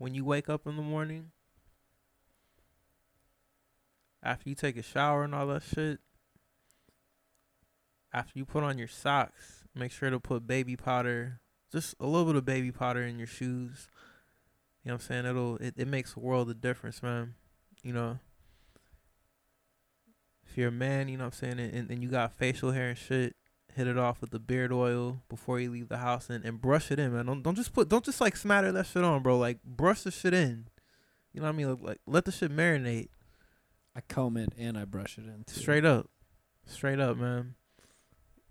when you wake up in the morning, after you take a shower and all that shit, after you put on your socks, make sure to put baby powder, just a little bit of baby powder in your shoes. You know what I'm saying? It'll it, it makes a world of difference, man. You know. If you're a man, you know what I'm saying, and, and you got facial hair and shit, hit it off with the beard oil before you leave the house and, and brush it in, man. Don't don't just put don't just like smatter that shit on, bro. Like brush the shit in. You know what I mean? Like, like let the shit marinate. I comb it and I brush it in. Too. Straight up. Straight up, man.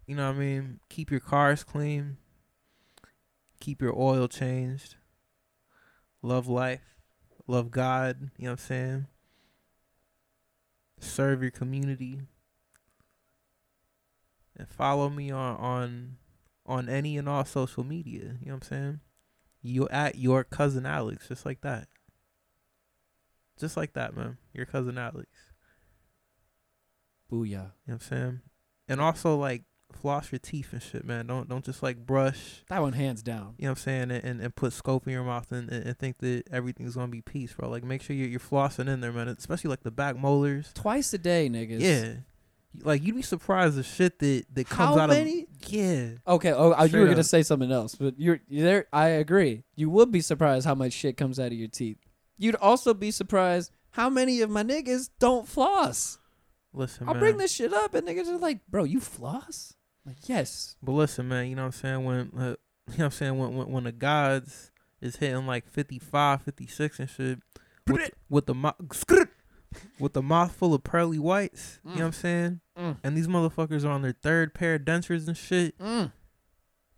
You know what I mean? Keep your cars clean. Keep your oil changed. Love life. Love God. You know what I'm saying? Serve your community. And follow me on on on any and all social media. You know what I'm saying? You at your cousin Alex, just like that. Just like that, man. Your cousin Alex. Booyah. You know what I'm saying? And also like floss your teeth and shit, man. Don't don't just like brush. That one hands down. You know what I'm saying? And and, and put scope in your mouth and, and, and think that everything's gonna be peace, bro. Like make sure you're, you're flossing in there, man. Especially like the back molars. Twice a day, niggas. Yeah. Like you'd be surprised the shit that that comes How out many? of yeah. Okay. Oh, uh, you Straight were gonna up. say something else, but you're you there. I agree. You would be surprised how much shit comes out of your teeth. You'd also be surprised how many of my niggas don't floss. Listen, I'll man. bring this shit up, and niggas are like, "Bro, you floss?" Like, yes. But listen, man, you know what I'm saying? When uh, you know what I'm saying when when, when the gods is hitting like 55, 56 and shit with, with the mouth with a mouth full of pearly whites, you know what I'm saying? Mm. And these motherfuckers are on their third pair of dentures and shit. Mm.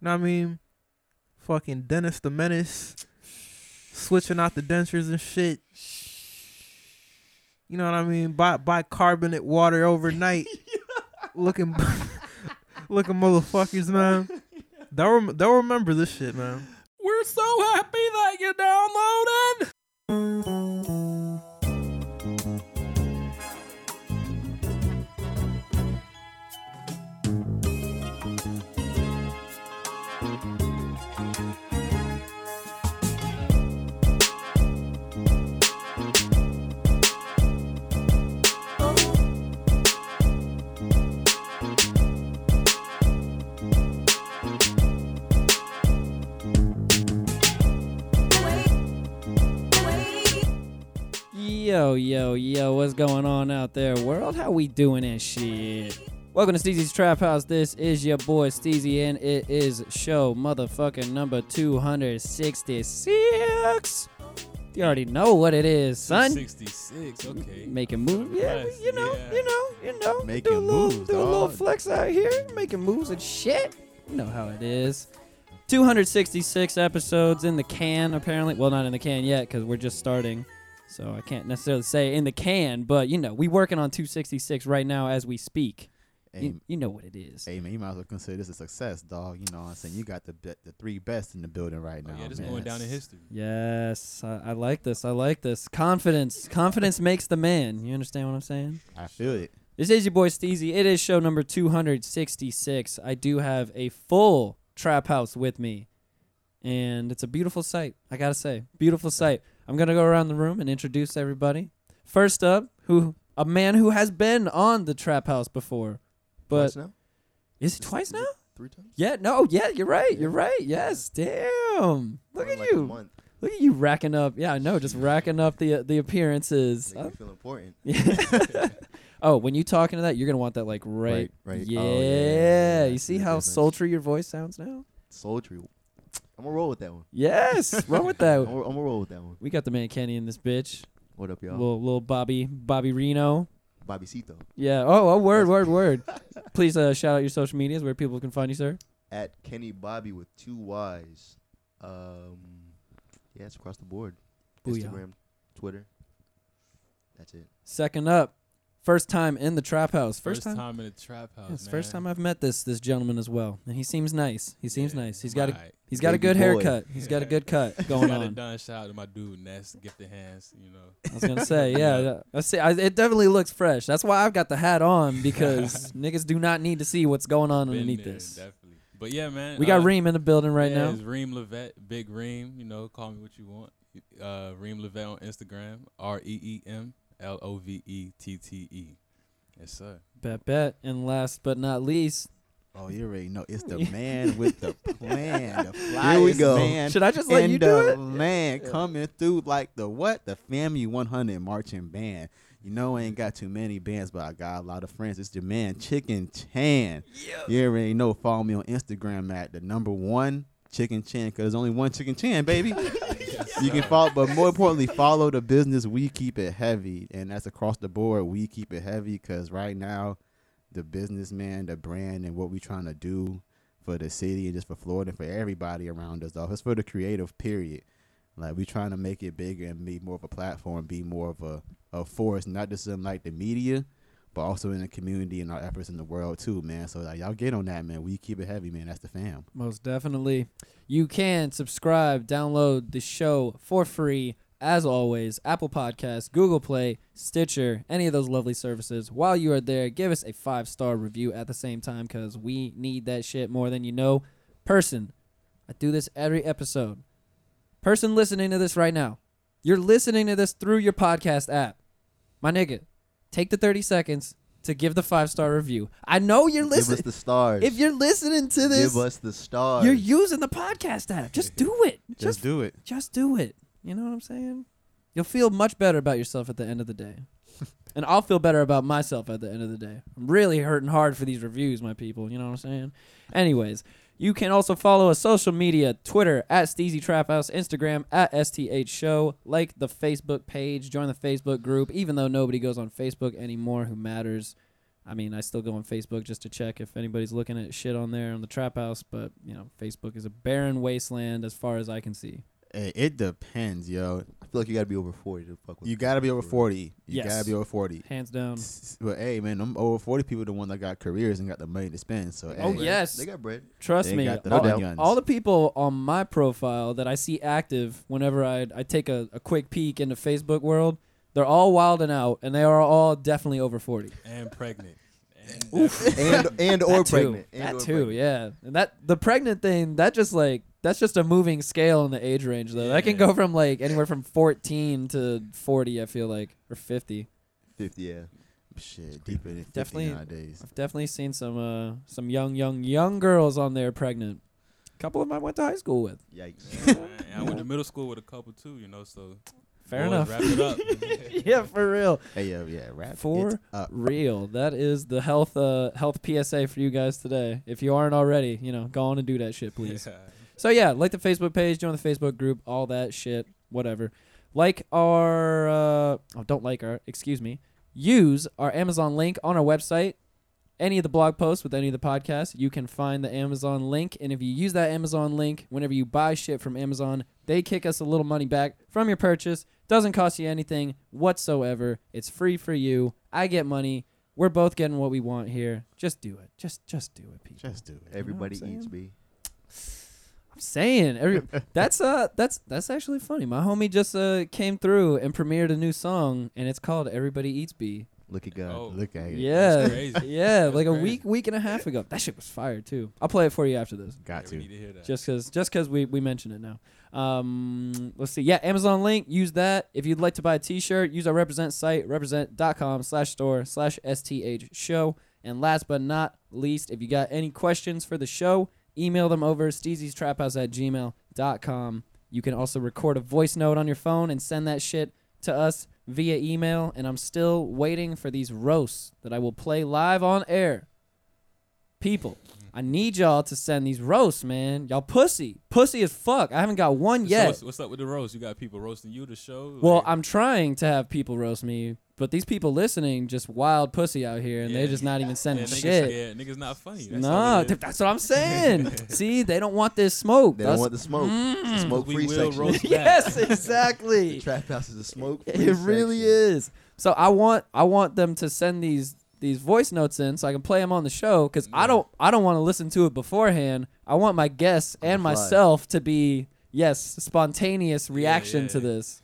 Know what I mean? Fucking Dennis the Menace switching out the dentures and shit. You know what I mean? Buy bicarbonate water overnight. looking looking motherfuckers, man. They'll, rem- they'll remember this shit, man. We're so happy that you downloaded. Yo, yo, yo, what's going on out there, world? How we doing and shit? Welcome to Steezy's Trap House. This is your boy Steezy, and it is show motherfucking number 266. You already know what it is, son. 66, okay. Making moves, yeah, Nice, you know, yeah. you know, you know. Making do a little, moves, do a little dog. flex out here, making moves and shit. You know how it is. 266 episodes in the can, apparently. Well, not in the can yet, because we're just starting. So I can't necessarily say in the can, but you know, we working on 266 right now as we speak. Hey, You, you know what it is. hey, man, you might as well consider this a success, dog. You know what I'm saying? You got the be- the three best in the building right now. Oh, now. yeah, this man. going down in history. Yes, I, I like this. I like this. Confidence. Confidence makes the man. You understand what I'm saying? I feel it. This is your boy Steezy. It is show number 266. I do have a full trap house with me. And it's a beautiful sight. I got to say, beautiful sight. I'm going to go around the room and introduce everybody. First up, who a man who has been on the trap house before. But Twice now? is it twice now? Three times? Yeah, no, yeah, you're right. You're right. Yes. Damn. Look at Like a you. month. Look at you racking up. Yeah, I know, just racking up the the appearances. Make Uh, me feel important. yeah. oh, when you talking to that, you're gonna want that like right. Right, right. Yeah. Oh, yeah, yeah, yeah. You see how difference. sultry your voice sounds now? Sultry. I'm gonna roll with that one. Yes. Run with I'm that. gonna, I'm gonna roll with that one. We got the man Kenny in this bitch. What up, y'all? Little little Bobby Bobby Reno. Bobby Cito Yeah. Oh, oh word, word, word. Please uh, shout out your social medias where people can find you, sir. at Kenny Bobby with two Y's. Um, yeah, it's across the board. Booyah. Instagram, Twitter. That's it. Second up, first time in the trap house. First, First, time. time in the trap house. Yeah, it's the man. first time I've met this this gentleman as well, and he seems nice. He seems Yeah, nice. He's got a right. he's got a good boy. haircut. He's got a good cut going Got it on. done. Shout out to my dude Ness, gifted hands. You know, I was gonna say, yeah, I see. I, it definitely looks fresh. That's why I've got the hat on because niggas do not need to see what's going on Been underneath there, this. Definitely, But yeah, man. We got uh, Reem in the building right yeah, now. It's Reem Lovette, Big Reem. You know, call me what you want. Uh, Reem Lovette on Instagram. R E E M L O V E T T E. Yes, sir. Bet bet. And last but not least, Oh, you already know it's the man with the plan. The Here we go. Man should I just let in you the do it? land coming through like the what? The FAMU 100 marching band. You know, I ain't got too many bands, but I got a lot of friends. It's the man Chicken Chan. Yeah. You already know. Follow me on Instagram at the number one Chicken Chan because there's only one Chicken Chan, baby. you can follow, but more importantly, follow the business. We keep it heavy, and that's across the board. We keep it heavy because right now, the businessman, the brand, and what we're trying to do for the city and just for Florida and for everybody around us, though, it's for the creative period. Like we're trying to make it bigger and be more of a platform, be more of a, a force, not just in like the media, but also in the community and our efforts in the world too, man. So like, y'all get on that, man. We keep it heavy, man. That's the fam. Most definitely. You can subscribe, download the show for free, as always. Apple Podcasts, Google Play, Stitcher, any of those lovely services. While you are there, give us a five star review at the same time because we need that shit more than you know. Person, I do this every episode. Person listening to this right now, you're listening to this through your podcast app. My nigga, take the 30 seconds to give the five star review. I know you're listening. Give us the stars. If you're listening to this, Give us the stars. you're using the podcast app. Just do it. Just, Just do it. just do it. You know what I'm saying? You'll feel much better about yourself at the end of the day. and I'll feel better about myself at the end of the day. I'm really hurting hard for these reviews, my people. You know what I'm saying? Anyways, you can also follow us on social media, Twitter at Steezy Trap House, Instagram at STH Show, like the Facebook page, join the Facebook group, even though nobody goes on Facebook anymore who matters. I mean, I still go on Facebook just to check if anybody's looking at shit on there on the Trap House, but you know, Facebook is a barren wasteland as far as I can see. It depends, yo. I feel like you gotta be over forty to fuck with. You gotta be over forty. You Yes. gotta be over forty. Hands down. But hey, man, them over forty people the one that got careers and got the money to spend. So Oh, hey, yes. They got bread. Trust They me, got the all, onions. all the people on my profile that I see active whenever I I take a, a quick peek into Facebook world, they're all wilding out, and they are all definitely over forty. And pregnant. And and and or that too. pregnant. And that or too, pregnant. yeah. And that the pregnant thing, that just like that's just a moving scale in the age range though. That can go from like anywhere from fourteen to forty. I feel like or fifty. Fifty. Yeah. shit deeper than 50 Definitely- nowadays. I've definitely seen some uh some young young young girls on there pregnant. A couple of them I went to high school with. Yikes. and I went to middle school with a couple too, you know. So Fair boys, enough. Wrap it up. yeah, for real. Hey, yo, yeah, rap For it up. real. That is the health uh health PSA for you guys today. If you aren't already, you know, go on and do that shit, please. Yeah. So yeah, like the Facebook page, join the Facebook group, all that shit, whatever. Like our uh oh, don't like our, excuse me. Use our Amazon link on our website. Any of the blog posts with any of the podcasts, you can find the Amazon link. And if you use that Amazon link, whenever you buy shit from Amazon, they kick us a little money back from your purchase. Doesn't cost you anything whatsoever. It's free for you. I get money. We're both getting what we want here. Just do it. Just just do it, people. Just do it. Everybody saying? eats me. I'm saying every that's uh that's that's actually funny. My homie just uh came through and premiered a new song and it's called Everybody Eats B. Look at God. Oh, Look at it. Yeah. That's crazy. Yeah, That's like a week week and a half ago. That shit was fire too. I'll play it for you after this. Got Yeah, to. we need to hear that. Just cause just cause we we mentioned it now. Um let's see. Yeah, Amazon link, use that. If you'd like to buy a t-shirt, use our represent site, represent.com slash store slash STH show. And last but not least, if you got any questions for the show, email them over steezystraphouse at gmail.com. You can also record a voice note on your phone and send that shit to us via email. And I'm still waiting for these roasts that I will play live on air. People, mm-hmm. I need y'all to send these roasts, man. Y'all pussy. Pussy as fuck. I haven't got one So yet. what's, what's up with the roast? You got people roasting you the show? Well, Like, I'm trying to have people roast me, but these people listening just wild pussy out here, and they're Yeah. just not even yeah, sending niggas shit. scared. Niggas not funny. That's No, th- that's what I'm saying. See, they don't want this smoke. They don't want the smoke. It's Mm. a smoke free section. roast back. yes, the exactly. trap house is a smoke. it really is. So I want I want them to send these these voice notes in so I can play them on the show because I don't I don't want to listen to it beforehand. I want my guests On the and fly. myself to be yes spontaneous reaction yeah, to yeah. this.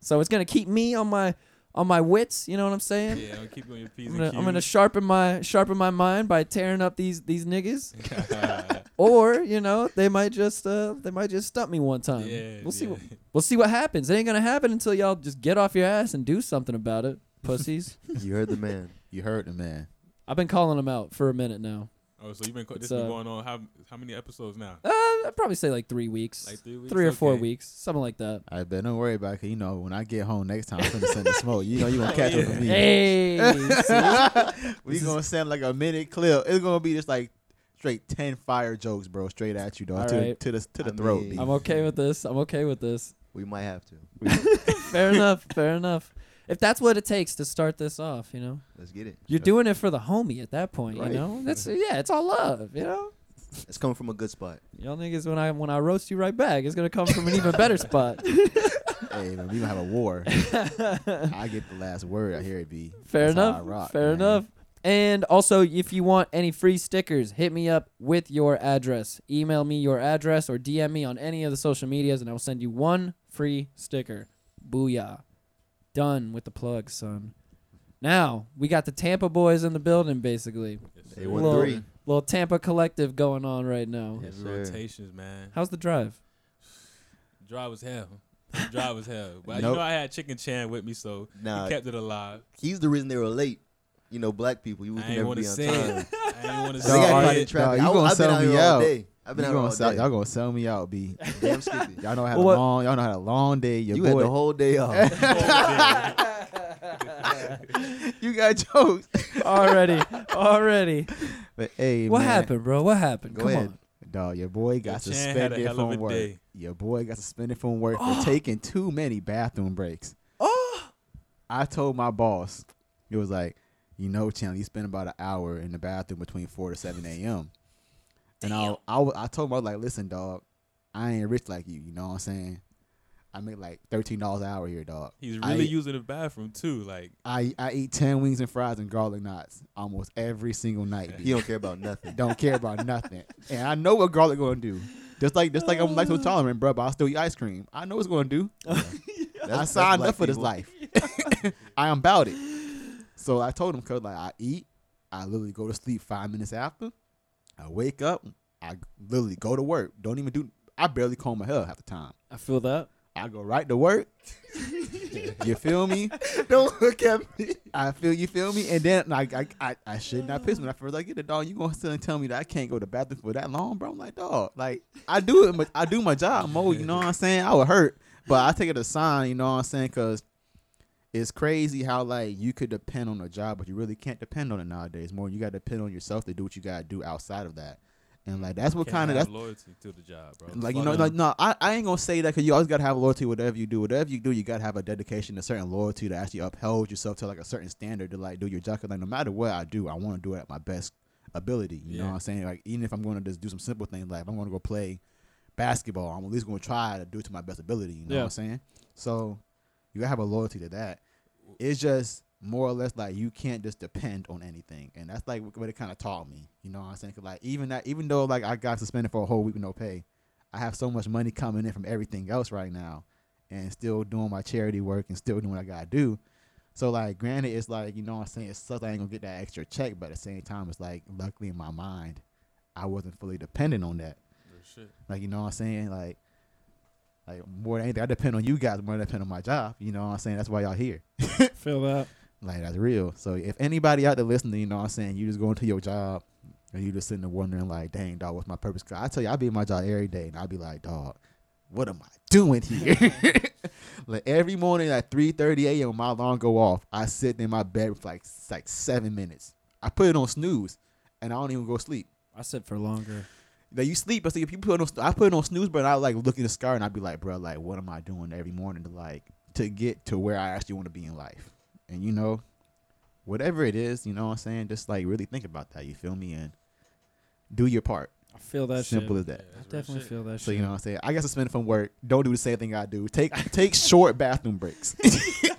So it's gonna keep me on my on my wits. You know what I'm saying? Yeah, I'm keep you on your P's I'm and gonna, I'm gonna sharpen my sharpen my mind by tearing up these these niggas. or you know they might just uh they might just stump me one time. Yeah, we'll see. yeah. What, we'll see what happens. It ain't gonna happen until y'all just get off your ass and do something about it, pussies. You heard the man. You heard the man. I've been calling them out for a minute now. Oh, so you've been co- It's, this been uh, going on how how many episodes now? Uh, I'd probably say like three weeks, Like three weeks. three or four Okay. weeks, something like that. I bet don't worry about it. 'cause you know when I get home next time, I'm gonna send the smoke. You know you gonna catch up with me. Hey, we This gonna send like a minute clip. It's gonna be just like straight ten fire jokes, bro, straight at you, dog, to, right. to the to the I throat. mean- B. I'm okay with this. I'm okay with this. We might have to. Fair enough. Fair enough. If that's what it takes to start this off, you know, Let's get it. you're doing it for the homie at that point. Right. You know, that's yeah, it's all love. You know, It's coming from a good spot. y'all niggas when I when I roast you right back, it's gonna come from an even better spot. hey, man, we gonna have a war. I get the last word. I hear it be. Fair That's enough. rock, Fair man. enough. And also, if you want any free stickers, hit me up with your address. Email me your address or DM me on any of the social medias, and I will send you one free sticker. Booyah. Done with the plug, son. Now, we got the Tampa boys in the building, basically. Yes, They sir. Little- three. Little Tampa collective going on right now. Yes, rotations, man. How's the drive? Drive was hell. drive was hell. But Nope. you know I had Chicken Chan with me, so Nah, he kept it alive. he's the reason they were late. You know, black people, you I can ain't never want be on time. I ain't want to They Dog, say got are caught in traffic. dog, you I- gonna I've been sell out me here all out. day. I've been You out gonna all sell, day. y'all gonna sell me out, b. Damn Skippy. Y'all know I had Well, a long. Y'all know I had a long day. Your You boy. had the whole day off. you got jokes. already, already. But hey, What man, happened, bro? What happened? Go Come ahead. on. Dog, your boy got Chan suspended from work. day. Your boy got suspended from work for oh. taking too many bathroom breaks. Oh, I told my boss, it was like, you know, Chandler, you spend about an hour in the bathroom between four to seven a.m. And I, I, I told him, I was like, listen, dog, I ain't rich like you. You know what I'm saying? I make like thirteen dollars an hour here, dog. He's I- really using the bathroom too. Like I I eat ten wings and fries and garlic knots almost every single night. B. He don't care about nothing. don't care about nothing. And I know what garlic gonna do. Just like just like I'm lactose tolerant, bro, but I still eat ice cream. I know what it's gonna do. I that's signed black up for this people. life. I am about it. So I told him, cause like I eat, I literally go to sleep five minutes after. I wake up, I literally go to work. Don't even do. I barely comb my hair half the time. I feel that. I go right to work. you feel me? Don't look at me. I feel you feel me, and then like I I, I should not piss when I first like get the dog. You gonna still tell me that I can't go to the bathroom for that long, bro? I'm like dog, like I do it, but I do my job, Mo. You know what I'm saying? I would hurt, but I take it as a sign. You know what I'm saying? Cause it's crazy how like you could depend on a job, but you really can't depend on it nowadays. More, you got to depend on yourself to do what you got to do outside of that, and like that's what kind of that's loyalty to the job, bro. like you know, like no, I, I ain't gonna say that because you always gotta have loyalty. Whatever you do, whatever you do, you gotta have a dedication, a certain loyalty to actually uphold yourself to like a certain standard to like do your job. 'Cause, like no matter what I do, I want to do it at my best ability. You know what I'm saying? Like even if I'm going to just do some simple things, like if I'm going to go play basketball, I'm at least gonna try to do it to my best ability. You know Yeah. what I'm saying? So you have a loyalty to that. It's just more or less like you can't just depend on anything, and that's like what it kind of taught me. You know what I'm saying? like even that, even though like I got suspended for a whole week with no pay, I have so much money coming in from everything else right now, and still doing my charity work and still doing what I gotta do. So like, granted, it's like you know what I'm saying. It sucks I ain't gonna get that extra check, but at the same time, it's like luckily in my mind, I wasn't fully dependent on that. Shit. Like you know what I'm saying? Like, like more than anything, I depend on you guys more than I depend on my job. You know what I'm saying? That's why y'all here. Feel that. Like that's real. So if anybody out there listening, you know what I'm saying, you just going to your job and you just sitting there wondering like, dang dog, what's my purpose? 'Cause I tell you, I be in my job every day and I'll be like, dog, what am I doing here? like every morning at 3:30 a.m. my alarm go off, I sit in my bed for like like seven minutes. I put it on snooze and I don't even go sleep. I sit for longer. Like you sleep, but see if you put on, I put it on snooze, but I like look in the sky and I'd be like, bro, like what am I doing every morning to like to get to where I actually want to be in life? And you know, whatever it is, you know what I'm saying, just like really think about that. You feel me? And do your part. I feel that Simple shit. as that. Yeah, I definitely shit. feel that So shit. you know what I'm saying. I got suspended from work. Don't do the same thing I do. Take take short bathroom breaks.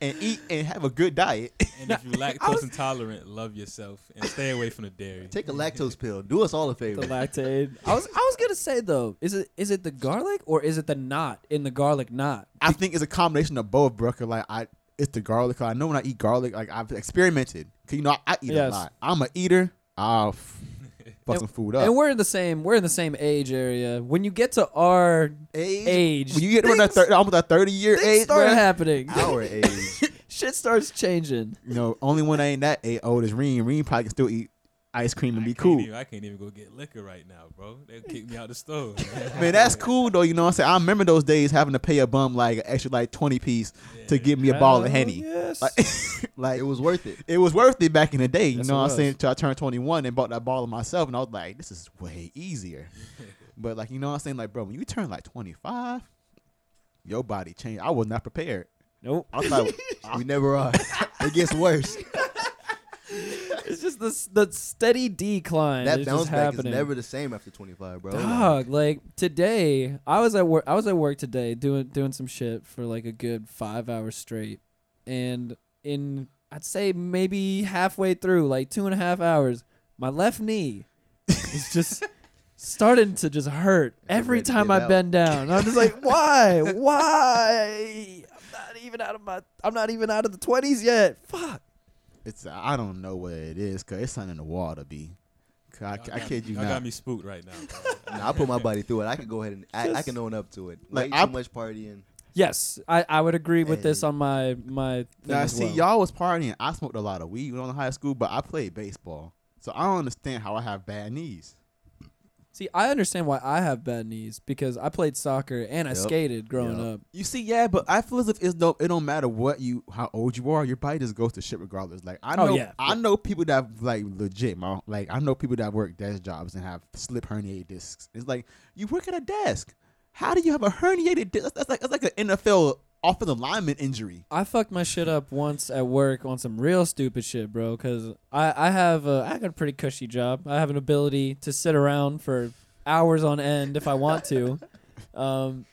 and eat and have a good diet. And if you're lactose intolerant, love yourself and stay away from the dairy. Take a lactose pill. Do us all a favor. the lactate. I was I was gonna say though, is it is it the garlic or is it the knot in the garlic knot? I think it's a combination of both, bro. like I, it's the garlic. I know when I eat garlic, like I've experimented. Cause you know I, I eat Yes. a lot. I'm a eater. Uh, f- fuck And- some food up. And we're in the same we're in the same age area. When you get to our Age, age, when you get to that thir- almost that thirty year age, start bruh, happening. our age. Shit starts changing. you know, only one that ain't that age old is Reem. Reem probably can still eat ice cream and I be cool. Even, I can't even go get liquor right now, bro. They'll kick me out the store. Man, that's cool though. You know what I'm saying? I remember those days having to pay a bum like an extra like twenty piece to Yeah. give me a ball of Hell henny. Yes. Like, like it was worth it. it was worth it back in the day. You Yes, know what I'm saying? Till I turned 21 and bought that ball of myself, and I was like, this is way easier. but like, you know what I'm saying? Like, bro, when you turn like 25, your body changed. I was not prepared. nope. I was like, We never are. it gets worse. It's just this the steady decline. that bounce back is never the same after 25, bro. Dog, like today, I was at work. I was at work today doing doing some shit for like a good five hours straight, and in I'd say maybe halfway through, like two and a half hours, my left knee is just starting to just hurt every time I out. bend down. I'm just like, why, why? I'm not even out of my. I'm not even out of the twenties yet. Fuck. It's I don't know what it is, cause it's something in the water, b. 'Cause I, Y'all I got kid me- you y'all not. got me spooked right now. Bro. Nah, I put my body through it. I can go ahead and I, I can own up to it. Like, Like I- too much partying. Yes, I, I would agree with this on my my. Thing Now, as see, well. y'all was partying. I smoked a lot of weed when I was in high school, but I played baseball, so I don't understand how I have bad knees. See, I understand why I have bad knees because I played soccer and I Yep. skated growing Yep. up. You see, yeah, but I feel as if it's no, it don't matter what you, how old you are, your body just goes to shit regardless. Like I Oh, know, yeah. I know people that like legit, my, like I know people that work desk jobs and have slip herniated discs. It's like you work at a desk. How do you have a herniated disc? That's like that's like an NFL offensive lineman injury. I fucked my shit up once at work on some real stupid shit, bro. Because I I have a, I got a pretty cushy job. I have an ability to sit around for hours on end if I want to. Um,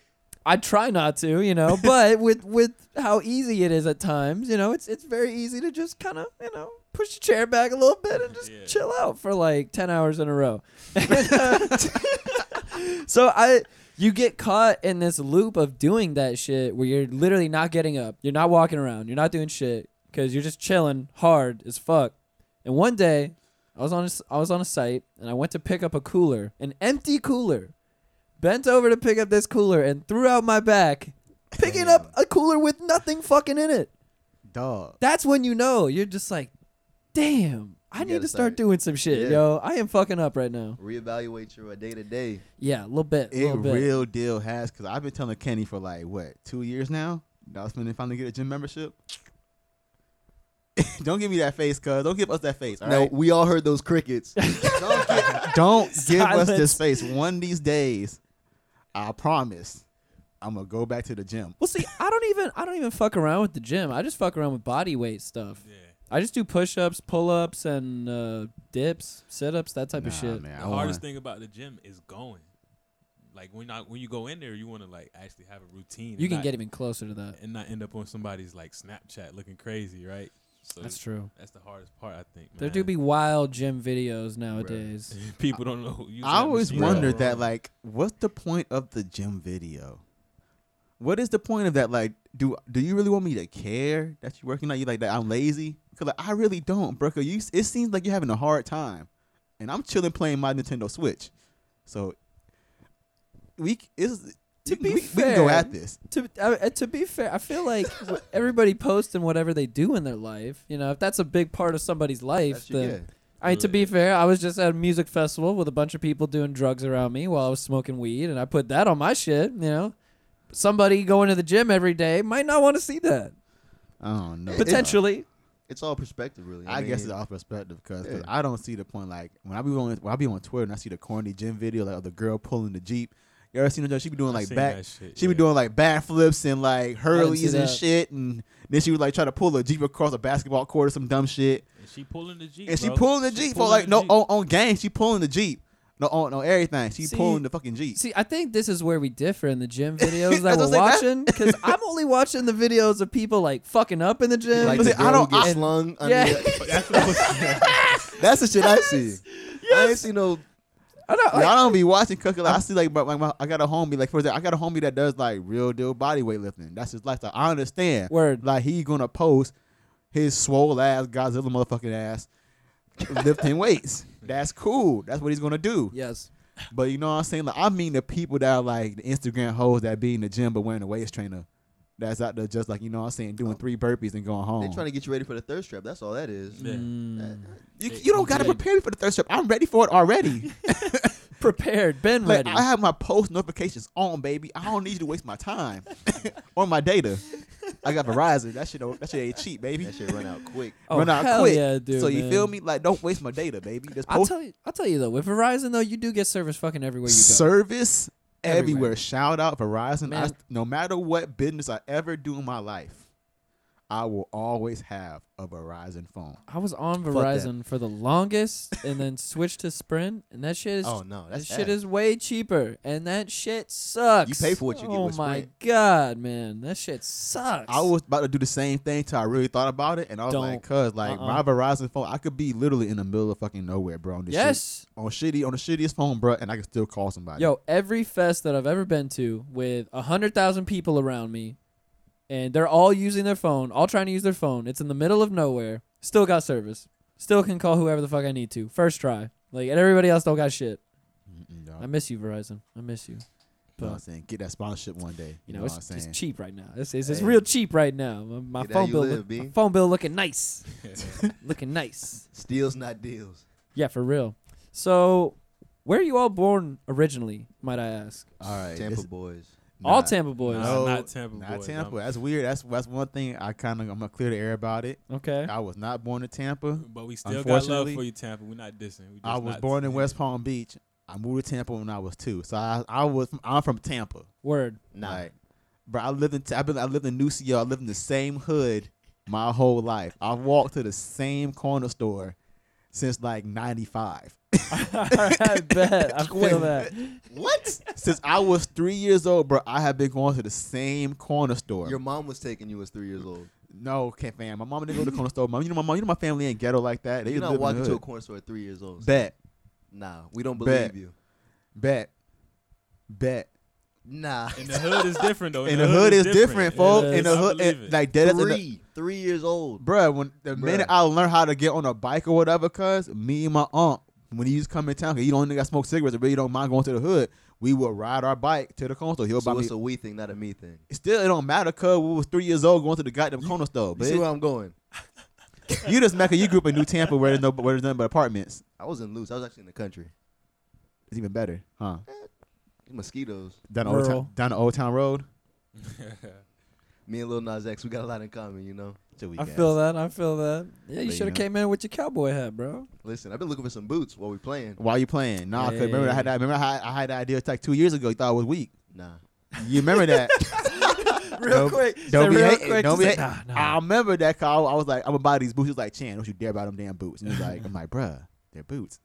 I try not to, you know, but with with how easy it is at times, you know, it's it's very easy to just kind of you know push your chair back a little bit and just Yeah. chill out for like ten hours in a row. so I you get caught in this loop of doing that shit where you're literally not getting up, you're not walking around, you're not doing shit because you're just chilling hard as fuck. And one day, I was on a, I was on a site and I went to pick up a cooler, an empty cooler. Bent over to pick up this cooler and threw out my back, picking up a cooler with nothing fucking in it. Dog. That's when you know you're just like, damn, I need gotta start start- doing some shit, Yeah. yo. I am fucking up right now. Reevaluate your day to day. Yeah, a little bit, a It little bit. real deal has because I've been telling Kenny for like what two years now. That I was finna finally get a gym membership. don't give me that face, cuz. Don't give us that face. all No, right? we all heard those crickets. don't give, don't give us this face. One of these days, I promise, I'm gonna go back to the gym. Well, see, I don't even I don't even fuck around with the gym. I just fuck around with body weight stuff. yeah. I just do push-ups, pull-ups, and uh, dips, sit-ups, that type of Nah, shit. man, The I hardest wanna- thing about the gym is going. Like when not when you go in there, you want to like actually have a routine. You can not- get even closer to that. and not end up on somebody's like Snapchat looking crazy, right? So That's true. That's the hardest part, I think. There do be wild gym videos nowadays. people don't know. Who use I always machine wondered that, like, what's the point of the gym video? What is the point of that? Like, do do you really want me to care that you're working out? You like that I'm lazy? Cause like, I really don't, bro. 'Cause you, it seems like you're having a hard time, and I'm chilling playing my Nintendo Switch. So we is To be we, we can go fair, at this. to uh, uh, to be fair, I feel like wh- everybody posting whatever they do in their life. You know, if that's a big part of somebody's life, That's then yeah. I mean, to be fair, I was just at a music festival with a bunch of people doing drugs around me while I was smoking weed, and I put that on my shit. You know, somebody going to the gym every day might not want to see that. Oh no! know. Potentially, It's all perspective, really. I, guess mean, it's all perspective because Yeah. I don't see the point. Like when I be on when I be on Twitter and I see the corny gym video like of the girl pulling the jeep. You ever seen her? She be doing like back. that shit, She be doing like backflips and like see hurleys and that. shit, and then she would like try to pull a jeep across a basketball court or some dumb shit. And she pulling the jeep. And she bro. pulling the She jeep for like no on, on gang. She pulling the jeep. No on no everything. She See- pulling the fucking jeep. see, I think this is where we differ in the gym videos that we're I'm watching because I'm only watching the videos of people like fucking up in the gym. Like Listen, the I don't- get I- slung. under Yeah. the- That's the shit I see. I ain't see no. I don't, Y'all don't be watching cooking. Like, I see like, but like my, I got a homie like for example, I got a homie that does like real deal body weightlifting. That's his lifestyle. I understand. Word. Like he gonna post his swole ass Godzilla motherfucking ass lifting weights. That's cool. That's what he's gonna do. Yes. But you know what I'm saying? Like I mean the people that are like the Instagram hoes that be in the gym but wearing a waist trainer. That's out there just like you know what I'm saying, doing three burpees and going home. They're trying to get you ready for the third trap. That's all that is. Yeah. Mm. you, you don't gotta prepare me for the third step. I'm ready for it already. Prepared, been like ready. I have my post notifications on, baby. I don't need you to waste my time or my data. I got Verizon. That shit don't, that shit ain't cheap, baby. That shit run out quick. oh, Run out hell quick. yeah, dude. so you man. feel me? Like don't waste my data, baby. Just I'll tell you. I'll tell you though. With Verizon though, you do get service fucking everywhere you go. service everywhere. Everywhere. Shout out Verizon. I, no matter what business I ever do in my life, I will always have a Verizon phone. I was on Fuck that. Verizon for the longest, and then switched to Sprint, and that shit is Oh no, that that's shit is way cheaper, and that shit sucks. You pay for what you get Oh with my Sprint. god, man, that shit sucks. I was about to do the same thing till I really thought about it, and I was like, "Cause like Uh-uh. my Verizon phone, I could be literally in the middle of fucking nowhere, bro. On this shit, yes, on shitty on the shittiest phone, bro, and I can still call somebody. yo, every fest that I've ever been to with a hundred thousand people around me, and they're all using their phone, all trying to use their phone. It's in the middle of nowhere. Still got service. Still can call whoever the fuck I need to. First try. Like and everybody else don't got shit. Mm-mm, dog. I miss you, Verizon. I miss you. You know what I'm saying? Get that sponsorship one day. you know, what I'm it's, saying? it's cheap right now. It's, it's, it's Hey. real cheap right now. My, my Get how phone you bill, live, look- B. my phone bill looking nice, looking nice. Steals, not deals. Yeah, for real. So, where are you all born originally? Might I ask? All right, Tampa this- boys. All nah, Tampa boys. Nah, No, not Tampa Not boys. Tampa. That's weird. That's that's one thing I kind of I'm gonna clear the air about it. Okay. I was not born in Tampa. But we still got love Unfortunately, for you, Tampa. We're not dissing. We just I was not- born in yeah. West Palm Beach. I moved to Tampa when I was two. So I I was I'm from Tampa. Word. Nah. Like, bro, I lived in I've been I lived in New CO. I lived in the same hood my whole life. I've walked to the same corner store since like '95. I bet. I feel Wait, that. What? Since I was three years old, bro, I have been going to the same corner store. Your mom was taking you as three years old. no, can't fam. My mom didn't go to the corner store. Mom, you know my mom. You know my family ain't ghetto like that. They You're live not in the walking to a hood. corner store at three years old. Bet, Nah, we don't Bet. believe you. bet, bet. Nah. In the hood is different though. In the hood is different, folks. It In the. I hood, believe it, it. like dead in the, three. Three years old. Bruh, when the Bruh. minute I learned how to get on a bike or whatever, cuz me and my aunt, when he used to come in town, cause he don't nigga smoke cigarettes, and really don't mind going to the hood. We would ride our bike to the corner store. He'll buy So me. it's a we thing, not a me thing. Still, it don't matter, cuz we was three years old going to the goddamn corner store. You But see where I'm going? you just Mecca, you grew up in New Tampa where there's no where there's nothing but apartments. I wasn't loose. I was actually in the country. It's even better, huh? Eh, mosquitoes. Down the old town, down the old town road. Me and Lil Nas X, we got a lot in common, you know. Till we I gas. feel that. I feel that. Yeah, you But, should you have know. came in with your cowboy hat, bro. Listen, I've been looking for some boots while we playing. Why you playing? Nah, cause remember I had that. Remember I had, I had that idea like two years ago. You thought I was weak. Nah. You remember that? real Don't- quick. don't be real hating, quick. don't be say, hating. nah, nah. I remember that call. I was like, I'm gonna buy these boots. He was like, Chan, don't you dare buy them damn boots. And he's like, I'm like, bruh, they're boots.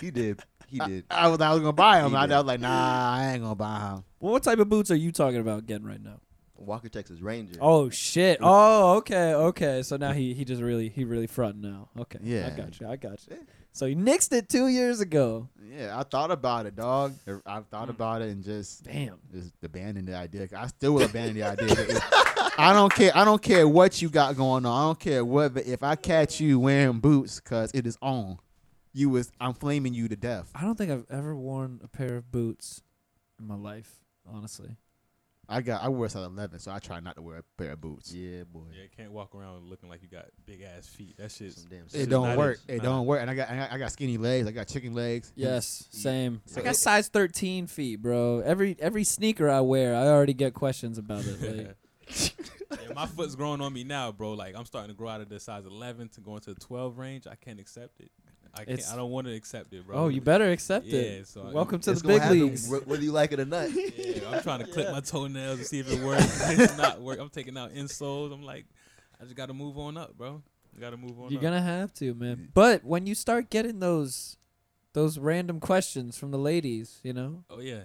He did. He did. I was, I was gonna buy them. He I, I did. was like, nah, I ain't gonna buy them. Well, what type of boots are you talking about getting right now? Walker Texas Ranger. Oh shit! Oh okay, okay. So now he he just really he really fronting now. Okay, yeah, I got you. I got you. So he nixed it two years ago. Yeah, I thought about it, dog. I thought Mm. about it and just Damn. just abandoned the idea. I still will abandon the idea. I don't care. I don't care what you got going on. I don't care what. But if I catch you wearing boots, cause it is on, you was I'm flaming you to death. I don't think I've ever worn a pair of boots in my life. Honestly. I got I wear size 11, so I try not to wear a pair of boots. Yeah, boy. Yeah, you can't walk around looking like you got big ass feet. That shit's Some damn It don't work. is- It nah. don't work. And I got, I got I got skinny legs. I got chicken legs. Yes. Same. So I got it- size 13 feet, bro. Every every sneaker I wear, I already get questions about it. Like, yeah, my foot's growing on me now, bro. Like I'm starting to grow out of the size 11 to go into the 12 range. I can't accept it. I can't. It's- I don't want to accept it, bro. oh, you better accept Yeah, it. so I- Welcome to It's the gonna big happen leagues. wh- whether you like it or not. Yeah, I'm trying to clip my toenails to see if it works. it's not work. I'm taking out insoles. I'm like, I just got to move on up, bro. I got to move on You're up. gonna have to, man. Mm-hmm. But when you start getting those those random questions from the ladies, you know, oh yeah,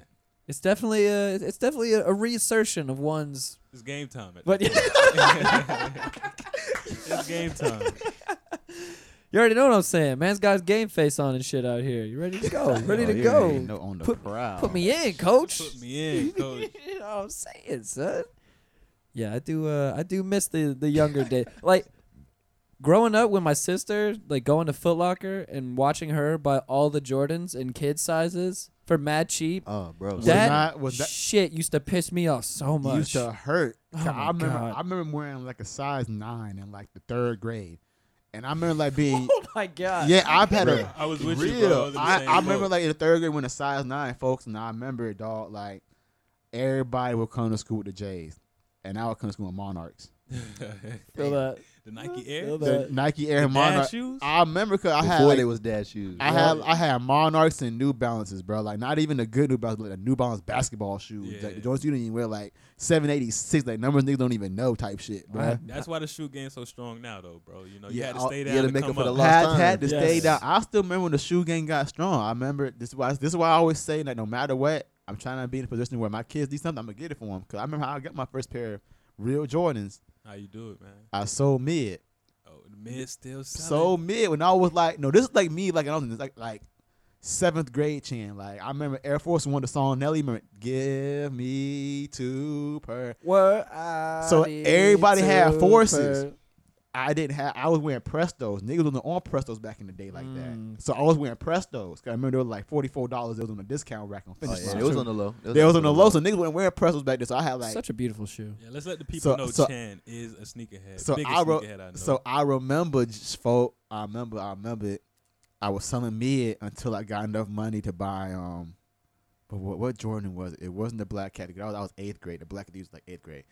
it's definitely a it's definitely a, a reassertion of one's. it's game time. At But this point. it's game time. You already know what I'm saying. Man's got his game face on and shit out here. You ready to go? Ready Oh, to go? No, on the Put- prowl. Put me in, coach. Put me in, coach. you know what I'm saying, son. Yeah, I do. Uh, I do miss the the younger day. Like growing up with my sister, like going to Foot Locker and watching her buy all the Jordans in kid sizes for mad cheap. Oh, bro. Was that not- was that- shit used to piss me off so much. used to hurt. Oh 'Cause my I remember God. I remember wearing like a size nine in like the third grade. And I remember like being oh my god. Yeah, I've had Bro. a I was with real. you, bro. I was I, I remember like in the third grade when a size nine folks, and I remember it, dog. Like everybody would come to school with the J's, and I would come to school with Monarchs. Feel that. The Nike Air. Feel The. Nike Air dad Monarch. shoes. I remember because I had Before like, they was dad shoes. I had I had Monarchs and New Balances, bro. Like not even the good New Balance, like the New Balance basketball shoes. Yeah. Like the Jones you didn't even wear like seven eighty six, like numbers niggas don't even know type shit, bro. I- That's why the shoe game's so strong now, though, bro. You know, you Yeah, had to I'll- stay you down had to to make come up for the up. lost had, time. had to Yes. stay down. I still remember when the shoe game got strong. I remember this is why this is why I always say that no matter what, I'm trying to be in a position where my kids need something, I'm gonna get it for them. Cause I remember how I got my first pair of real Jordans. How you do it, man? I sold mid, Oh, the mid still selling. sold mid when I was like, no, this is like me, like I was in like like seventh grade chin. Like I remember Air Force One, the song Nelly, remember, give me two per. What I So need everybody had to forces. per- I didn't have. I was wearing Prestos. Niggas wasn't on Prestos back in the day like Mm. that. So I was wearing Prestos. 'Cause I remember they were like forty four dollars. It was on a discount rack on Oh, Finish yeah, Line. it was on the low. They was on the low, so niggas weren't wearing Prestos back then. So I had like. Such a beautiful shoe. Yeah, let's let the people So- know so- Chan is a sneakerhead. so Biggest I wrote. sneakerhead I know. So I remember just folk. I remember. I remember it. I was selling mid until I got enough money to buy. Um, but what, what Jordan was? it? It wasn't the black category. I was, I was eighth grade. The black category was like eighth grade.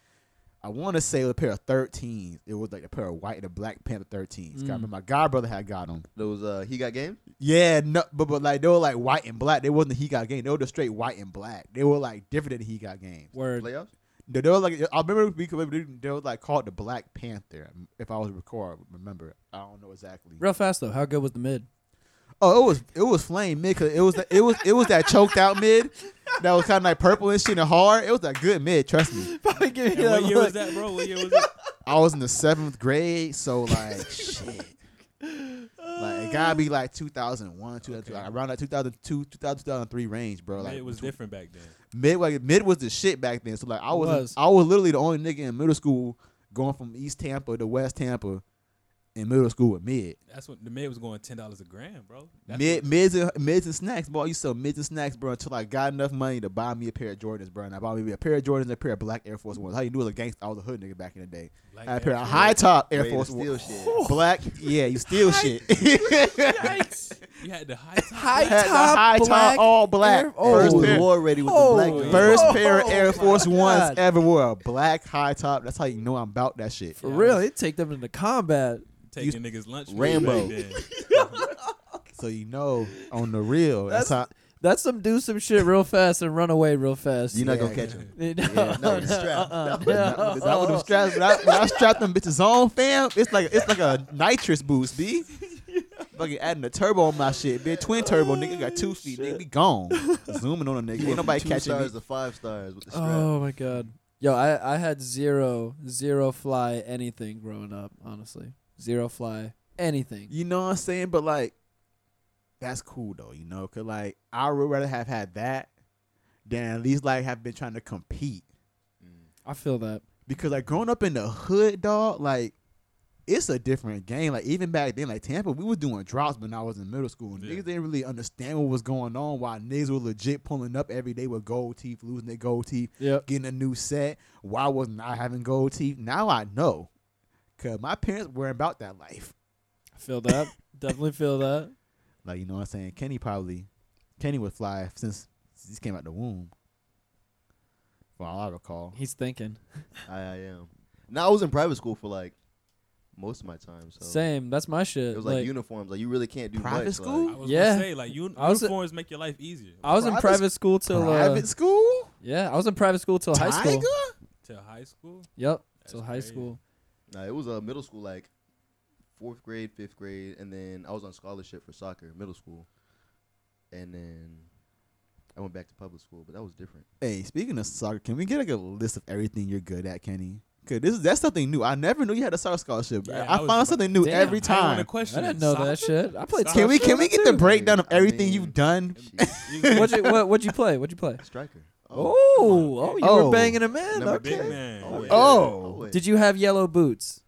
I want to say a pair of 13s. It was like a pair of white and a black Panther 13s. 'Cause I Mm. remember my god brother had got them. Those uh, he got game. Yeah, no, but but like they were like white and black. They wasn't the he got game. They were just straight white and black. They were like different than the he got games. Word. Playoffs. They, they were like I remember because they, they were like called the Black Panther. If I was to record, remember I don't know exactly. Real fast though. How good was the mid? Oh, it was it was flame mid. Cause it was it was it was that choked out mid that was kind of like purple and shit and hard. It was a good mid. Trust me. Probably give And what year was that, bro? What year was it? I was in the seventh grade, so like shit. Like it gotta be like 2001, 2002, Okay. like around that 2002, 2000, 2003 range, bro. Like it was between- different back then. Mid like mid was the shit back then. So like I was, was. I was literally the only nigga in middle school going from East Tampa to West Tampa in middle school with mid. That's what the mid was going ten dollars a gram, bro. That's Mid mids and mids and snacks, boy. You sell mids and snacks, bro, until I got enough money to buy me a pair of Jordans, bro. And I bought me a pair of Jordans and a pair of black Air Force Ones. How you knew as a gangster? I was a hood nigga back in the day. Black I had a Air pair of Force. high top Air Way Force Ones. Black, yeah, you steal shit. Yikes. You had the high top. High Had the top, high black top, all black. Air- First Oh. was pair, war ready with Oh, the black. yeah. first Oh, pair of Air oh my Force Ones ever wore a black high top. That's how you know I'm about that shit. For Yeah, real, was- they take them into combat. Taking niggas lunch. Rambo. So you know on the real. That's, That's- how. That's some do some shit real fast and run away real fast. You're not Yeah, gonna catch yeah. him. no, Yeah, no, the strap. uh-uh, Is that what them straps? When I, when I strap them bitches on, fam, it's like it's like a nitrous boost, b. Fucking adding a turbo on my shit, bitch. Twin turbo, nigga got two feet, nigga. Be gone. Zooming on a nigga. Ain't nobody two catching me. stars to five stars with the strap. Oh, oh my god. Yo, I I had zero zero fly anything growing up. Honestly, zero fly anything. You know what I'm saying? But like, that's cool though, you know, cause like I would rather have had that than at least like have been trying to compete. I feel that. Because like growing up in the hood, dog, like it's a different game. Like even back then, like Tampa, we was doing drops when I was in middle school. And Yeah. Niggas didn't really understand what was going on. Why niggas were legit pulling up every day with gold teeth, losing their gold teeth, Yep. getting a new set. Why wasn't I having gold teeth? Now I know, cause my parents were about that life. Filled up. Definitely filled up. Like you know what I'm saying. Kenny probably, Kenny would fly since he came out the womb. From all I recall. He's thinking. I, I am. Now I was in private school for like most of my time, so Same. That's my shit. it was like, uniforms. Like you really can't do Private much, school? I was Yeah. gonna say like un- I was- uniforms make your life easier. I was in Private private school till uh, Private school. yeah, I was in private school till high school. Till high school. Yep, That's till high crazy. school. Nah, it was a uh, middle school, like fourth grade, fifth grade, and then I was on scholarship for soccer, middle school, and then I went back to public school, but that was different. Hey, speaking of soccer, can we get like a list of everything you're good at, Kenny? Cause this is that's something new. I never knew you had a soccer scholarship. Yeah, I, I found about- something new Damn, every I didn't wanna time. question I didn't know Soccer? that shit. I played. Can we can we get the breakdown of I everything mean- you've done? What'd you what, what'd you play? What'd you play? Striker. Oh, oh, you Oh. were banging a in. Number Okay. Big man. Oh, yeah. Oh. yeah. Did you have yellow boots?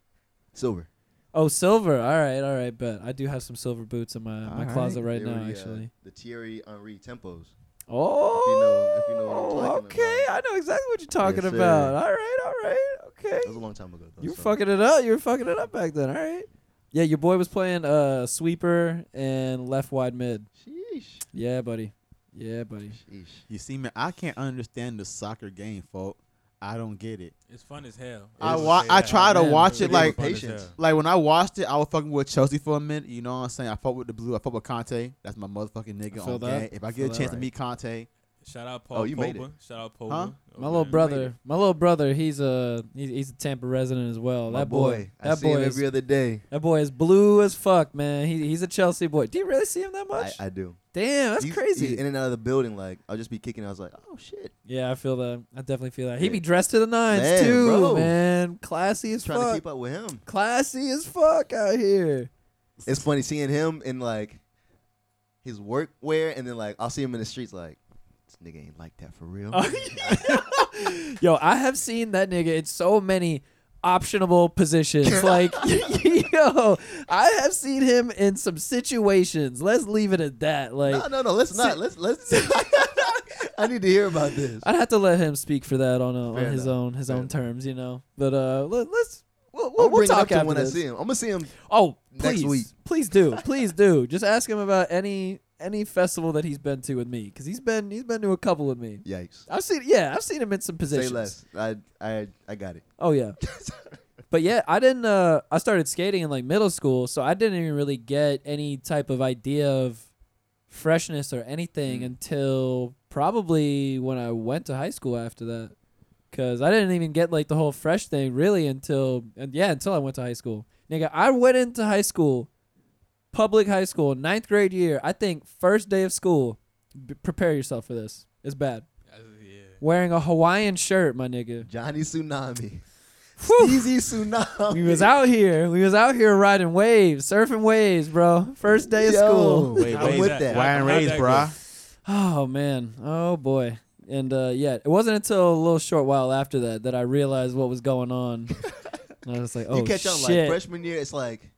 silver? Oh, silver. All right, all right. Bet I do have some silver boots in my my All closet right They were now. the, uh, Actually. the Thierry Henry tempos. Oh, if you know what I'm talking okay. about. I know exactly what you're talking Yes, sir. about. All right, all right, okay. That was a long time ago. Though, You were so. fucking it up. You were fucking it up back then. All right. Yeah, your boy was playing uh sweeper and left wide mid. Sheesh. Yeah, buddy. Yeah, buddy. Sheesh. You see, man, I can't understand the soccer game, folk. I don't get it. It's fun as hell. I I'll wa- say I try to man. watch it like patience. like when I watched it, I was fucking with Chelsea for a minute. You know what I'm saying? I fought with the blue. I fought with Conte. That's my motherfucking nigga on that. game. If I I get feel a that chance to meet Conte, Shout out Paul Oh, you made Pogba. Shout out Pogba. Huh? Oh, My little man. brother, my little brother, he's a he's, he's a Tampa resident as well. My that boy, I that see him boy, is, every other day. that boy is blue as fuck, man. He he's a Chelsea boy. Do you really see him that much? I do. Damn, that's He's- crazy. he's in and out of the building, like I'll just be kicking. I was like, oh shit. yeah, I feel that. I definitely feel that. He Yeah. be dressed to the nines Man, too, bro. man. Classy as fuck. Trying to keep up with him. Classy as fuck out here. It's funny seeing him in like his work wear, and then like I'll see him in the streets, like this nigga ain't like that for real. Yo, I have seen that nigga in so many optionable positions. like, yo, I have seen him in some situations. Let's leave it at that. Like, no, no, no. Let's not. Let's let's. I need to hear about this. I'd have to let him speak for that on, a, on his own his Fair own enough. terms, you know. But uh, let, let's we'll, I'll we'll, we'll bring it up talk to after when I this. see him. I'm gonna see him. Oh, next please, week. please do, please do. Just ask him about any any festival that he's been to with me, because he's been he's been to a couple with me. Yikes. I've seen yeah, I've seen him in some positions. Say less. I I I got it. Oh yeah. but yeah, I didn't uh I started skating in like middle school, so I didn't even really get any type of idea of freshness or anything Mm. until probably when I went to high school after that. Cuz I didn't even get like the whole fresh thing really until and yeah, until I went to high school. Nigga, I went into high school public high school, ninth grade year. I think first day of school. B- prepare yourself for this. It's bad. Yeah. Wearing a Hawaiian shirt, my nigga. Johnny Tsunami. Whew. Easy Tsunami. We was out here. We was out here riding waves, surfing waves, bro. First day of Yo. school. Wait, I'm with that. that. Ryan How'd Ray's, that bruh. Oh man. Oh boy. And uh, yeah, it wasn't until a little short while after that that I realized what was going on. and I was like, oh you catch on like freshman year. It's like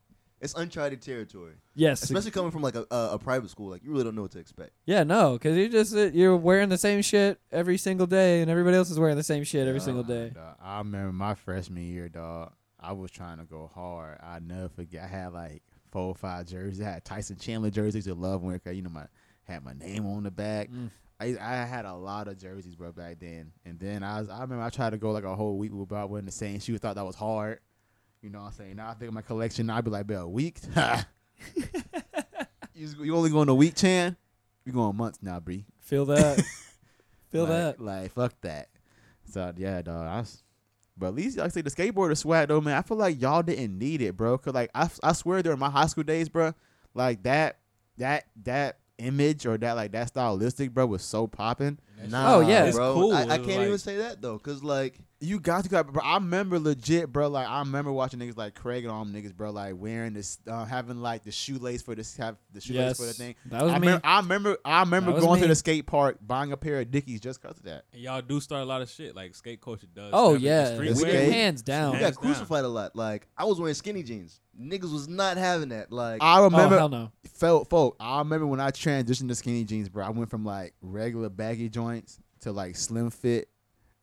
it's uncharted territory, yes. especially coming from like a, a, a private school. Like you really don't know what to expect. yeah, no, because you just uh, you're wearing the same shit every single day, and everybody else is wearing the same shit every Dog, single day. dog, I remember my freshman year, dog. I was trying to go hard. I never forget. I had like four or five jerseys. I had Tyson Chandler jerseys. I love wearing. 'cause, You know, my had my name on the back. Mm. I I had a lot of jerseys, bro, back then. And then I was I remember I tried to go like a whole week without wearing the same shoe. Thought that was hard. You know what I'm saying? Now I think of my collection. I'd be like, bro, a week? you, you only going a week, Chan? We going months now, Bree. Feel that? Feel like, that? Like fuck that. So yeah, dog. I was, but at least like I say the skateboarder swag though, man. I feel like y'all didn't need it, bro. Cause like I, I swear during my high school days, bro, like that that that image or that like that stylistic, bro, was so popping. And Nah, Oh, yeah. Bro. cool. I, I can't like- even say that though, cause like You got to go, bro. I remember legit, bro. Like I remember watching niggas like Craig and all them niggas, bro, like wearing this, uh, having like the shoelace for this, have the shoelace Yes. for the thing. That was I me. remember, I remember, I remember going me. to the skate park, buying a pair of Dickies just cause of that. And y'all do start a lot of shit like skate culture does. Oh yeah, street It's skate. hands down. you got crucified a lot. Like I was wearing skinny jeans. Niggas was not having that. Like I remember, oh hell no. felt folk. I remember when I transitioned to skinny jeans, bro. I went from like regular baggy joints to like slim fit,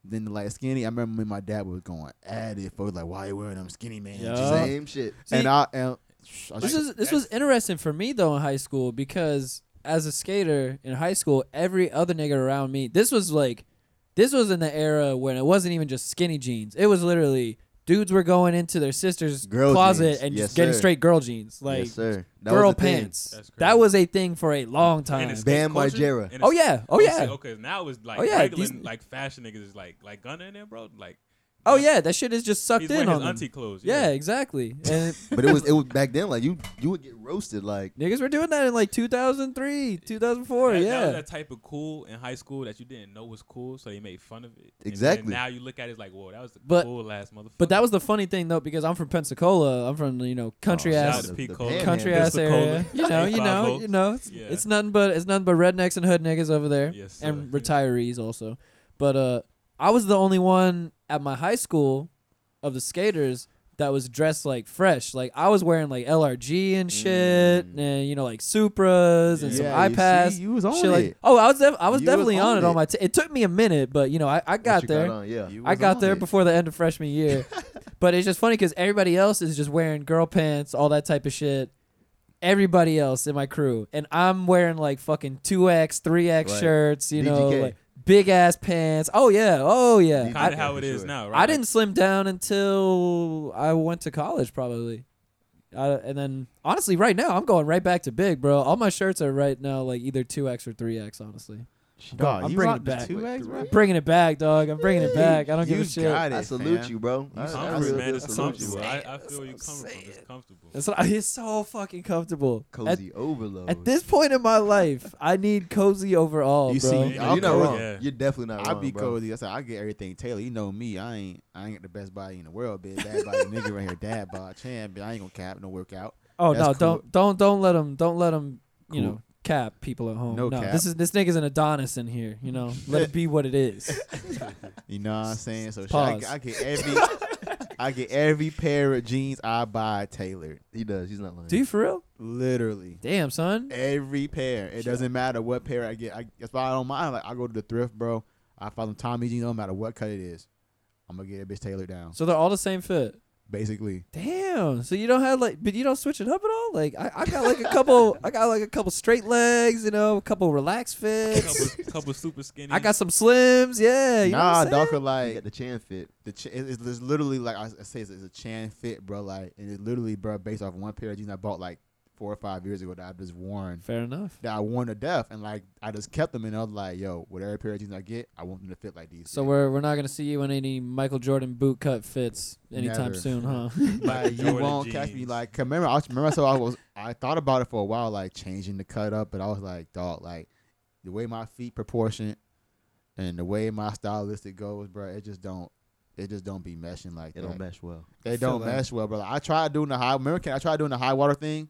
then like skinny. I remember when my dad was going at it for like, why you wearing them skinny man Yeah. same shit. See, and I and I This is this was interesting for me though in high school because as a skater in high school, every other nigga around me, this was like, this was in the era when it wasn't even just skinny jeans. It was literally dudes were going into their sister's Girl closet jeans. and Yes, just getting sir. straight girl jeans, like yes, sir. That girl was the thing. pants. That's crazy. That was a thing for a long time. the skate Bam culture? Margera. Oh yeah, oh, oh yeah, Okay, now it's like Oh, yeah, regular, these- like fashion niggas is like like gunner in there, bro. Like oh yeah. That shit is just sucked he's in wearing on his them. auntie clothes. Yeah, exactly. And But it was it was back then. Like you you would get roasted. Like niggas were doing that in like 2003, 2004. That, that yeah. was that type of cool in high school that you didn't know was cool, so they made fun of it. And then Exactly. now you look at it it's like, whoa, that was the But- cool ass motherfucker. But that was the funny thing though, because I'm from Pensacola. I'm from you know country Oh, Shout ass out to P-Cola. Panhandle. country ass Pensacola. area. You know, you know, you know. It's, Yeah. it's nothing but it's nothing but rednecks and hood niggas over there, Yes, sir. and retirees also. But uh, I was the only one at my high school of the skaters that was dressed like fresh. Like I was wearing like LRG and shit, Mm. and you know like Supras and Yeah, some you iPaths. see, you was on shit like it. oh, I was def- I was You was definitely on on it on my. T- it took me a minute, but you know I, I got you there. on, yeah. You I got there it. before the end of freshman year. but it's just funny because everybody else is just wearing girl pants, all that type of shit. Everybody else in my crew, and I'm wearing like fucking two X, three X shirts. You know, like big ass pants. Oh yeah, oh yeah. Kind of how it is now, right? I didn't slim down until I went to college, probably. Uh, and then honestly, right now I'm going right back to big, bro. All my shirts are right now like either two X or three X. Honestly, Dog, I'm bringing it back. two X, I'm bro. bringing it back, dog. I'm bringing it back. I don't give a shit. got I salute fam. you, bro. I, You I Comfort, really man. It's salute comfortable. you. I, I feel you coming from. It's comfortable. That's what I, it's so fucking comfortable. At, Cozy overload. at this point in my life, I need cozy overall, You bro. see, Yeah, you're not wrong. Yeah. You're definitely not I wrong, be bro. cozy. I said I get everything tailored. You know me. I ain't I ain't the best body in the world, bitch. Bad body nigga right here, dad bod champ. But I ain't gonna cap no workout. oh That's no, cool. don't don't don't let him don't let him you know cap people at home. No No, cap. this is this nigga's an Adonis in here. You know, let it be what it is. You know what I'm saying? So shit, Pause. I, I get every I get every pair of jeans I buy tailored. He does. He's not lying. Do you for real? Literally. Damn, son. Every pair. It doesn't matter what pair I get. I, that's why I don't mind. Like I go to the thrift, bro. I find them Tommy jeans. No matter what cut it is, I'm gonna get a bitch tailored down. So they're all the same fit. Basically, Damn. So you don't have like, but you don't switch it up at all. Like I, I got like a couple. I got like a couple straight legs. You know, a couple relaxed fits. couple, couple super skinny. I got some slims. Yeah. You know nah, what I'm dog. saying? are Like you got the chan fit. the ch- it's, it's literally like I, I say, it's, it's a Chan fit, bro. Like, and it's literally, bro, based off one pair of jeans I bought like four or five years ago that I've just worn. Fair enough. That I worn to death, and like I just kept them, and I was like, yo, whatever pair of jeans I get, I want them to fit like these. So fit. we're we're not gonna see you in any Michael Jordan boot cut fits anytime Never. soon, huh? like you Jordan won't catch me. Like, Like, 'cause remember, I was, remember, so I was, I thought about it for a while, like changing the cut up, but I was like, dog, like the way my feet proportion and the way my stylistic goes, bro, it just don't, it just don't be meshing like It that. don't mesh well. They Feel don't mesh well, bro. Like, I tried doing the high. Remember, can I tried doing the high water thing?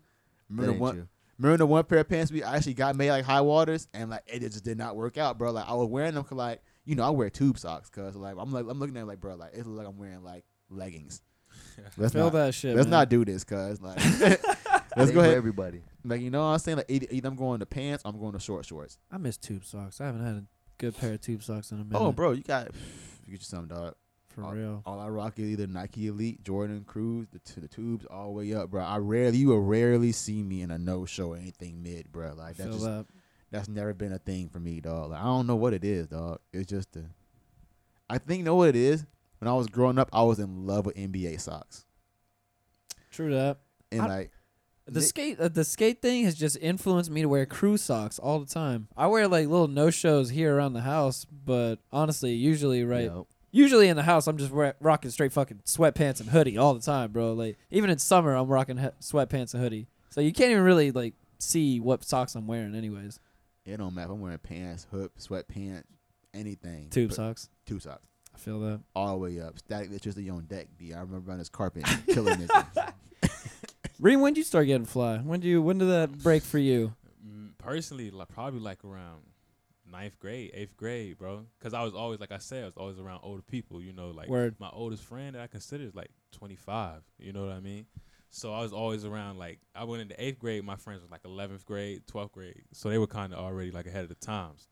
That Remember the ain't one? you. Remember the one pair of pants we actually got made like high waters, and like it just did not work out, bro. Like I was wearing them 'cause, like you know I wear tube socks, cause like I'm like I'm looking at it like bro, like it looks like I'm wearing like leggings. Let's Feel not that shit. let's man. not do this, cause like let's go ahead. everybody. Like you know what I'm saying? Like either, either I'm going to pants, I'm going to short shorts. I miss tube socks. I haven't had a good pair of tube socks in a oh, minute. Oh, bro, you got you get you some dog. For all, real. All I rock is either Nike Elite, Jordan Cruise, the the tubes all the way up, bro. I rarely you will rarely see me in a no show or anything mid, bro. Like that Feel just that. that's never been a thing for me, dog. Like I don't know what it is, dog. It's just the I think you know what it is. When I was growing up, I was in love with NBA socks, True that. and I- like The skate uh, the skate thing has just influenced me to wear crew socks all the time. I wear like little no shows here around the house, but honestly, usually right. Usually in the house I'm just wear- rocking straight fucking sweatpants and hoodie all the time, bro. Like even in summer I'm rocking he- sweatpants and hoodie. So you can't even really like see what socks I'm wearing anyways. it don't matter. if I'm wearing pants, hood, sweatpants, anything. Tube but- socks. Tube socks. I feel that. All the way up. Static electricity on deck, B. I remember on this carpet killing niggas. Reem, when did you start getting fly? When do you when did that break for you? Mm, personally, like probably like around ninth grade, eighth grade, bro. Because I was always, like I said, I was always around older people. You know, like Word. my oldest friend that I consider is like 25. You know what I mean? So I was always around. Like I went into eighth grade, my friends were like 11th grade, 12th grade. So they were kind of already like ahead of the times.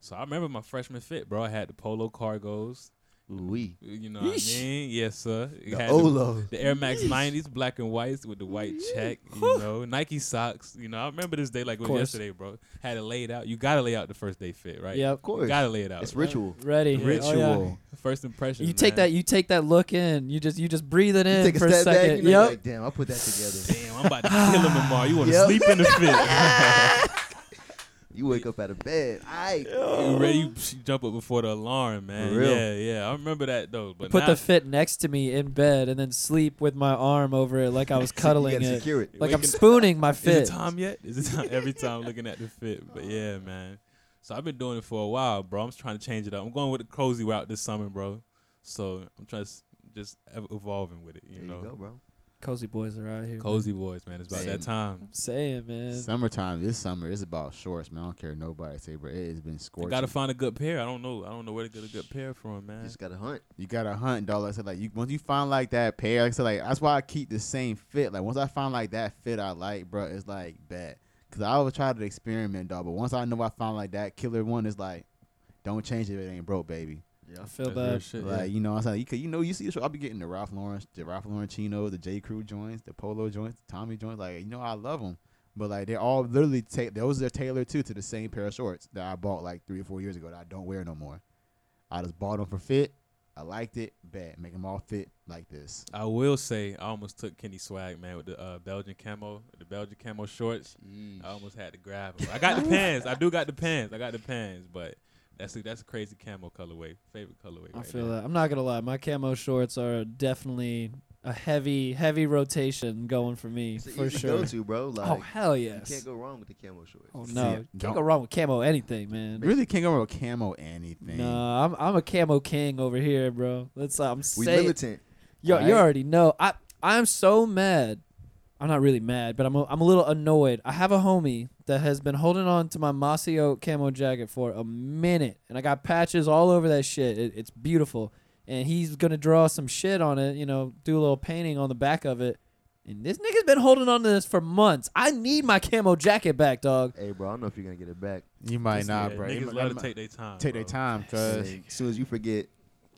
So I remember my freshman fit, bro. I had the polo cargos. Ooh-wee. You know what I mean? Yes, sir. It The Olo. the Air Max 90s, black and whites with the white check, you know, Nike socks. You know, I remember this day like it was yesterday, bro. Had it laid out. You gotta lay out the first day fit, right? Yep. Of course. You gotta lay it out. It's ritual. Ready. Yeah. Oh, yeah. Ritual. First impression. You take that you take that look in. You just you just breathe it You in take a for step a second. back. You know, yep. like, damn, I put that together. Damn, I'm about to kill him tomorrow. You want to Yep. sleep in the fit? You wake up out of bed. I you ready? You jump up before the alarm, man. For real. Yeah, yeah. I remember that though. But Put now, the fit next to me in bed and then sleep with my arm over it like I was cuddling gotta it. secure it. Like I'm spooning my Is fit. it time yet? Is it time? Every time looking at the fit. But yeah, man. So I've been doing it for a while, bro. I'm just trying to change it up. I'm going with the cozy route this summer, bro. So I'm trying to just evolving with it, you There know. you go, bro. Cozy boys are out here. man. Cozy boys, man. It's about Same. that time. I'm saying, man. Summertime. This summer is about shorts, man. I don't care nobody say, bro. It has been You scorching. gotta find a good pair. I don't know. I don't know where to get a good pair from, man. You just gotta hunt. You gotta hunt, dog. Like I said, like you once you find like that pair, like I said, like that's why I keep the same fit. Like once I find like that fit I like, bro, it's like bad. Cause I always try to experiment, dog. But once I know I found like that killer one, it's like, don't change it if it ain't broke, baby. Yeah. I feel That's real that. shit, like yeah. you know, I'm saying you could, you know, you see, the show, I'll be getting the Ralph Lauren, the Ralph Lauren chinos, the J Crew joints, the Polo joints, the Tommy joints. Like you know, I love them. But like they're all literally ta- those are tailored too to the same pair of shorts that I bought like three or four years ago that I don't wear no more. I just bought them for fit. I liked it. Bad. Make them all fit like this. I will say I almost took Kenny swag, man, with the uh, Belgian camo, the Belgian camo shorts. Jeez. I almost had to grab them. I got the pants. I do got the pants. I got the pants, but that's a, that's a crazy camo colorway. Favorite colorway. I right feel there. that. I'm not gonna lie. My camo shorts are definitely a heavy, heavy rotation going for me It's for easy sure. go-to, bro. Oh, like oh hell you yes. can't go wrong with the camo shorts. Oh See, no, can't don't- go wrong with camo anything, man. Really can't go wrong with camo anything. No, I'm I'm a camo king over here, bro. Let's I'm We saying, militant. yo, you already know. I I'm so mad. I'm not really mad, but I'm a, I'm a little annoyed. I have a homie that has been holding on to my mossy oak camo jacket for a minute, and I got patches all over that shit. It, it's beautiful, and he's gonna draw some shit on it. You know, do a little painting on the back of it. And this nigga's been holding on to this for months. I need my camo jacket back, dog. Hey, bro, I don't know if you're gonna get it back. You might Just- not, yeah, bro. Niggas might- let you it take their time. take their time, cause as soon as you forget,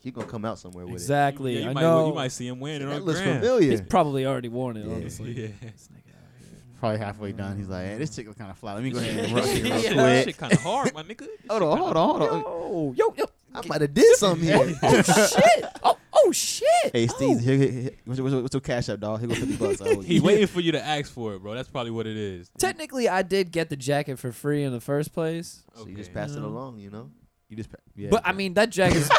he gonna come out somewhere with it. Exactly. Yeah, you I might, know. You might see him it. wearing it That on looks gram. familiar. He's probably already worn it, Yeah. honestly. Yeah. This nigga probably halfway done. He's like, hey, this chick was kind of fly. Let me go ahead and rush it yeah, real that quick. shit kind of hard, my nigga. Hold on, hold on, hold on. Yo, yo, yo. I might have did something here. Oh shit! Oh, oh shit! Hey, Steve, Oh. here, here, here- what's, your- what's, what's your cash up, dog? Here go 50 bucks. Oh, He waiting for you to ask for it, bro. That's probably what it is. Technically, I did get the jacket for free in the first place, So you just Okay. pass it along, you know. You just, yeah. but I mean that jacket's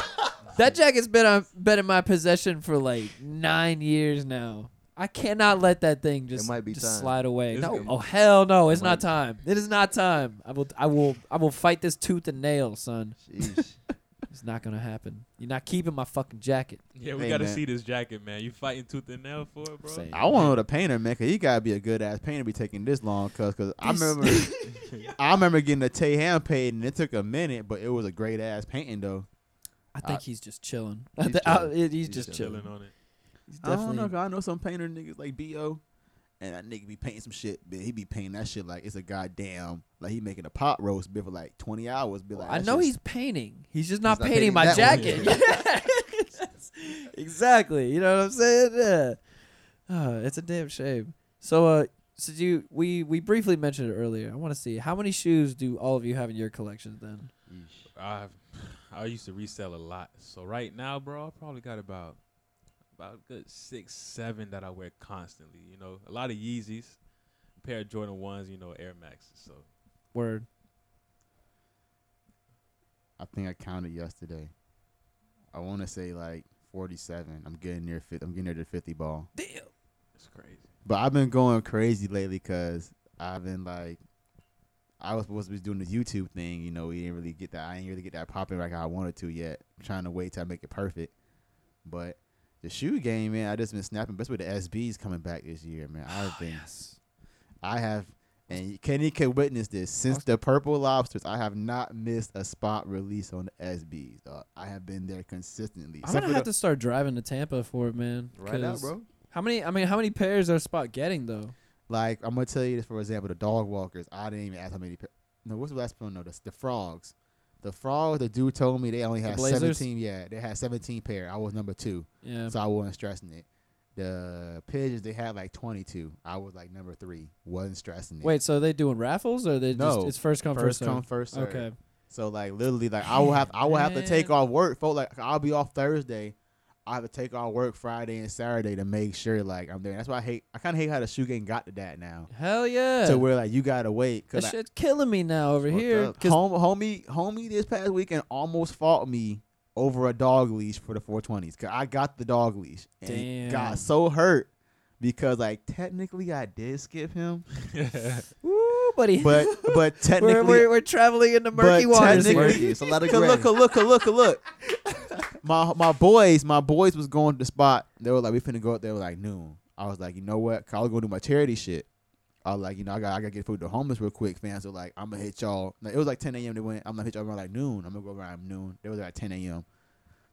that jacket's been on, been in my possession for like nine years now. I cannot let that thing just, might be just time. slide away. It's no, good. oh hell no! It's It not might- time. It is not time. I will, I will, I will fight this tooth and nail, son. Jeez. It's not gonna happen. You're not keeping my fucking jacket. Yeah, we Hey, gotta man. see this jacket, man. You fighting tooth and nail for it, bro? Saying. I want to know the painter, man, because he got to be a good ass painter to be taking this long. Because cause I remember I remember getting a Tay Ham paid, and it took a minute, but it was a great ass painting, though. I think I- he's just chilling. He's I- chilling. he's, He's just chilling chilling. on it. He's I don't definitely. know, 'cause I know some painter niggas like Bo, and that nigga be painting some shit, but he be painting that shit like it's a goddamn like he making a pot roast, be for like twenty hours. Be like, I know shit's- he's painting. He's just not not painting, painting my jacket. exactly. You know what I'm saying? Yeah. Uh, it's a damn shame. So, uh, so do you we we briefly mentioned it earlier. I want to see how many shoes do all of you have in your collection? Then I I I used to resell a lot. So right now, bro, I probably got about about a good six, seven that I wear constantly. You know, a lot of Yeezys, a pair of Jordan ones, you know, Air Maxes. So word. I think I counted yesterday. I want to say like forty-seven. I'm getting near. 50, I'm getting near the fifty ball. Damn. it's crazy. But I've been going crazy lately because I've been like, I was supposed to be doing the YouTube thing. You know, we didn't really get that. I didn't really get that popping like I wanted to yet. I'm trying to wait till I make it perfect. But the shoe game, man, I just been snapping. Best with the SBs coming back this year, man. I've been, Yes. I have, and Kenny can witness this. Since the Purple Lobsters, I have not missed a spot release on the SBs. dog. I have been there consistently. I'm Except gonna have the- to start driving to Tampa for it, man. Right 'cause bro. How many? I mean, how many pairs are Spot getting though? Like I'm gonna tell you this for example, the dog walkers. I didn't even ask how many. No, what's the last one? No, the, the frogs. The frogs. The dude told me they only The had Blazers? 17. Yeah, they had 17 pair. I was number two, Yeah. so I wasn't stressing it. The pigeons they had like 22. I was like number three. Wasn't stressing it. Wait, so they doing raffles or they No. just it's first come first first, come first serve. Okay. So like literally like I will have I will have to take off work. Folks like I'll be off Thursday. I have to take off work Friday and Saturday to make sure like I'm there. That's why I hate. I kind of hate how the shoe game got to that now. Hell yeah. To where like you gotta wait that because shit's killing me now over here. up. 'cause- Home, homie, homie, this past weekend almost fought me over a dog leash for the 420s. Cause I got the dog leash and Damn. got so hurt because like technically I did skip him, Woo, buddy. but but technically. we're, we're, we're traveling into murky waters technically- It's a lot of Cause gray. look, cause look, cause look, cause look. my my boys, my boys was going to the spot. They were like, we finna go up there like noon. I was like, you know what? 'Cause I was gonna do my charity shit. I was like, you know, I got I gotta get food to the homeless real quick, fam. So like, I'm gonna hit y'all. Like, it was like 10 a.m. They went. I'm gonna hit y'all around like noon. I'm gonna go around noon. They was at 10 a.m.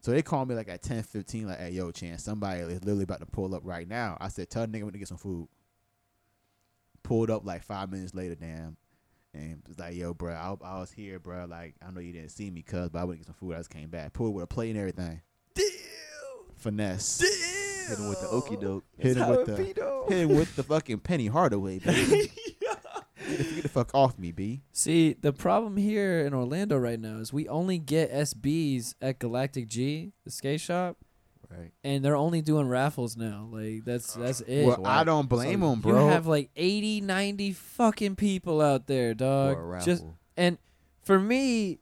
So they called me like at 10, 15, like, hey, yo, Chance, somebody is literally about to pull up right now. I said, tell the nigga to get some food. Pulled up like five minutes later, damn. And it's like, yo, bro, I, I was here, bro. Like, I know you didn't see me, cuz, but I went to get some food. I just came back. Pulled with a plate and everything. Damn. Finesse. Hit him with the okie doke. Hit him with the hit him with the fucking Penny Hardaway, baby. get, the, get the fuck off me, B. See, the problem here in Orlando right now is we only get SBs at Galactic G, the skate shop, Right. and they're only doing raffles now. Like that's uh, that's it. Well, I don't blame So him, bro. You have like 80, 90 fucking people out there, dog. For a Just and for me,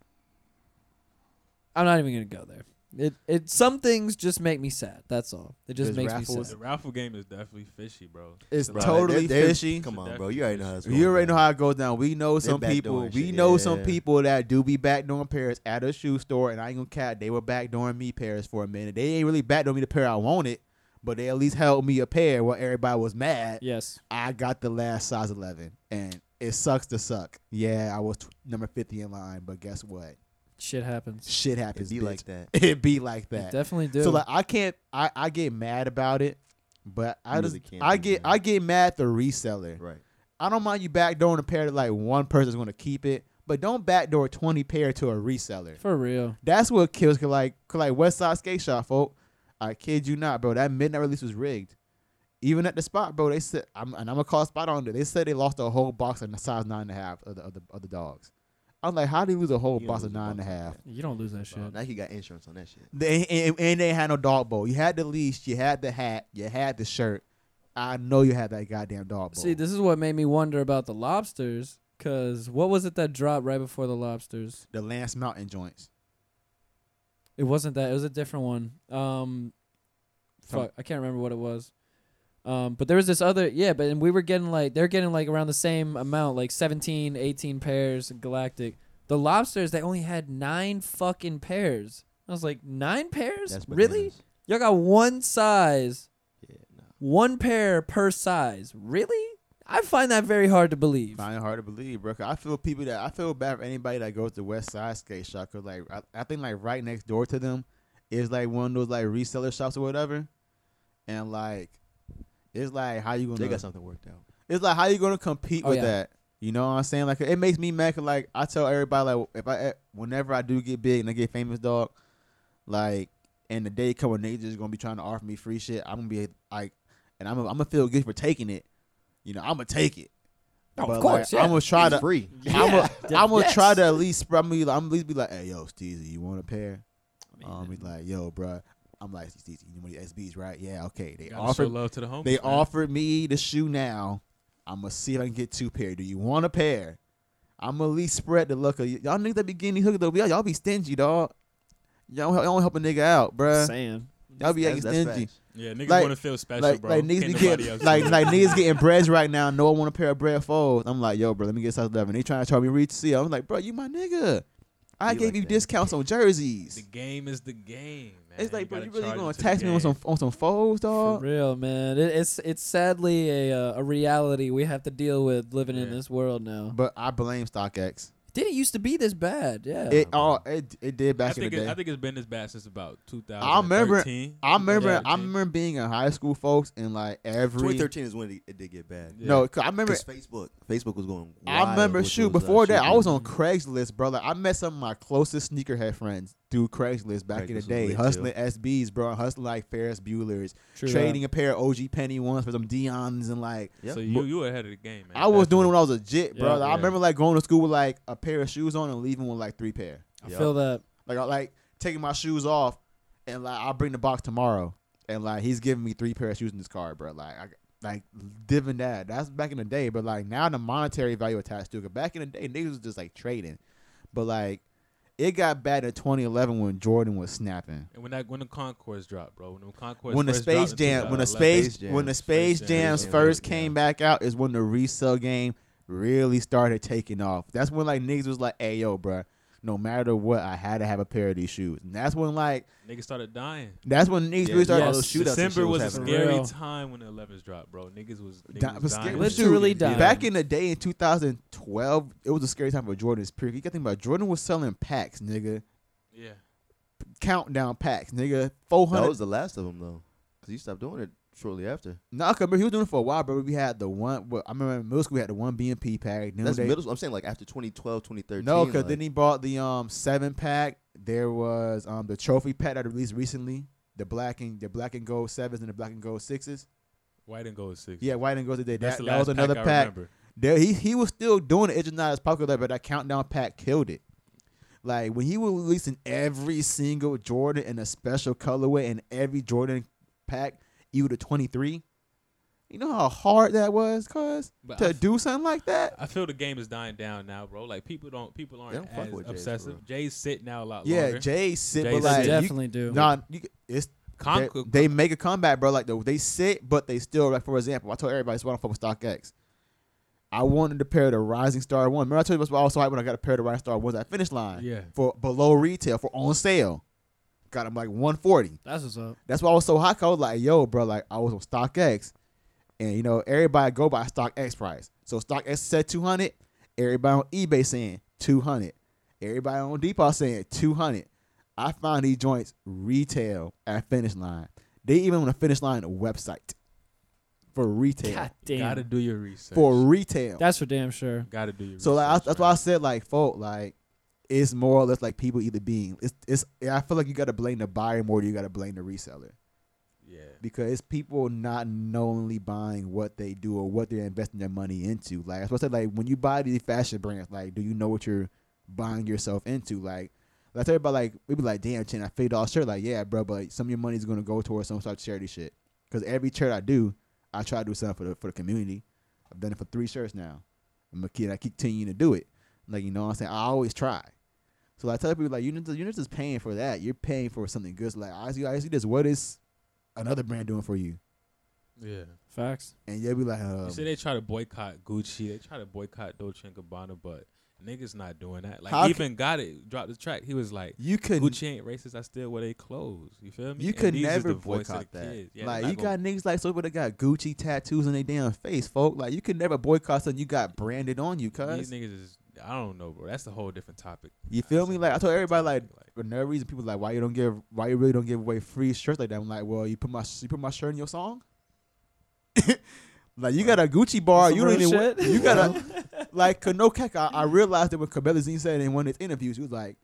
I'm not even gonna go there. It it some things just make me sad. That's all. It just There's makes me raffles. sad. The raffle game is definitely fishy, bro. it's Bro, totally they- they- fishy. Come on, bro. You already know how it's going. You already know how it goes down. We know They some people. backdooring We shit, know some yeah. people that do be backdooring pairs at a shoe store, and I ain't gonna cat. They were backdooring me pairs for a minute. They ain't really backdooring me the pair I wanted, but they at least held me a pair while everybody was mad. Yes. I got the last size 11, and it sucks to suck. Yeah, I was t- number 50 in line, but guess what? Shit happens. Shit It happens. be bitch. like that. It be like You that. definitely do. So like I can't I, I get mad about it, but I You just really I get mad. I get mad at the reseller. Right. I don't mind you backdooring a pair that like one person's gonna keep it, but don't backdoor twenty pair to a reseller. for real. That's what kills 'cause like cause 'cause like West Side Skate Shop, folk. I kid you not, bro. That midnight release was rigged. Even at the spot, bro, they said, I'm, and I'm gonna call a spot on it. They said they lost a whole box of the size nine and a half of the of the, of the dogs. I'm like, how do you lose a whole box of lose a nine and a box like half? that. You don't lose that shit. Bro, Nike got insurance on that shit. They and, and they had no dog bowl. You had the leash, you had the hat, you had the shirt. I know you had that goddamn dog bowl. See, this is what made me wonder about the lobsters. Cause what was it that dropped right before the lobsters? the Lance Mountain joints. It wasn't that. It was a different one. Um, fuck, I can't remember what it was. Um, but there was this other, yeah. But and we were getting like they're getting like around the same amount, like 17, 18 pairs. Galactic. The lobsters they only had nine fucking pairs. I was like, nine pairs? That's really? bananas. Y'all got one size, Yeah, no. one pair per size. Really? I find that very hard to believe. Find it hard to believe, bro. I feel people that I feel bad for anybody that goes to West Side Skate Shop. Cause like I, I think like right next door to them is like one of those like reseller shops or whatever, and like it's like how you gonna They got something worked out. it's like how you gonna compete Oh, with yeah. that. You know what I'm saying? Like it makes me mad. like I tell everybody, like if I eh, whenever I do get big and I get famous, dog, like and the day come when they just gonna be trying to offer me free shit, I'm gonna be like, and I'm gonna, I'm gonna feel good for taking it. You know, I'm gonna take it. Oh, of course, like, yeah. I'm gonna try It's to. free. I'm gonna, Yeah, I'm gonna yes. try to at least spread me. I'm at least be like, hey, yo, Steezy, you want a pair? I mean, Um, he's like, yo, bruh. I'm like, Steezy, you want the SBs, right? Yeah, okay. They Gotta offered love to the homies. they man. offered me the shoe now. I'm gonna see if I can get two pair. Do you want a pair? I'm gonna at least spread the luck of y- y'all niggas that be getting these hooked up. Y'all, y'all be stingy, dog. Y'all, y'all don't help a nigga out, bruh. saying. Y'all be acting That's- that's stingy. Yeah, niggas Like- want to feel special, Like, bro. like niggas Can't be nobody getting else like do like niggas getting breads right now. No one want a pair of bread folds. I'm like, yo, bro, let me get size eleven. They trying to charge me reach C. I'm like, bro, you my nigga. I Be gave like you that. discounts on jerseys. The game is the game, man. It's like, bro, you really gonna it to the tax me on some game. on some folds, For dog? real, man. It, it's it's sadly a uh, a reality we have to deal with living in this world now. But I blame StockX. Didn't used to be this bad, yeah. It all it, it did back I in the think day. it, I think it's been this bad since about 2013. I remember- I remember, I remember being in high school, folks, and like every 2013 is when it, it did get bad. Yeah. no, 'cause I remember, Because Facebook, Facebook was going. I remember, with shoot, uh, before shoe that, I was on Craigslist, brother. Like, I met some of my closest sneakerhead friends through Craigslist back in the day, lit, hustling SBs, bro, hustling like Ferris Bueller's, True trading a pair of OG Penny ones for some Dion's, and like Yep. So you you were ahead of the game, man. I was doing it when I was a jit, bro. Yeah, Like, I remember like going to school with like a pair of shoes on and leaving with like three pair. I Yup. feel that. Like I like taking my shoes off, and like I'll bring the box tomorrow, and like he's giving me three pair of shoes in his car, bro. Like I like diving that. That's back in the day, but like now the monetary value attached to it. Back in the day, niggas was just like trading, but like it got bad in 2011 when Jordan was snapping. And when that when the Concords dropped, bro, when the Concords When the Space Jam, when the Space, when the Jams. Space Space Jams Jams, first yeah. came back out, is when the resale game really started taking off. That's when like niggas was like, "Hey yo, bruh, no matter what, I had to have a pair of these shoes. And that's when like Niggas started dying. that's when niggas Yeah, really started oh, yes. those shootouts. December shit was a scary Real. time when the 11s dropped, bro. Niggas was, niggas Di- was dying. Literally Dude, dying. Back in the day in 2012, it was a scary time for Jordan's period. You got to think about it. Jordan was selling packs, nigga. Yeah. Countdown packs, nigga. 400. That was the last of them though, because he stopped doing it shortly after. no, I remember he was doing it for a while, bro. We had the one. Well, I remember in middle school we had the one BMP pack. Then That's they- middle. school. I'm saying like after 2012, 2013. No, because like, then he bought the um seven pack. There was um the trophy pack that released recently. The black and the black and gold sevens and the black and gold sixes. White and gold sixes. Yeah, white and gold today. That's That, that was another pack. pack. Remember. There, he he was still doing it. It's just not as popular, but that countdown pack killed it. Like when he was releasing every single Jordan in a special colorway and every Jordan pack, even the twenty three. You know how hard that was, cuz to I f- do something like that. I feel the game is dying down now, bro. Like people don't people aren't don't fuck as with Jay, for obsessive. real. Jay's sitting now a lot Yeah, longer. Jay sit, Jay but like They you, definitely do. nah, you, it's Con- they, they make a comeback, bro. Like the, they sit, but they still like. For example, I told everybody this is why I don't fuck with StockX. I wanted to pair the Rising Star one. Remember I told you about also hype when I got a pair of the Rising Star ones at finish line yeah. for below retail for on sale. Got them like 140. That's what's up. That's why I was so hot. 'cause I was like, yo, bro, like I was on StockX, and you know everybody go by StockX price. So StockX said 200. Everybody on eBay saying 200. Everybody on Depop saying 200. I found these joints retail at finish line. They even on the finish line website for retail. God damn. Gotta do your research. For retail. That's for damn sure. Gotta do your so like I, research. that's why I said like folk like it's more or less like people either being it's it's I feel like you got to blame the buyer more than you got to blame the reseller. Yeah. because it's people not knowingly buying what they do or what they're investing their money into. Like I was supposed to say, like when you buy these fashion brands, like do you know what you're buying yourself into? Like I tell you about like we be like, damn, chin, I fade off shirt. Like yeah, bro, but some of your money's gonna go towards some sort of charity shit. Because every shirt I do, I try to do something for the for the community. I've done it for three shirts now. I'm a kid. I keep continuing to do it. Like you know what I'm saying. I always try. So I tell people like you're not, you're not just paying for that. You're paying for something good. So like I see I see this. What is another brand doing for you? Yeah. Facts. And you'll be like, you um, say they try to boycott Gucci. They try to boycott Dolce and Gabbana, but niggas not doing that. Like How ca- even got it, dropped the track. He was like, you could Gucci ain't racist. I still wear they clothes. You feel me? you could never the voice of boycott that. Yeah, like you got niggas like so that got Gucci tattoos on their damn face, folk. Like you could never boycott something you got branded on you, cuz these niggas is. I don't know, bro. That's a whole different topic. You feel That's me? Like I told everybody, like topic, for no reason, people like why you don't give, why you really don't give away free shirts like that. I'm like, well, you put my you put my shirt in your song. like you got a Gucci bar, you don't even shit. you got a like no. I, I realized that when Cabela Zine said in one of his interviews, he was like.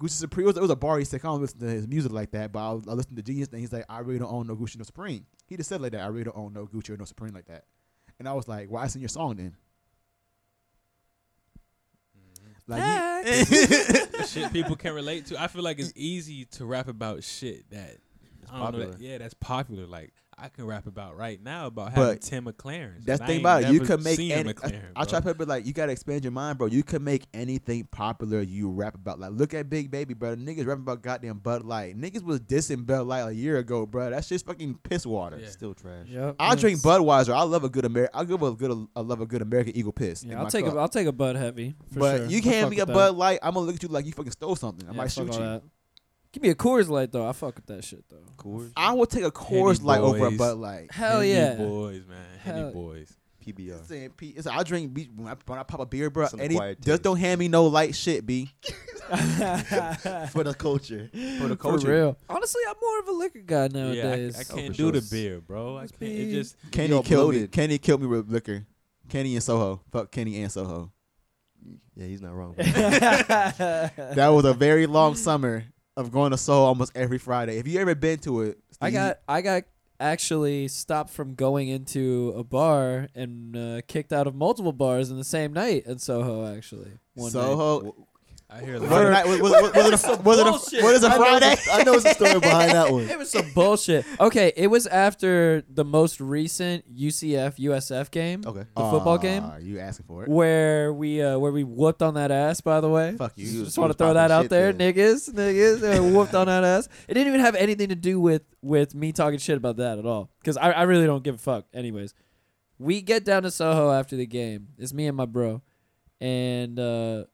Gucci Supreme. It was, it was a bar. He said, "I don't listen to his music like that." But I, I listened to Genius, and he's like, "I really don't own no Gucci, no Supreme." He just said like that. I really don't own no Gucci or no Supreme like that. And I was like, "Why is in your song then?" Like, you- shit people can relate to. I feel like it's easy to rap about shit that I don't know. popular. That, yeah, that's popular. Like I can rap about right now about having But ten McLarens. That's the thing about it. You never could make any. I, McLaren, I bro. try to put it like you gotta expand your mind, bro. You can make anything popular. You rap about like look at Big Baby, bro. Niggas rapping about goddamn Bud Light. Niggas was dissing Bud Light a year ago, bro. That's just fucking piss water. Yeah. Still trash. Yep. I drink Budweiser. I love a good American. I give a good. I love a good American Eagle piss. Yeah, I'll take cup. a I'll take a Bud Heavy. For but sure. you can't be a with that. Bud Light. I'm gonna look at you like you fucking stole something. I Yeah, might shoot you. that. Give me a Coors Light though. I fuck with that shit though. Coors, I would take a Coors Light over a boys. Bud Light. Hell Henny yeah. boys, man. Henny Hell- boys. PBR. It's saying, P- it's, I drink beach when I, when I pop a beer, bro. It's Any, acquired just taste. don't hand me no light shit, b. For the culture. For the For culture. real. Honestly, I'm more of a liquor guy Yeah, I, nowadays. I Oh, can't for do the beer, bro. I Must can't. It be- just Kenny all killed me. bloated. Kenny killed me with liquor. Kenny and Soho. Fuck Kenny and Soho. Yeah, he's not wrong. That was a very long summer of going to Soho almost every Friday. If you ever been to it, I got I got actually stopped from going into a bar and uh, kicked out of multiple bars in the same night in Soho. Actually, one night. Soho. I hear that. like, was, was, was, was it a, was it a, what is a I know Friday? I know the story behind that one. It was some bullshit. Okay, it was after the most recent UCF USF game, Okay. the football game, Aw, You asking for it? where we uh, where we whooped on that ass. By the way, Fuck you. You You just want to throw that out there, then. niggas, niggas, uh, whooped on that ass. It didn't even have anything to do with with me talking shit about that at all, because I, I really don't give a fuck. Anyways, we get down to Soho after the game. It's me and my bro, and uh,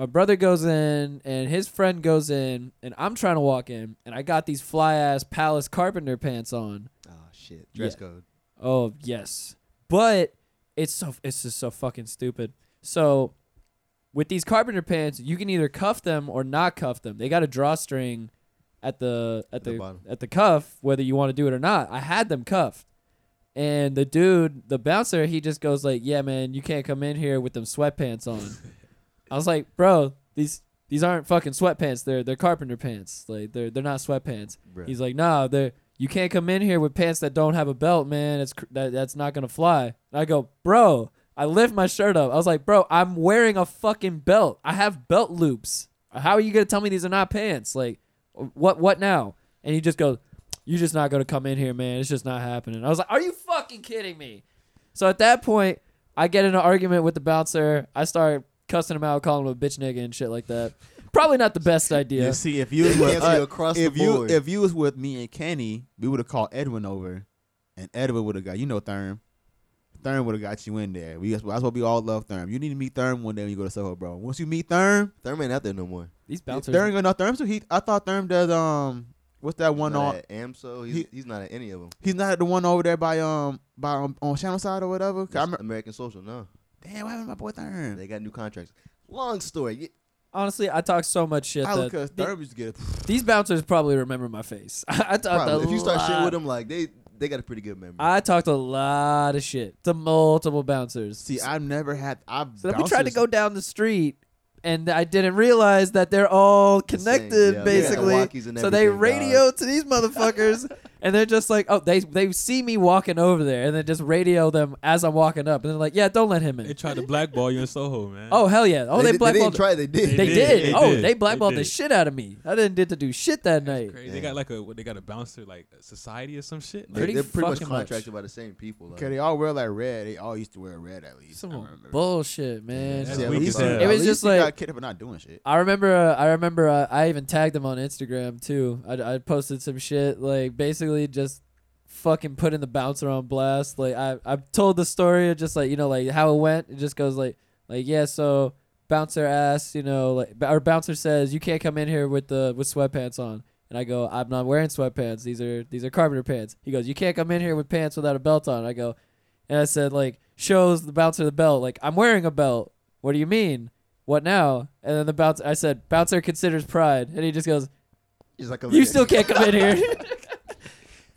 My brother goes in, and his friend goes in, and I'm trying to walk in, and I got these fly ass Palace Carpenter pants on. Oh shit. Dress Yeah. code. Oh yes, but it's so it's just so fucking stupid. So with these carpenter pants, you can either cuff them or not cuff them. They got a drawstring at the at At the the, at the cuff, whether you want to do it or not. I had them cuffed, and the dude, the bouncer, he just goes like, "Yeah, man, you can't come in here with them sweatpants on." I was like, "Bro, these." These aren't fucking sweatpants. They're they're carpenter pants. Like they're they're not sweatpants. Bruh. He's like, nah, they're you can't come in here with pants that don't have a belt, man. It's cr- that that's not gonna fly. And I go, bro. I lift my shirt up. I was like, bro, I'm wearing a fucking belt. I have belt loops. How are you gonna tell me these are not pants? Like, what what now? And he just goes, you're just not gonna come in here, man. It's just not happening. I was like, are you fucking kidding me? So at that point, I get in an argument with the bouncer. I start cussing him out, calling him a bitch nigga and shit like that. Probably not the best idea. You see, if you was with uh, across if the you board. if you was with me and Kenny, we would have called Edwin over, and Edwin would have got you know Therm. Therm would have got you in there. We that's what we all love Therm. You need to meet Therm one day when you go to Soho, bro. Once you meet Therm, Thurman ain't out there no more. These bouncers. Therm going no, know Therm. So he, I thought Therm does um, what's that one Not on? at AMSO. He's, he- he's not at any of them. He's not at the one over there by um by um, on Channel Side or whatever. 'Cause I remember, American Social. No, damn, what happened to my boy Therm? they got new contracts. Long story. Honestly, I talk so much shit I that look cause the- Therm used to get. these bouncers probably remember my face. I talked Probably. a If you start shit lot- with them, like they they got a pretty good memory. I talked a lot of shit to multiple bouncers. See, I've never had. I've so then we tried to bouncers- go down the street, and I didn't realize that they're all The same, connected, yeah. basically. Yeah, walkies and so they everything, dog. radio to these motherfuckers, and they're just like, oh, they they see me walking over there, and then just radio them as I'm walking up, and they're like, yeah, don't let him in. They tried to blackball you in Soho, man. Oh hell yeah! Oh, they, did- blackballed. didn't try. They did. They, They did. did, they Oh, did, they they blackballed the shit out of me. I didn't get to do shit that night. Crazy. They got like a what they got a bouncer like a society or some shit. They, Pretty they're pretty much fucking much. contracted by the same people. Like, Okay, they all wear like red. They all used to wear red at least. I Some remember. bullshit, man. That's See, at least as you- hell. It at was least just you like- got kidded for not doing shit. I remember. Uh, I remember. Uh, I even tagged them on Instagram too. I, I posted some shit like basically just fucking putting the bouncer on blast. Like I I told the story of just like you know like how it went. It just goes like like yeah. So bouncer asks you know like our bouncer says you can't come in here with the with sweatpants on. And I go, I'm not wearing sweatpants. These are these are carpenter pants. He goes, you can't come in here with pants without a belt on. I go, and I said like shows the bouncer the belt. Like I'm wearing a belt. What do you mean? What now? And then the bouncer, I said, bouncer considers pride, and he just goes, he's like, you still can't come in here.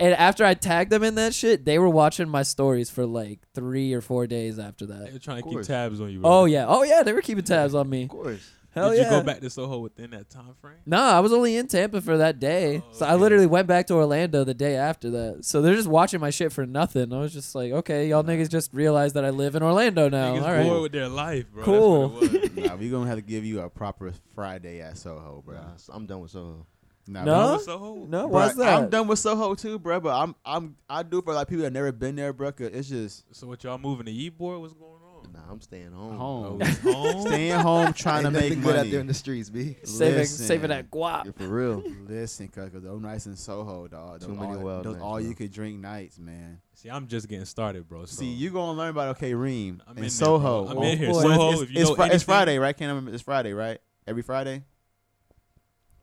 and after I tagged them in that shit, they were watching my stories for like three or four days after that. They that. were trying to keep tabs on you. Bro. Oh yeah, oh yeah, they were keeping tabs on me. Of course. Hell Did yeah. you go back to Soho within that time frame? Nah, I was only in Tampa for that day, Oh, so I literally went back to Orlando the day after that. So they're just watching my shit for nothing. I was just like, okay, y'all niggas just realized that I live in Orlando now. Niggas All right, bored with their life, bro. Cool. That's what nah, we gonna have to give you a proper Friday at Soho, bro. I'm done with Soho. Nah, No? bro. Soho? no, Bruh, why's that? I'm done with Soho too, bro. But I'm I'm I do for like people that never been there, bro. 'cause it's just So what y'all moving to Ybor? What's going on? Nah, I'm staying home. home, Oh, home. staying home, trying Ain't to make nothing good out there in the streets, b. saving Listen. saving that guap. Yeah, for real. Listen, cause, cause those nights in Soho, dog. Those Too many all, wild those nights, all bro. you could drink nights, man. See, I'm just getting started, bro. So See, you gonna learn about okay, Reem I'm in in Soho. bro. I'm Oh, in here. boy. Soho. it's, if you it's, know Fri- it's Friday, right? Can't remember. It's Friday, right? Every Friday.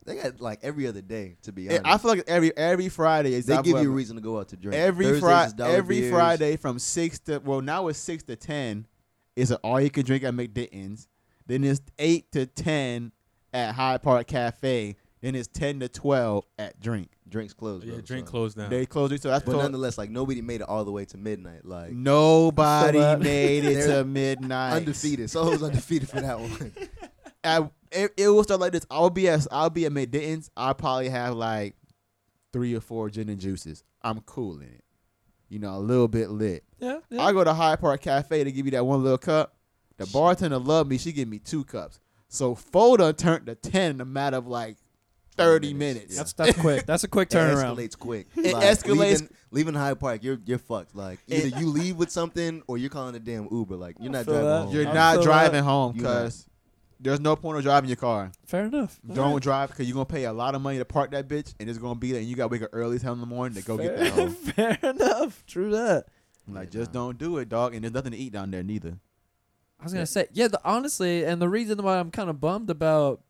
They got like every other day, to be honest. I feel like every every Friday is they give you a reason to go out to drink. every Friday. Every beers. Friday from six to well now it's six to ten is an all you can drink at MacDinton's. Then it's eight to ten at Hyde Park Cafe. Then it's ten to twelve at Drink. Drinks closed. Yeah, bro, drink so. closed down. They closed it, so that's But total- nonetheless, like nobody made it all the way to midnight. Like Nobody made it to midnight. undefeated. Soho's undefeated for that one. I, it, it will start like this. I'll be at I'll be at MacDinton's. I'll probably have like three or four gin and juices. I'm cool in it. You know, a little bit lit. Yeah, yeah. I go to Hyde Park Cafe to give you that one little cup. The bartender loved me. She give me two cups. So four done turned to ten in a matter of like thirty minutes. minutes, That's that's quick. That's a quick It turnaround. escalates quick. It Like, escalates- Leaving, leaving Hyde Park, you're you're fucked. Like either you leave with something or you're calling a damn Uber. Like you're not driving home. You're I not driving that. home because there's no point of driving your car. Fair enough. Don't drive because you're gonna pay a lot of money to park that bitch, and it's gonna be there. And you gotta wake up early as hell in the morning to go get that home. Fair enough. True that. Like, Yeah, just nah. don't do it, dog. And there's nothing to eat down there neither. I was gonna say, yeah. The, honestly, and the reason why I'm kind of bummed about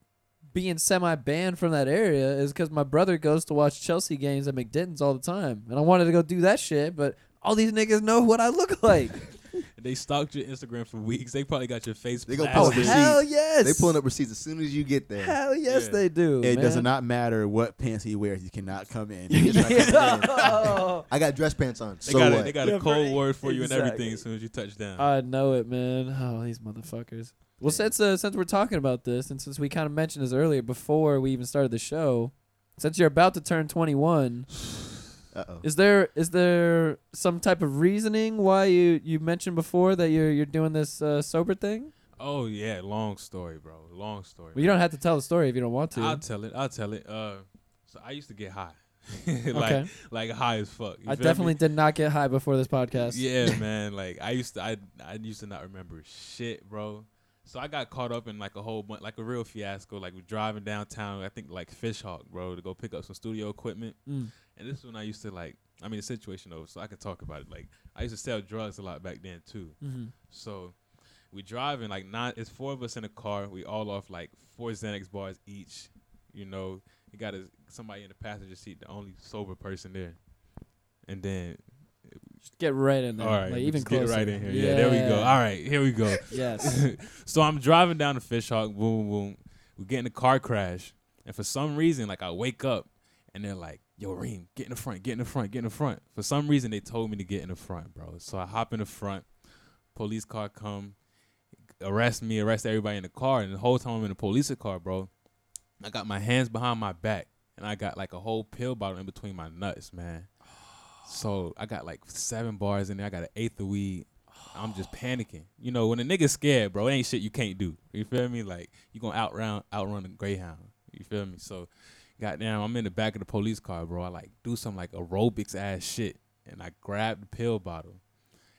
being semi banned from that area is because my brother goes to watch Chelsea games at MacDinton's all the time, and I wanted to go do that shit, but all these niggas know what I look like. They stalked your Instagram for weeks. They probably got your Facebook. They gonna oh post blasted. receipts. hell yes! They pulling up receipts as soon as you get there. Hell yes, Yeah. they do. It does not matter what pants he wears. He cannot come in. He's not coming in. I got dress pants on. They so got a, what? they got Yeah, a cold right. word for you and everything Exactly. as soon as you touch down. I know it, man. Oh, these motherfuckers. Well, since uh, since we're talking about this, and since we kind of mentioned this earlier before we even started the show, since you're about to turn 21, Uh oh. is there is there some type of reasoning why you you mentioned before that you're you're doing this uh, sober thing? oh yeah, long story, bro. Long story. Well, you don't have to tell the story if you don't want to. I'll tell it. I'll tell it. Uh, so I used to get high, like okay. like high as fuck. You I definitely me? did not get high before this podcast. Yeah, man. Like I used to, I I used to not remember shit, bro. So I got caught up in like a whole bunch, like a real fiasco. Like we're driving downtown, I think like Fishhawk, bro, to go pick up some studio equipment. Mm. And this is when I used to like, I mean, the situation over, so I can talk about it. Like I used to sell drugs a lot back then too. hmm So we driving like nine. It's four of us in a car. We all off like four Xanax bars each. You know, you got a, somebody in the passenger seat, the only sober person there. And then, Just get right in there. all right, like even let's get right in here. Yeah. there we go. All right, here we go. Yes. so I'm driving down the Fishhawk. Boom, boom. We get in a car crash, and for some reason, like I wake up, and they're like, "Yo, Reem, get in the front, get in the front, get in the front." For some reason, they told me to get in the front, bro. So I hop in the front. Police car come, arrest me, arrest everybody in the car, and the whole time I'm in the police car, bro. I got my hands behind my back, and I got like a whole pill bottle in between my nuts, man. So I got like seven bars in there. I got an eighth of weed. I'm just panicking. You know, when a nigga scared, bro, it ain't shit you can't do. You feel me? Like you gonna outrun outrun a greyhound. You feel me? So, goddamn, I'm in the back of the police car, bro. I like do some like aerobics ass shit, and I grab the pill bottle,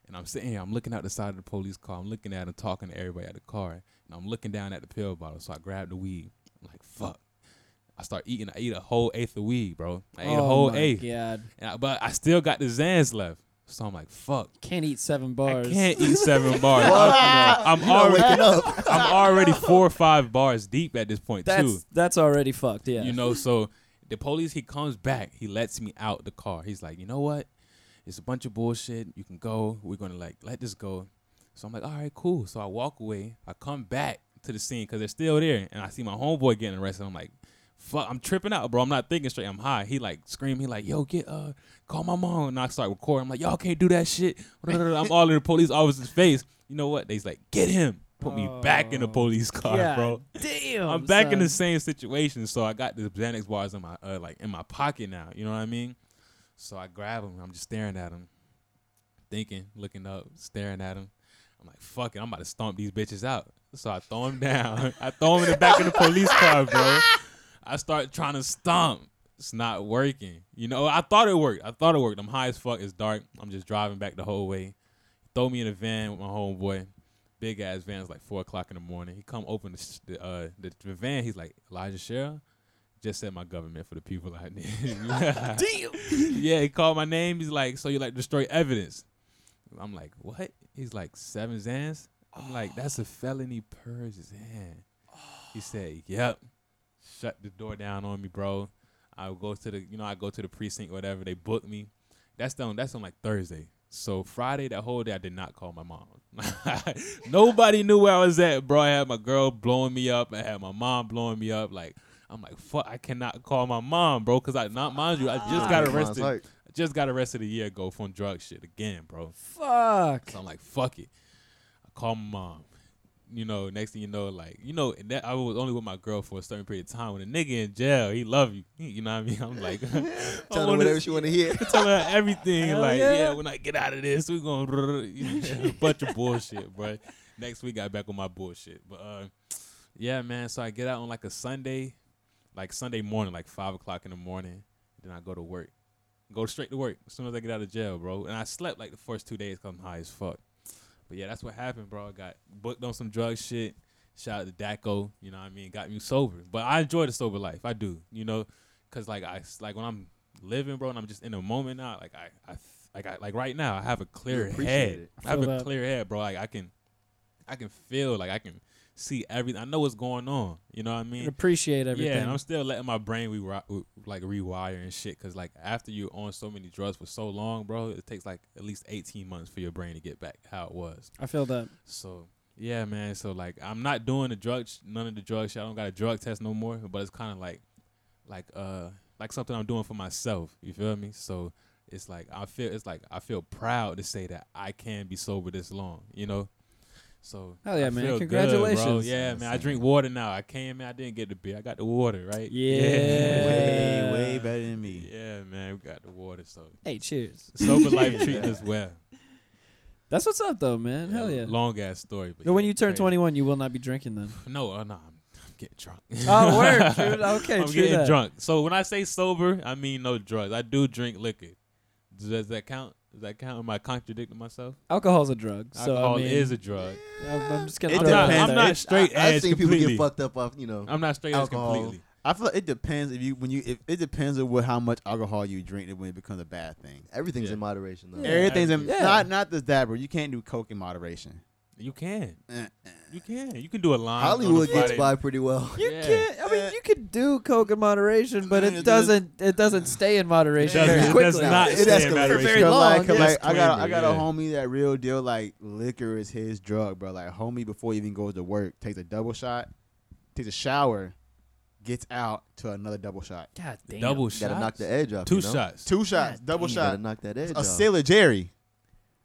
and I'm sitting here. I'm looking out the side of the police car. I'm looking at him, talking to everybody at the car, and I'm looking down at the pill bottle. So I grab the weed. I'm like, fuck. I start eating. I eat a whole eighth of weed, bro. I ate a oh whole eighth, God. and I, but I still got the Zans left. So I'm like, fuck. Can't eat seven bars. I can't eat seven bars. I'm, I'm already up. I'm already four or five bars deep at this point That's too. that's already fucked. Yeah. You know, so the police he comes back, he lets me out the car. He's like, you know what? It's a bunch of bullshit. You can go. We're gonna like let this go. So I'm like, all right, cool. So I walk away. I come back to the scene because they're still there, and I see my homeboy getting arrested. I'm like, fuck, I'm tripping out, bro. I'm not thinking straight. I'm high. He like scream. He like, yo, get uh, call my mom. And I start recording. I'm like, y'all can't do that shit. I'm all in the police officer's face. You know what? They's like, get him. Put me back in the Oh, police car, God bro. Damn. I'm back in the same situation, so I got the Xanax bars in my uh, like in my pocket now. You know what I mean? So I grab him. I'm just staring at him, thinking, looking up, staring at him. I'm like, fuck it, I'm about to stomp these bitches out. So I throw him down. I throw him in the back of the police car, bro. I start trying to stomp. It's not working. You know, I thought it worked. I thought it worked. I'm high as fuck. It's dark. I'm just driving back the whole way. Throw me in a van with my homeboy. Big ass van. It's like four o'clock in the morning. He come open the the, uh, the, the van. He's like Elijah Sheriff. Just said my government for the people I there. Damn. yeah, he called my name. He's like, so you like destroy evidence? I'm like, what? He's like seven Zans. I'm like, that's a felony per Zan. He said, yep. Shut the door down on me, bro. I would go to the, you know, I go to the precinct, or whatever. They booked me. That's on that's on like Thursday. So Friday, that whole day, I did not call my mom. Nobody knew where I was at, bro. I had my girl blowing me up. I had my mom blowing me up. Like, I'm like, fuck, I cannot call my mom, bro, because I not mind you, I just got arrested. I just got arrested a year ago for drug shit again, bro. Fuck. So I'm like, fuck it. I call my mom. You know, next thing you know, like, you know, and that I was only with my girl for a certain period of time. When a nigga in jail, he love you. You know what I mean? I'm like, Tell her whatever she want to hear. tell her everything. Hell like, yeah. yeah. when I get out of this, we gonna a bunch of bullshit, bro. Next week, I back on my bullshit. But uh, yeah, man. So I get out on like a Sunday, like Sunday morning, like five o'clock in the morning. Then I go to work, go straight to work as soon as I get out of jail, bro. And I slept like the first two days because I'm high as fuck. But yeah, that's what happened, bro. I got booked on some drug shit. Shout out to Daco, you know what I mean? Got me sober. But I enjoy the sober life. I do, you know, cause like I like when I'm living, bro, and I'm just in the moment now. Like I, I like I like right now, I have a clear head. I have a that. clear head, bro. Like I can, I can feel like I can see everything. I know what's going on. You know what I mean? appreciate everything. Yeah, and I'm still letting my brain re- like rewire and shit. Cause like after you're on so many drugs for so long, bro, it takes like at least 18 months for your brain to get back how it was. I feel that. So yeah, man. So like I'm not doing the drugs, none of the drug shit. I don't got a drug test no more. But it's kind of like, like uh, like something I'm doing for myself. You feel me? So it's like I feel it's like I feel proud to say that I can be sober this long. You know. So Hell yeah, I man. feel good, Congratulations. bro. Yeah, man. I drink water now. I came in. I didn't get the beer. I got the water, right? Yeah. way, way better than me. Yeah, man. We got the water. So Hey, cheers. sober life treating us well. That's what's up, though, man. Hell yeah. Long ass story. But So when you turn 21, you will not be drinking then. No, uh, no, I'm, I'm getting drunk. Oh, word. True. Okay, I'm true getting that. drunk. So when I say sober, I mean no drugs. I do drink liquor. Does that count? Does that count? Am I contradicting myself? Alcohol's a drug. So, Alcohol I mean, is a drug. I'm, I'm just going It to I'm not, depends. I'm not straight I, I've edge seen people get fucked up off, you know. I'm not straight Alcohol. edge completely. I feel like it depends if you when you if it depends on what how much alcohol you drink and when it becomes a bad thing. Everything's Yeah. in moderation though. Yeah. Everything's in, Yeah. not not just that, bro. You can't do coke in moderation. You can. Eh, You can. You can do a line. Hollywood gets by pretty well. You Yeah. can't. I mean, you could do coke in moderation, but it it doesn't. It doesn't stay in moderation It very does- it quickly. does not It stay in escalates. moderation. Very Cause long, like, 'cause yeah. like I got a, I got a Disclaimer, homie that real deal like liquor is his drug, bro. Like homie before he even goes to work takes a double shot, takes a shower, gets out to another double shot, God damn. Double You shots. gotta knock the edge off. Two you know? shots. two shots, God double You shot. gotta knock that edge off. A off. Sailor Jerry.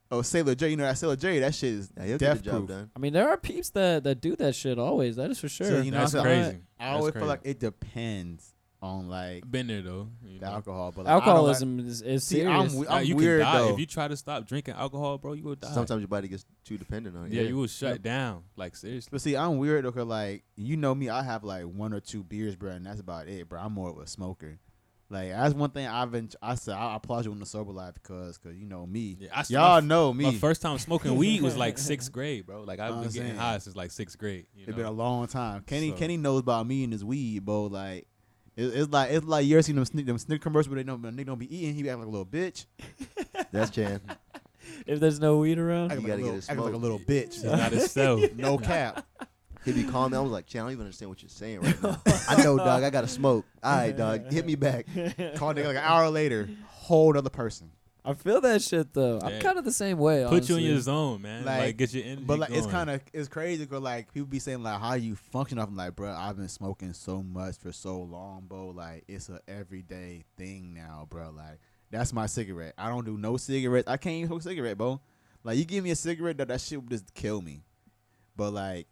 Oh, Sailor J, you know that Sailor J, That shit is Yeah, he'll death get the job proof. done. I mean, there are peeps that that do that shit always. That is for sure. So, you know, That's so I- crazy. I That's always crazy. feel like it depends on like Been there though. the know. alcohol, but like, I don't like- Alcoholism is, is See, serious. I'm, I'm you weird can die though. if you try to stop drinking alcohol, bro. You will die. Sometimes your body gets too dependent on it. yeah, you will shut down. Like seriously. But see, I'm weird though, cause like you know me, I have like one or two beers, bro, and that's about it, bro. I'm more of a smoker. Like that's one thing I've been. I said I applaud you on the sober life because, cause you know me. Yeah, I, Y'all my, know My me. first time smoking weed was like sixth grade, bro. Like I've been getting saying. high since like sixth grade. You It's know? been a long time. Kenny So- Kenny knows about me and his weed, bro. Like it, it's like it's like you ever seen them sneak them sneak commercials where they don't they don't be eating. He be acting like a little bitch. That's Chan. if there's no weed around, Acting You like, gotta little, get it acting like a little bitch. He's not himself. no cap. He'd be calling me. I was like, Chan, I don't even understand what you're saying right now. I know, dog. I gotta smoke. All right, dog. Hit me back. Call nigga like an hour later, whole other person. I feel that shit though. I'm Yeah. kind of the same way. Put you in honestly. your zone, man. Like, Like, get your energy But like it's kind of it's crazy because like people be saying like how you function off. I'm like, bro, I've been smoking so much for so long, bro. Like it's a everyday thing now, bro. Like that's my cigarette. I don't do no cigarettes. I can't even smoke a cigarette, bro. Like you give me a cigarette, that that shit would just kill me. But like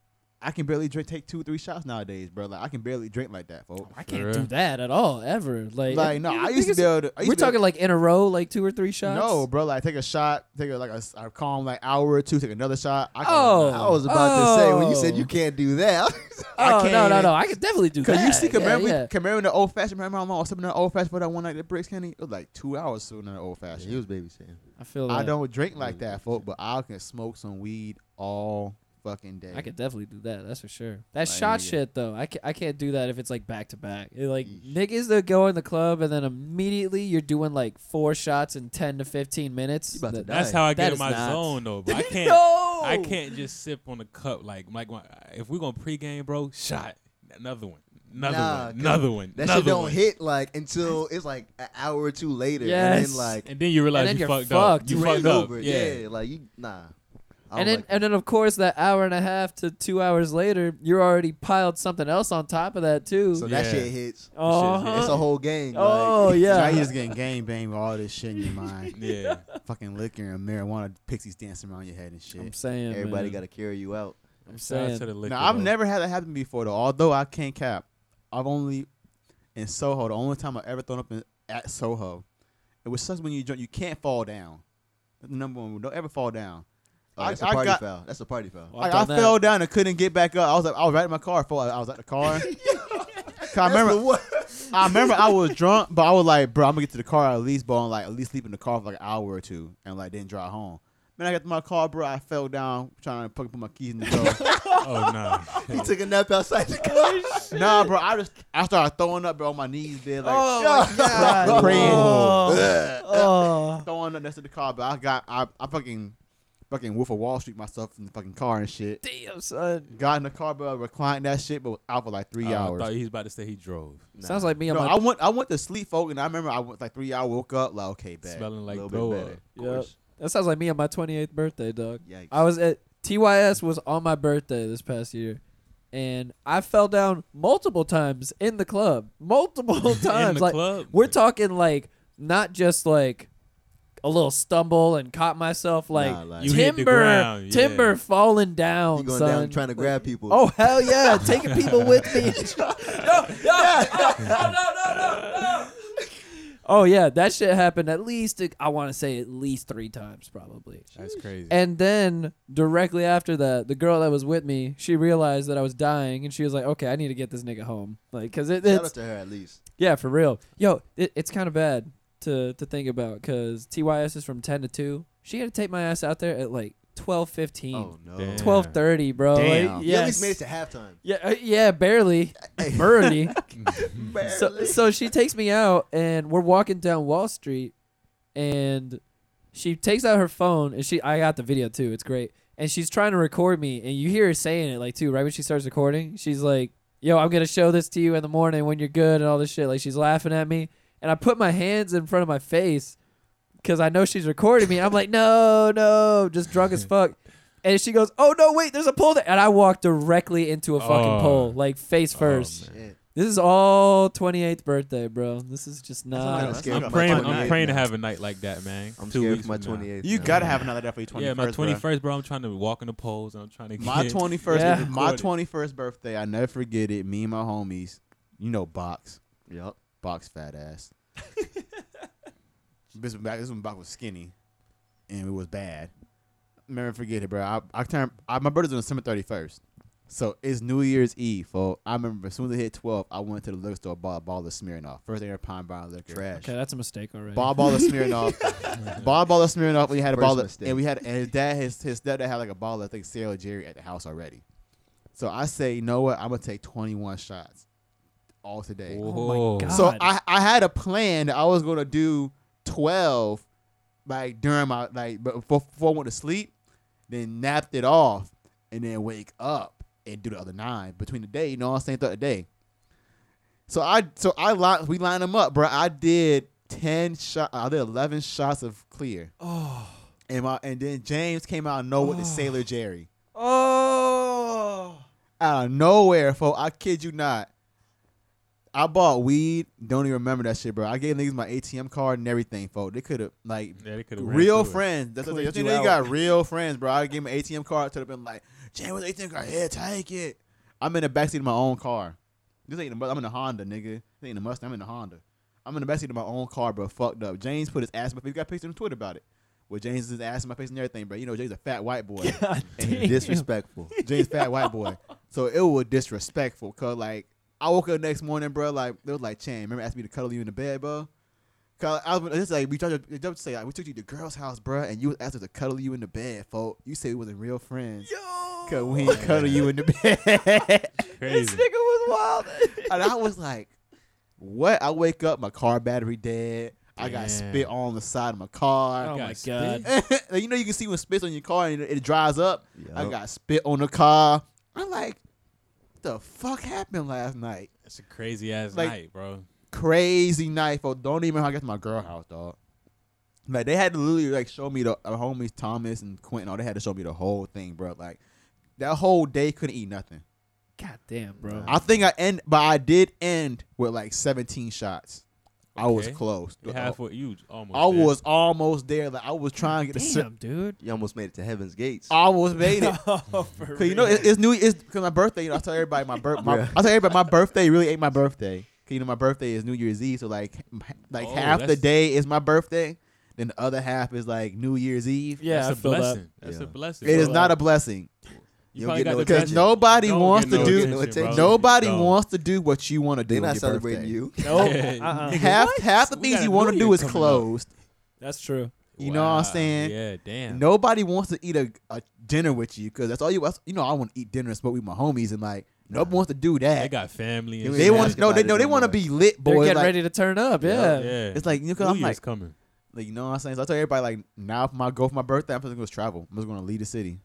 I can barely drink, take two, three shots nowadays, bro. Like I can barely drink like that, folks. I can't For do that at all ever. Like, Like no, I used to it's- be able to. I used We're to be able- talking like in a row, like two or three shots. No, bro. Like take a shot, take a, like a, I calm like hour or two, take another shot. I can, Oh. I was about to say when you said Oh. you can't do that. I Oh can't no, no, no! I could definitely do that. Cause that. you see, yeah, remember, yeah. remember the old fashioned. Remember how long I was sipping on the old fashioned for that one night at Bricks Kenny? It was like two hours sipping on the old fashioned. he was babysitting. I feel. That. I don't drink like that, folk, but I can smoke some weed all fucking day. I could definitely do that. That's for sure. That Like, shot nigga. shit though, I, ca- I can't do that if it's like back to back. Like Yeesh. niggas that go in the club and then immediately you're doing like four shots in ten to fifteen minutes. You about to die. That's how I That get in my not- zone though. But I can't. no! I can't just sip on a cup like like my, if we're gonna pregame, bro. Shot another one, another Nah, one, 'cause another one, That another shit don't one. hit like until it's like an hour or two later, and Yes. then like And then you realize then you you're fucked up. You you fucked fucked up. over. Yeah. Yeah. like you nah. I and then like and then of course that hour and a half to two hours later, you're already piled something else on top of that too. so that Yeah. shit hits. Uh-huh. It's a whole gang. Oh like, yeah. Now you just getting gang banged with all this shit in your mind. Yeah. Fucking liquor and marijuana, pixies dancing around your head and shit. I'm shit. saying Everybody man. got to carry you out. I'm Shout out saying. to the liquor. Now I've though. never had that happen before though. Although I can't cap, I've only in Soho. The only time I ever thrown up in, at Soho, it was such when you drink, you can't fall down. That's the number one. rule. Don't ever fall down. Oh, that's a I party got- foul. That's a party foul. Well, Like, I've I that. fell down and couldn't get back up. I was like, I was right in my car. Before I was at the car. 'Cause I remember, I remember I was drunk, but I was like, bro, I'm gonna get to the car at least, bro, and like at least sleep in the car for like an hour or two, and like didn't drive home. Man, I got to my car, bro. I fell down trying to put, put my keys in the door. Oh no. He took a nap outside the car. nah, bro. I just I started throwing up, bro, on my knees, bed, like Oh my god. praying, Oh. oh. throwing up next to the car. But I got I, I fucking fucking Wolf of Wall Street myself in the fucking car and shit. Damn, son. Got in the car, bro, reclined that shit, but was out for like three I hours. thought he was about to say he drove. Sounds like me on No, my. I went I went to sleep, folk, and I remember I went like three hours, woke up, like okay, bad. Smelling like little throw up. Yep. that sounds like me on my 28th birthday, dog. Yikes. I was at TYS was on my birthday this past year, and I fell down multiple times in the club, multiple In times. the like club. we're talking like not just like a little stumble and caught myself like, Nah, like- You hit the timber, ground, yeah. timber falling down, you going son. down trying to grab people. Oh hell yeah, taking people with me. no, no, no, no, no, no, no. Oh yeah, that shit happened at least I want to say at least 3 times probably. That's crazy. And then directly after that, the girl that was with me, she realized that I was dying, and she was like, "Okay, I need to get this nigga home." Like, cause it, Shout out it's to her at least. yeah, for real. Yo, it, it's kind of bad to to think about, cause TYS is from ten to two. She had to take my ass out there at like twelve fifteen. Oh no. Damn. Twelve thirty, bro. Damn. Like, You at least made it to halftime. Yeah, uh, yeah, barely, barely. Barely. so, so she takes me out, and we're walking down Wall Street, and she takes out her phone, and she I got the video too. It's great, and she's trying to record me, and you hear her saying it like too right when she starts recording. She's like, "Yo, I'm gonna show this to you in the morning when you're good," and all this shit. Like she's laughing at me, and I put my hands in front of my face because I know she's recording me. I'm like, "No, no," just drunk as fuck. And she goes, "Oh no, wait, there's a pole there!" And I walk directly into a fucking Oh. pole, like face Oh, first. man. Shit. This is all 28th birthday, bro. This is just not not. I'm scared I'm for my praying. I'm praying to now. have a night like that, man. I'm Two scared weeks for my from now. 28th. You man. gotta have another day for your twenty Yeah, first. my twenty first, bro. I'm trying to walk in the poles and I'm trying to My get twenty first, Yeah. my Recorded. twenty first birthday. I never forget it. Me and my homies, you know, box, Yep. Box, fat ass. this one back. This one back was skinny, and it was bad. Never forget it, bro. I, I turned. I, my birthday's on December thirty first, so it's New Year's Eve. Folks. I remember as soon as it hit twelve, I went to the liquor store, bought a bottle of Smirnoff. First thing I pine bar liquor. Trash. Okay, that's a mistake already. Bought a bottle of Smirnoff. bought a bottle of Smirnoff. We had a First bottle, of, and we had, and his dad, his his stepdad had like a bottle of I think Sailor Jerry at the house already. So I say, you know what? I'm gonna take 21 shots all today. Oh, oh my god. So I I had a plan that I was gonna do 12, like during my like before, before I went to sleep, then napped it off, and then wake up and do the other nine between the day. You know what I'm saying? Throughout the day. So I so I line we line them up, bro. I did 10 shot. I did 11 shots of clear. Oh. And my and then James came out of nowhere with the Sailor oh. Jerry. Oh. Out of nowhere, folks. I kid you not. I bought weed. Don't even remember that shit, bro. I gave niggas my ATM card and everything, folks. They could have like Yeah, they could have real friends. That's the thing. Cleared That's you. They got real friends, bro. I gave him an ATM card. Could have been like, James, what's ATM card? Yeah, take it. I'm in the backseat of my own car. This ain't. The, I'm in the Honda, nigga. This ain't a Mustang. I'm in the Honda. I'm in the backseat of my own car, bro. Fucked up. James put his ass in my face. Got pictures on Twitter about it. With James' his ass in my face and everything, bro. You know, James a fat white boy. God And disrespectful. James fat white boy. So it was disrespectful. Cause like I woke up next morning, bro. Like they was like, Chan, remember asking me to cuddle you in the bed, bro? Cause I was just like we tried to, they say like, we took you to the girl's house, bro, and you was asked us to cuddle you in the bed, folk. You said we wasn't real friends. Yo. Cause we ain't cuddle you in the bed. This Crazy. nigga was wild. and I was like, what? I wake up, my car battery dead. I got Damn. spit on the side of my car. Oh my god. You know you can see when spit's on your car and it, it dries up. I got spit on the car. I'm like, what the fuck happened last night? That's a crazy ass Like- night, bro. Crazy night, folks. Don't even know I got to my girl house, dog. Like they had to literally like show me the our homies Thomas and Quentin. All they had to show me the whole thing, bro. Like that whole day couldn't eat nothing. God damn, bro. I think I end, but I did end with like 17 shots. I was Okay. close. You halfway, you almost. I there. was almost there. Like I was trying to get the. cer- Damn, dude. You almost made it to heaven's gates. I almost made it. oh, for Cause you know it, it's new. It's because my birthday. You know, I tell everybody my birth. Yeah. I tell everybody my birthday really ain't my birthday. Cause you know my birthday is New Year's Eve. So like, m- like Oh, half the that's- day is my birthday, then the other half is like New Year's Eve. Yeah, That's I a feel that. blessing. That's a blessing. It is bro. not a blessing You You don't got get no because attention. nobody Don't wants get to no do. attention, bro. Nobody Don't. wants to do what you want to do. They're on not your celebrating birthday. you. Nope. Uh-uh. Half half the We things got you want to New do Year is coming up. closed. That's true. You know what I'm Wow. saying? Yeah, damn. Nobody wants to eat a, a dinner with you because that's all you. that's- You know, I want to eat dinner and smoke with my homies, and like nobody wants to do that. They got family. And They They shit. want ask no, they no, they want to be lit, They're boys. getting Like, ready to turn up. Yeah. Yeah. Yeah. It's like you know, 'cause New I'm Year's like, coming. Like you know what I'm saying? So I tell everybody like now for my go for my birthday, I'm just gonna travel. I'm just gonna leave the city.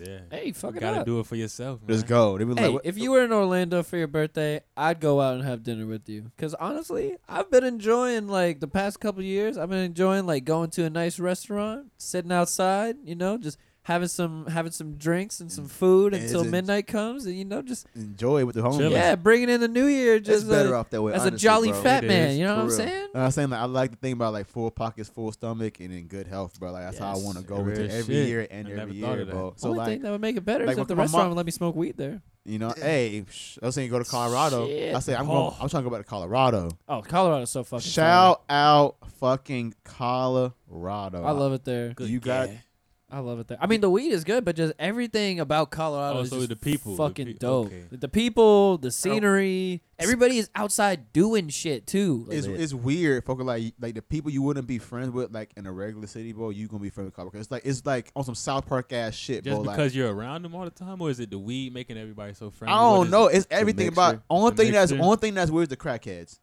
Yeah. Hey, fuck you it gotta up. do it for yourself. Man. Just go. They be Hey, like, what- if you were in Orlando for your birthday, I'd go out and have dinner with you. Cause honestly, I've been enjoying like the past couple years. I've been enjoying like going to a nice restaurant, sitting outside, you know, just having some having some drinks and some food And until midnight comes, and you know, just enjoy it with the homies. Chilling. yeah, bringing in the new year it's just better uh, off that way. as a jolly bro. fat It man. is, You know what I'm real. saying? And I'm saying like I like to think about like full pockets, full stomach, and in good health, bro. Like that's how I want to go Real into every shit. year and I every never year, bro. So Only like thing that would make it better like is if the restaurant mom- would let me smoke weed there. you know, hey, I was saying go to Colorado. Shit. I say I'm Oh. going. I'm trying to go back to Colorado. Oh, Colorado's so fucking. Shout out fucking Colorado. I love it there. Good You got- guy. I love it there. I mean, the weed is good, but just everything about Colorado Oh, is so just the people, the fucking pe- dope. okay. The people, the scenery, everybody is outside doing shit too. It's, it's weird, fucking like like the people you wouldn't be friends with like in a regular city, bro. You gonna be friends with Colorado. It's like it's like on some South Park ass shit, Just bro. like, because you're around them all the time, or is it the weed making everybody so friendly? I What don't know. it? It's everything about only The thing that's only thing that's weird is the crackheads.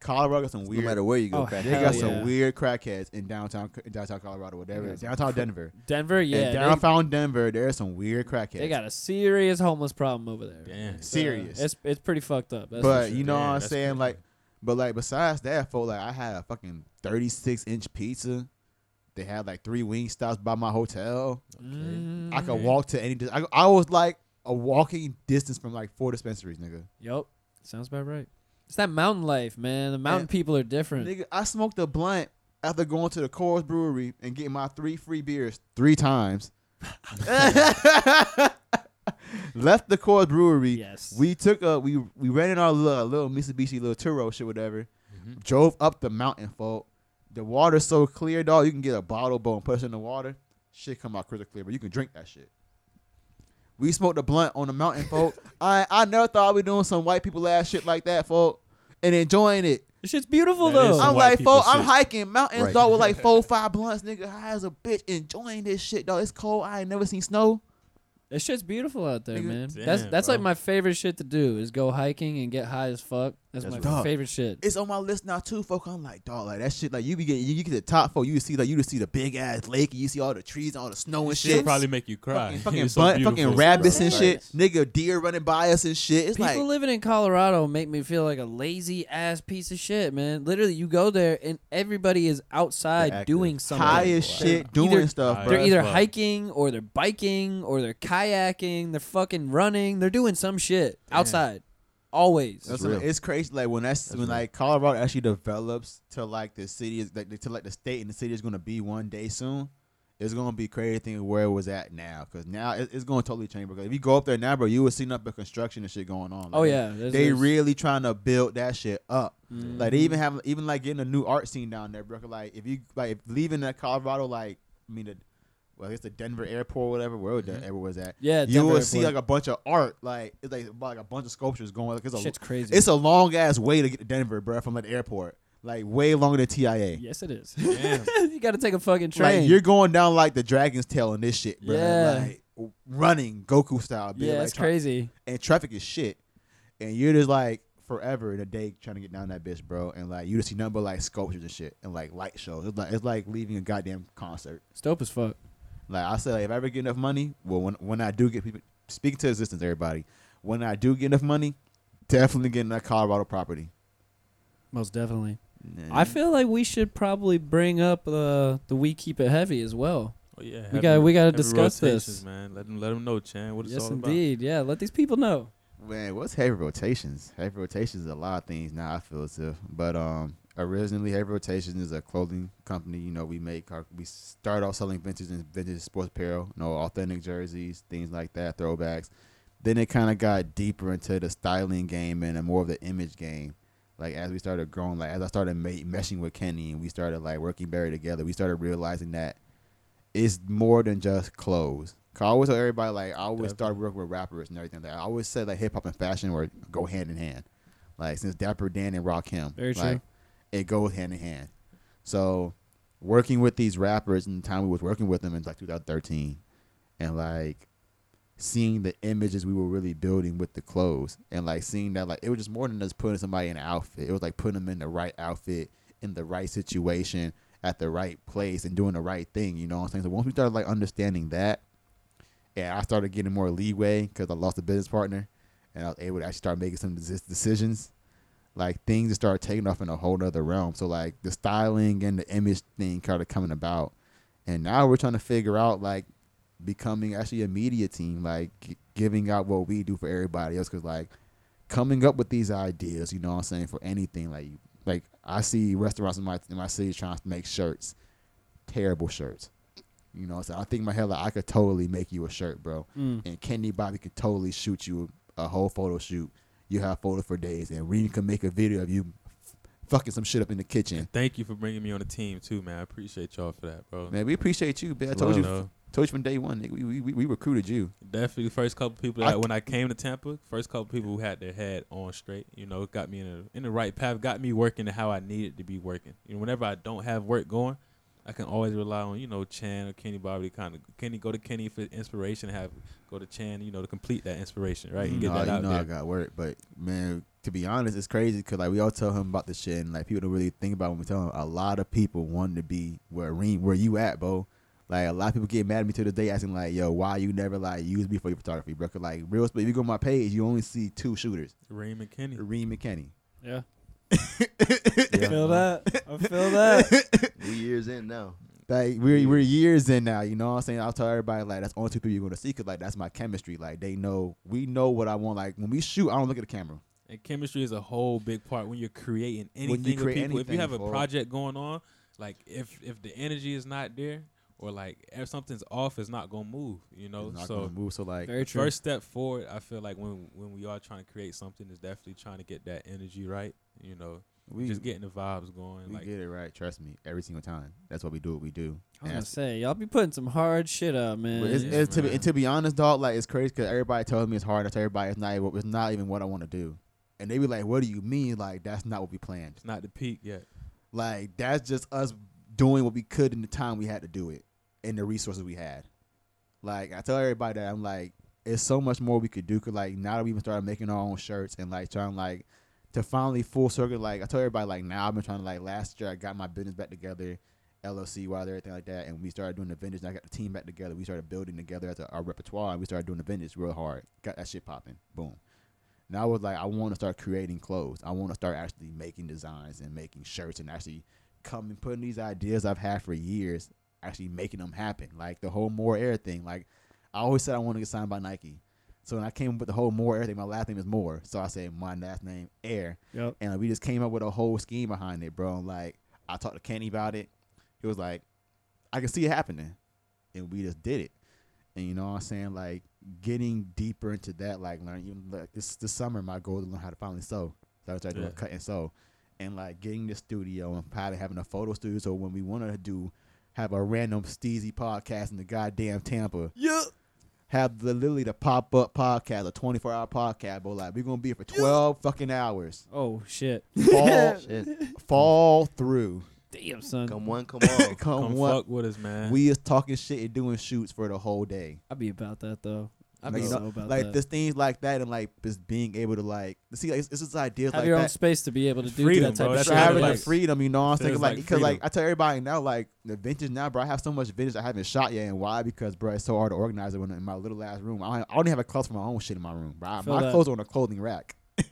Colorado got some weird. No weird. matter where you go, Oh, they got yeah. some weird crackheads in downtown in downtown Colorado, whatever. Yeah. Downtown Denver. Denver, yeah, and they, downtown Denver, there's some weird crackheads. they got a serious homeless problem over there. Damn. It's, uh, Serious. it's it's pretty fucked up. That's but sure. you know Damn, what I'm saying? crazy. Like, but like besides that, for like I had a fucking 36 inch pizza. They had like three wing stops by my hotel. Mm, I could walk to any. I, I was like a walking distance from like four dispensaries, nigga. Yep, sounds about right. It's that mountain life, man. The mountain And- people are different. Nigga, I smoked a blunt after going to the Coors Brewery and getting my three free beers three times. Left the Coors Brewery. yes, We took a we we ran in our little, little Mitsubishi little Turo shit whatever. Mhm. Drove up the mountain, folk. The water's so clear, dog. You can get a bottle bowl and push it in the water. Shit come out crystal clear, but you can drink that shit. We smoked a blunt on the mountain, folk. I I never thought I'd be doing some white people ass shit like that, folk, and enjoying it. this shit's beautiful That is though. some I'm white like, people folk, I'm shit. hiking mountains, Right. dog, with like four, five blunts, nigga. High as a bitch, enjoying this shit, dog. It's cold. I ain't never seen snow. This shit's beautiful out there, Nigga, man. damn, that's that's like bro. my favorite shit to do is go hiking and get high as fuck. That's, That's my dope. favorite shit. It's on my list now too, folk. I'm like, dog, like that shit. Like you be getting, you, you get the top, folk. You see like you just see the big ass lake, and you see all the trees, all the snow and Shit shit. probably make you cry. fucking fucking, It's so bun- fucking rabbits and shit. Nigga, deer running by us and shit. It's People like living in Colorado make me feel like a lazy ass piece of shit, man. Literally, you go there and everybody is outside doing something. high as They're shit, doing either- stuff, They're bro. They're either fuck. hiking or they're biking or they're kayaking. They're fucking running. They're doing some shit Damn. outside. Always. That's real. it's crazy. Like when that's, That's when real. like Colorado actually develops to like the city is like to like the state and the city is gonna be one day soon. It's gonna be crazy thing where it was at now because now it, it's gonna totally change. Because if you go up there now, bro, you will see nothing but construction and shit going on. oh yeah. There's- they there's- really trying to build that shit up. Mhm. Like they even have even like getting a new art scene down there, bro. Like if you like if leaving that Colorado, like I mean, the, well, I guess the Denver airport, or whatever, wherever Mhm. that ever was at. yeah. you Denver will see like a bunch of art, like it's like like a bunch of sculptures going. Like it's a shit's crazy. it's a long ass way to get to Denver, bro, from like the airport. Like way longer than TIA. yes, it is. You got to take a fucking train. Like you're going down like the Dragon's Tail in this shit, bro. Yeah. Like running Goku style. bitch. yeah, like, it's tra- crazy. and traffic is shit. And you're just like forever in a day trying to get down that bitch, bro. And like you just see nothing but like sculptures and shit and like light shows. It's like it's like leaving a goddamn concert. It's dope as fuck. Like I say, like, if I ever get enough money, well, when when I do get people speaking to existence, everybody, when I do get enough money, definitely getting that Colorado property. Most definitely. Nah. I feel like we should probably bring up uh, the we keep it heavy as well. Oh, yeah, We heavy- got we got to discuss this. man. Let them let them know, Chan. What it's Yes, all indeed. Yeah, let these people know. Man, what's heavy rotations? Heavy rotations is a lot of things now. I feel as if, but um, originally heavy Rotation is a clothing company. You know, we make our we start off selling vintage and vintage sports apparel, you know, authentic jerseys, things like that, throwbacks. Then it kind of got deeper into the styling game and a more of the image game. Like as we started growing, like as I started ma- meshing with Kenny and we started like working better together, we started realizing that it's more than just clothes. 'Cause I always tell everybody like I always started working with rappers and everything. Like, I always said like hip hop and fashion were go hand in hand. Like since Dapper Dan and Rakim, Very like, true. It goes hand in hand. So working with these rappers and the time we was working with them in like 2013, and like seeing the images we were really building with the clothes, and like seeing that like it was just more than just putting somebody in an outfit. It was like putting them in the right outfit in the right situation at the right place and doing the right thing. You know what I'm saying? So once we started like understanding that, and I started getting more leeway because I lost a business partner, and I was able to actually start making some decisions. Like things just started taking off in a whole other realm. So like the styling and the image thing started coming about, and now we're trying to figure out like becoming actually a media team, like g- giving out what we do for everybody else. Because like coming up with these ideas, you know what I'm saying, for anything like like I see restaurants in my in my city trying to make shirts, terrible shirts. You know, so I think in my head like I could totally make you a shirt, bro. Mm. And Kenny Bobby could totally shoot you a whole photo shoot. You have photos for days, and Reem can make a video of you fucking some shit up in the kitchen. Thank you for bringing me on the team too, man. I appreciate y'all for that, bro. Man, we appreciate you, man. I Love, told you, though. told you from day one, nigga. We, we, we, recruited you. Definitely the first couple people I- that when I came to Tampa, first couple people who had their head on straight, you know, it got me in a, in the right path, got me working how I needed to be working. You know, whenever I don't have work going, I can always rely on, you know, Chan or Kenny Bobby kind of Kenny go to Kenny for inspiration, have go to Chan, you know, to complete that inspiration, right? And You get know, that you out know there. I got work, but man, to be honest, it's crazy because like we all tell him about the shit, and like people don't really think about when we tell him. A lot of people want to be where Reem, where you at, bro. Like a lot of people get mad at me to this day, asking like, "Yo, why you never like use me for your photography, bro?" 'Cause, like real, but if you go on my page, you only see two shooters, Reem and Kenny. Reem and Kenny. Yeah. Yeah. Feel that? I feel that. We years in now. Like we're we're years in now, you know what I'm saying? I'll tell everybody like that's only two people you're gonna see because like that's my chemistry. Like they know we know what I want. Like when we shoot, I don't look at the camera. And chemistry is a whole big part when you're creating you anything with create people. if you anything, have a fool. project going on, like if if the energy is not there or like if something's off, it's not gonna move. You know, It's not so gonna move. So like Very true. first step forward, I feel like when when we are trying to create something, is definitely trying to get that energy right. You know, we just getting the vibes going. we like get it right. Trust me, every single time. That's what we do. What we do. I was And gonna say y'all be putting some hard shit up, man. But it's, Yeah, it's to, be, and to be honest, dog, like it's crazy because everybody tells me it's hard. I tell everybody it's not. It's not even what I want to do, and they be like, "What do you mean? Like that's not what we planned. it's not the peak yet. Like that's just us doing what we could in the time we had to do it, and the resources we had. Like I tell everybody that I'm like, it's so much more we could do. Cause like now that we even started making our own shirts and like trying like to finally full circle. Like I tell everybody like now I've been trying to like last year I got my business back together. LLC, wild, everything like that, and we started doing the vintage. And I got the team back together. We started building together as a, our repertoire, and we started doing the vintage real hard. Got that shit popping. Boom. Now I was like, I want to start creating clothes. I want to start actually making designs and making shirts and actually coming putting these ideas I've had for years, actually making them happen. Like the whole more air thing. Like I always said I want to get signed by Nike. So when I came up with the whole more air thing, my last name is Moore. So I said my last name Air. Yep. And we just came up with a whole scheme behind it, bro. Like I talked to Kenny about it. He was like, I can see it happening. And we just did it. And you know what I'm saying? Like getting deeper into that, like learning even like this this summer my goal is to learn how to finally sew. So I started doing Yeah. cut and sew. And like getting the studio and probably having a photo studio so when we want to do have a random steezy podcast in the goddamn Tampa. Yeah. Have the literally the pop up podcast, a twenty four hour podcast, but like we're gonna be here for twelve fucking hours. Oh shit. Fall Shit. fall through. Damn son. Come one, come on. Come, Come what? fuck with us, man. We is talking shit and doing shoots for the whole day. I'd be about that though. I'd Like, you so know, about like that. this things like that and like just being able to like see like it's, it's just ideas Have like your own space to be able to do Freedom, that type bro. of That's shit. having the like- freedom, you know what I'm saying? Like, like because like freedom. I tell everybody now, like the vintage now, bro. I have so much vintage I haven't shot yet, and why? Because bro, it's so hard to organize it when in my little ass room. I, I don't have a closet for my own shit in my room, bro. Feel My that. clothes are on a clothing rack.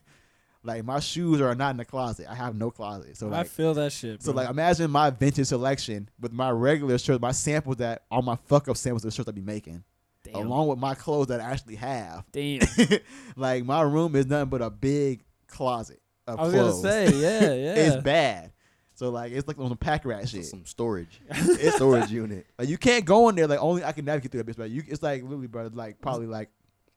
like my shoes are not in the closet. I have no closet. So I feel that shit. so like imagine my vintage selection with my regular shirts, my samples that all my fuck up samples of the shirts I be making, Damn. along with my clothes that I actually have. Damn. like my room is nothing but a big closet of I was clothes. gonna say, yeah, yeah. it's bad. So like it's like on some pack rat shit. Some storage. It's storage unit. Like you can't go in there. Like only I can navigate through that bitch. But you, it's like literally, bro. Like probably like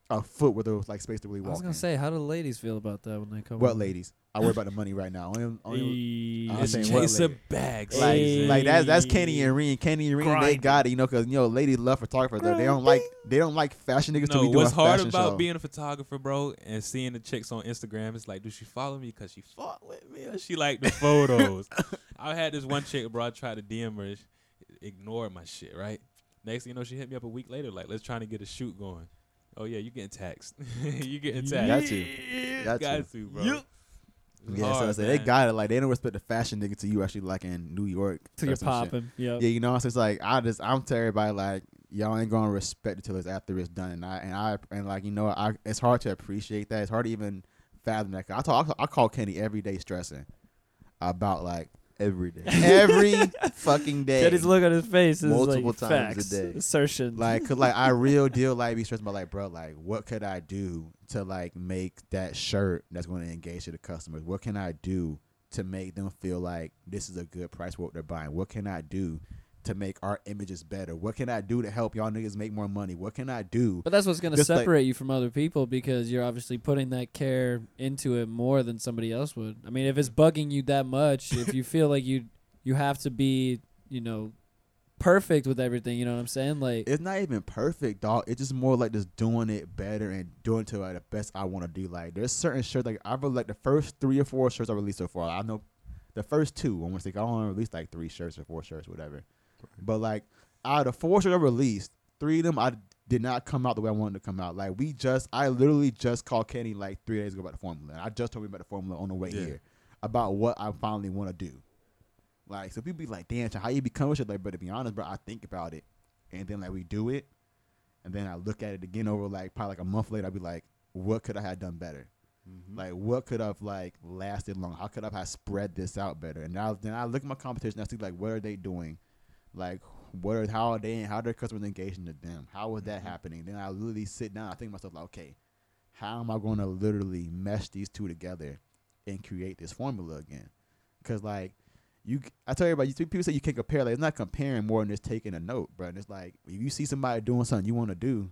a foot with there was like space to really walk. I was gonna in. say, how do the ladies feel about that when they come? what over? ladies? I worry about the money right now. Only, only, Hey, I'm It's saying what chase a lady? bag. like, Hey. like that's that's Kenny and Reem. Kenny and Reem, they got it, you know, because you know, ladies love photographers. Though. They don't like they don't like fashion niggas to No, be doing what's hard about show. being a photographer, bro, and seeing the chicks on Instagram? It's like, do she follow me because she fought with me, or she like the photos? I had this one chick, bro. I tried to DM her, ignored my shit. Right. Next thing you know, she hit me up a week later, like, let's try to get a shoot going. Oh yeah, you getting taxed? you getting taxed? Got to. You Got got, to. to, bro. It's Yeah, so I hard, say they got it. Like they don't respect the fashion nigga to you actually like in New York. Till or you're popping. Yep. Yeah, you know, so it's like I just I'm telling everybody like y'all ain't gonna respect it till it's after it's done, and I and I and like you know I it's hard to appreciate that. It's hard to even fathom that. 'Cause I talk I call Kenny every day stressing about like every day. every fucking day. Kenny's look on his face is Multiple like times a day. assertion. like, cause like I real deal like be stressed about like, bro, like what could I do to like make that shirt that's going to engage to the customers? What can I do to make them feel like this is a good price for what they're buying? What can I do to make our images better? What can I do to help y'all niggas make more money? What can I do? But that's what's gonna Just like- separate you from other people because you're obviously putting that care into it more than somebody else would. I mean, if it's bugging you that much, if you feel like you you have to be, you know, perfect with everything, you know what I'm saying? Like It's not even perfect, dog. It's just more like just doing it better and doing it to like the best I want to do. Like there's certain shirts like I've like the first three or four shirts I released so far. I know the first two. I want to say I only released like three shirts or four shirts, whatever. But like out of four shirts I released, three of them I did not come out the way I wanted to come out. Like we just, I literally just called Kenny like three days ago about the formula. And I just told him about the formula on the way Yeah. here about what I finally want to do. Like so, people be like, "Damn, how you become shit?" Like, but to be honest, bro, I think about it, and then like we do it, and then I look at it again over like probably like a month later. I'd be like, "What could I have done better? Mm-hmm. Like, what could have like lasted long? How could I have spread this out better?" And now then I look at my competition. I see like what are they doing? Like, what are how are they? How are their customers engaging to them? How is that mm-hmm. happening? Then I literally sit down. I think to myself like, okay, how am I going to literally mesh these two together and create this formula again? Because like you, I tell everybody, you people say you can't compare. Like it's not comparing more than just taking a note, bro. And it's like if you see somebody doing something you want to do,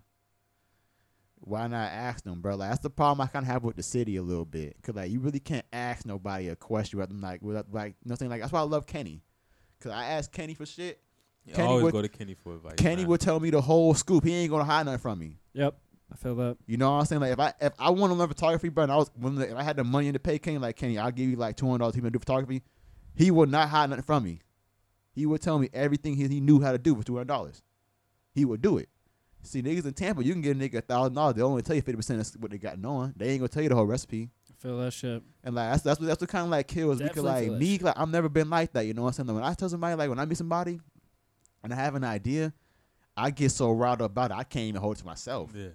why not ask them, bro? Like that's the problem I kind of have with the city a little bit. Cause like you really can't ask nobody a question without them like without like you know what I'm saying like that's why I love Kenny. Cause I ask Kenny for shit. Yeah, Kenny always would- go to Kenny for advice. Kenny man. would tell me the whole scoop. He ain't gonna hide nothing from me. Yep. I feel that. You know what I'm saying? Like if I if I want to learn photography, bro, and I was when the, if I had the money in to pay Kenny, like Kenny, I'll give you like two hundred dollars to even do photography. He would not hide nothing from me. He would tell me everything he, he knew how to do for two hundred dollars. He would do it. See, niggas in Tampa, you can get a nigga a thousand dollars. They only tell you fifty percent of what they got knowing. They ain't gonna tell you the whole recipe. I feel that shit. And like that's that's what that's what kind of like kills me. 'cause, Definitely like me, shit. like I've never been like that. You know what I'm saying? When I tell somebody like when I meet somebody, and I have an idea, I get so riled up about it, I can't even hold it to myself. Yeah.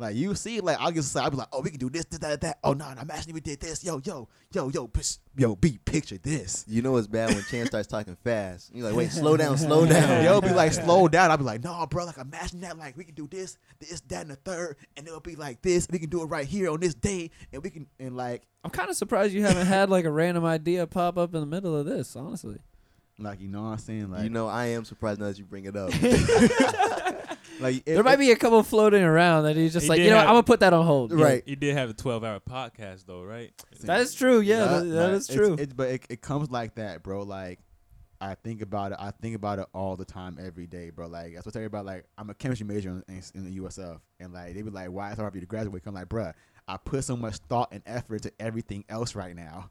Like you see, like I'll get I'll be like, oh, we can do this, this, that, that. Oh no, no, imagine we did this. Yo, yo, yo, yo, psh, yo, B, picture this. You know it's bad when Chan starts talking fast. You're like, wait, slow down, slow down. Yo, be like, slow down. I'll be like, no, bro, like imagine that, like we can do this, this, that, and the third, and it'll be like this. We can do it right here on this day, and we can, and like, I'm kind of surprised you haven't had like a random idea pop up in the middle of this. Honestly. Like you know what I'm saying, like, you know, I am surprised now that you bring it up. like there might be a couple floating around that he's just He like, you know, what, I'm gonna put that on hold. Right. He did have a 12 hour podcast though, right? That is true. Yeah, that, that Like, is true. It's, but it, it comes like that, bro. Like I think about it. I think about it all the time, every day, bro. Like that's what I tell you about. Like I'm a chemistry major in, in, in the USF, and like they be like, "Why is it hard for you to graduate?" I'm like, bruh, I put so much thought and effort to everything else right now.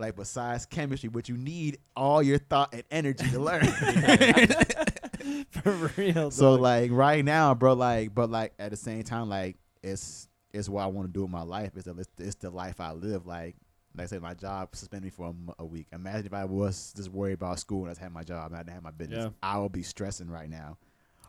Like besides chemistry, but you need all your thought and energy to learn. For real. so dog. like right now, bro, like but like at the same time, like it's it's what I want to do in my life. It's, the it's, the life I live. Like like I said, my job suspended me for a, a week. Imagine if I was just worried about school and I had my job and I didn't have my business. Yeah. I would be stressing right now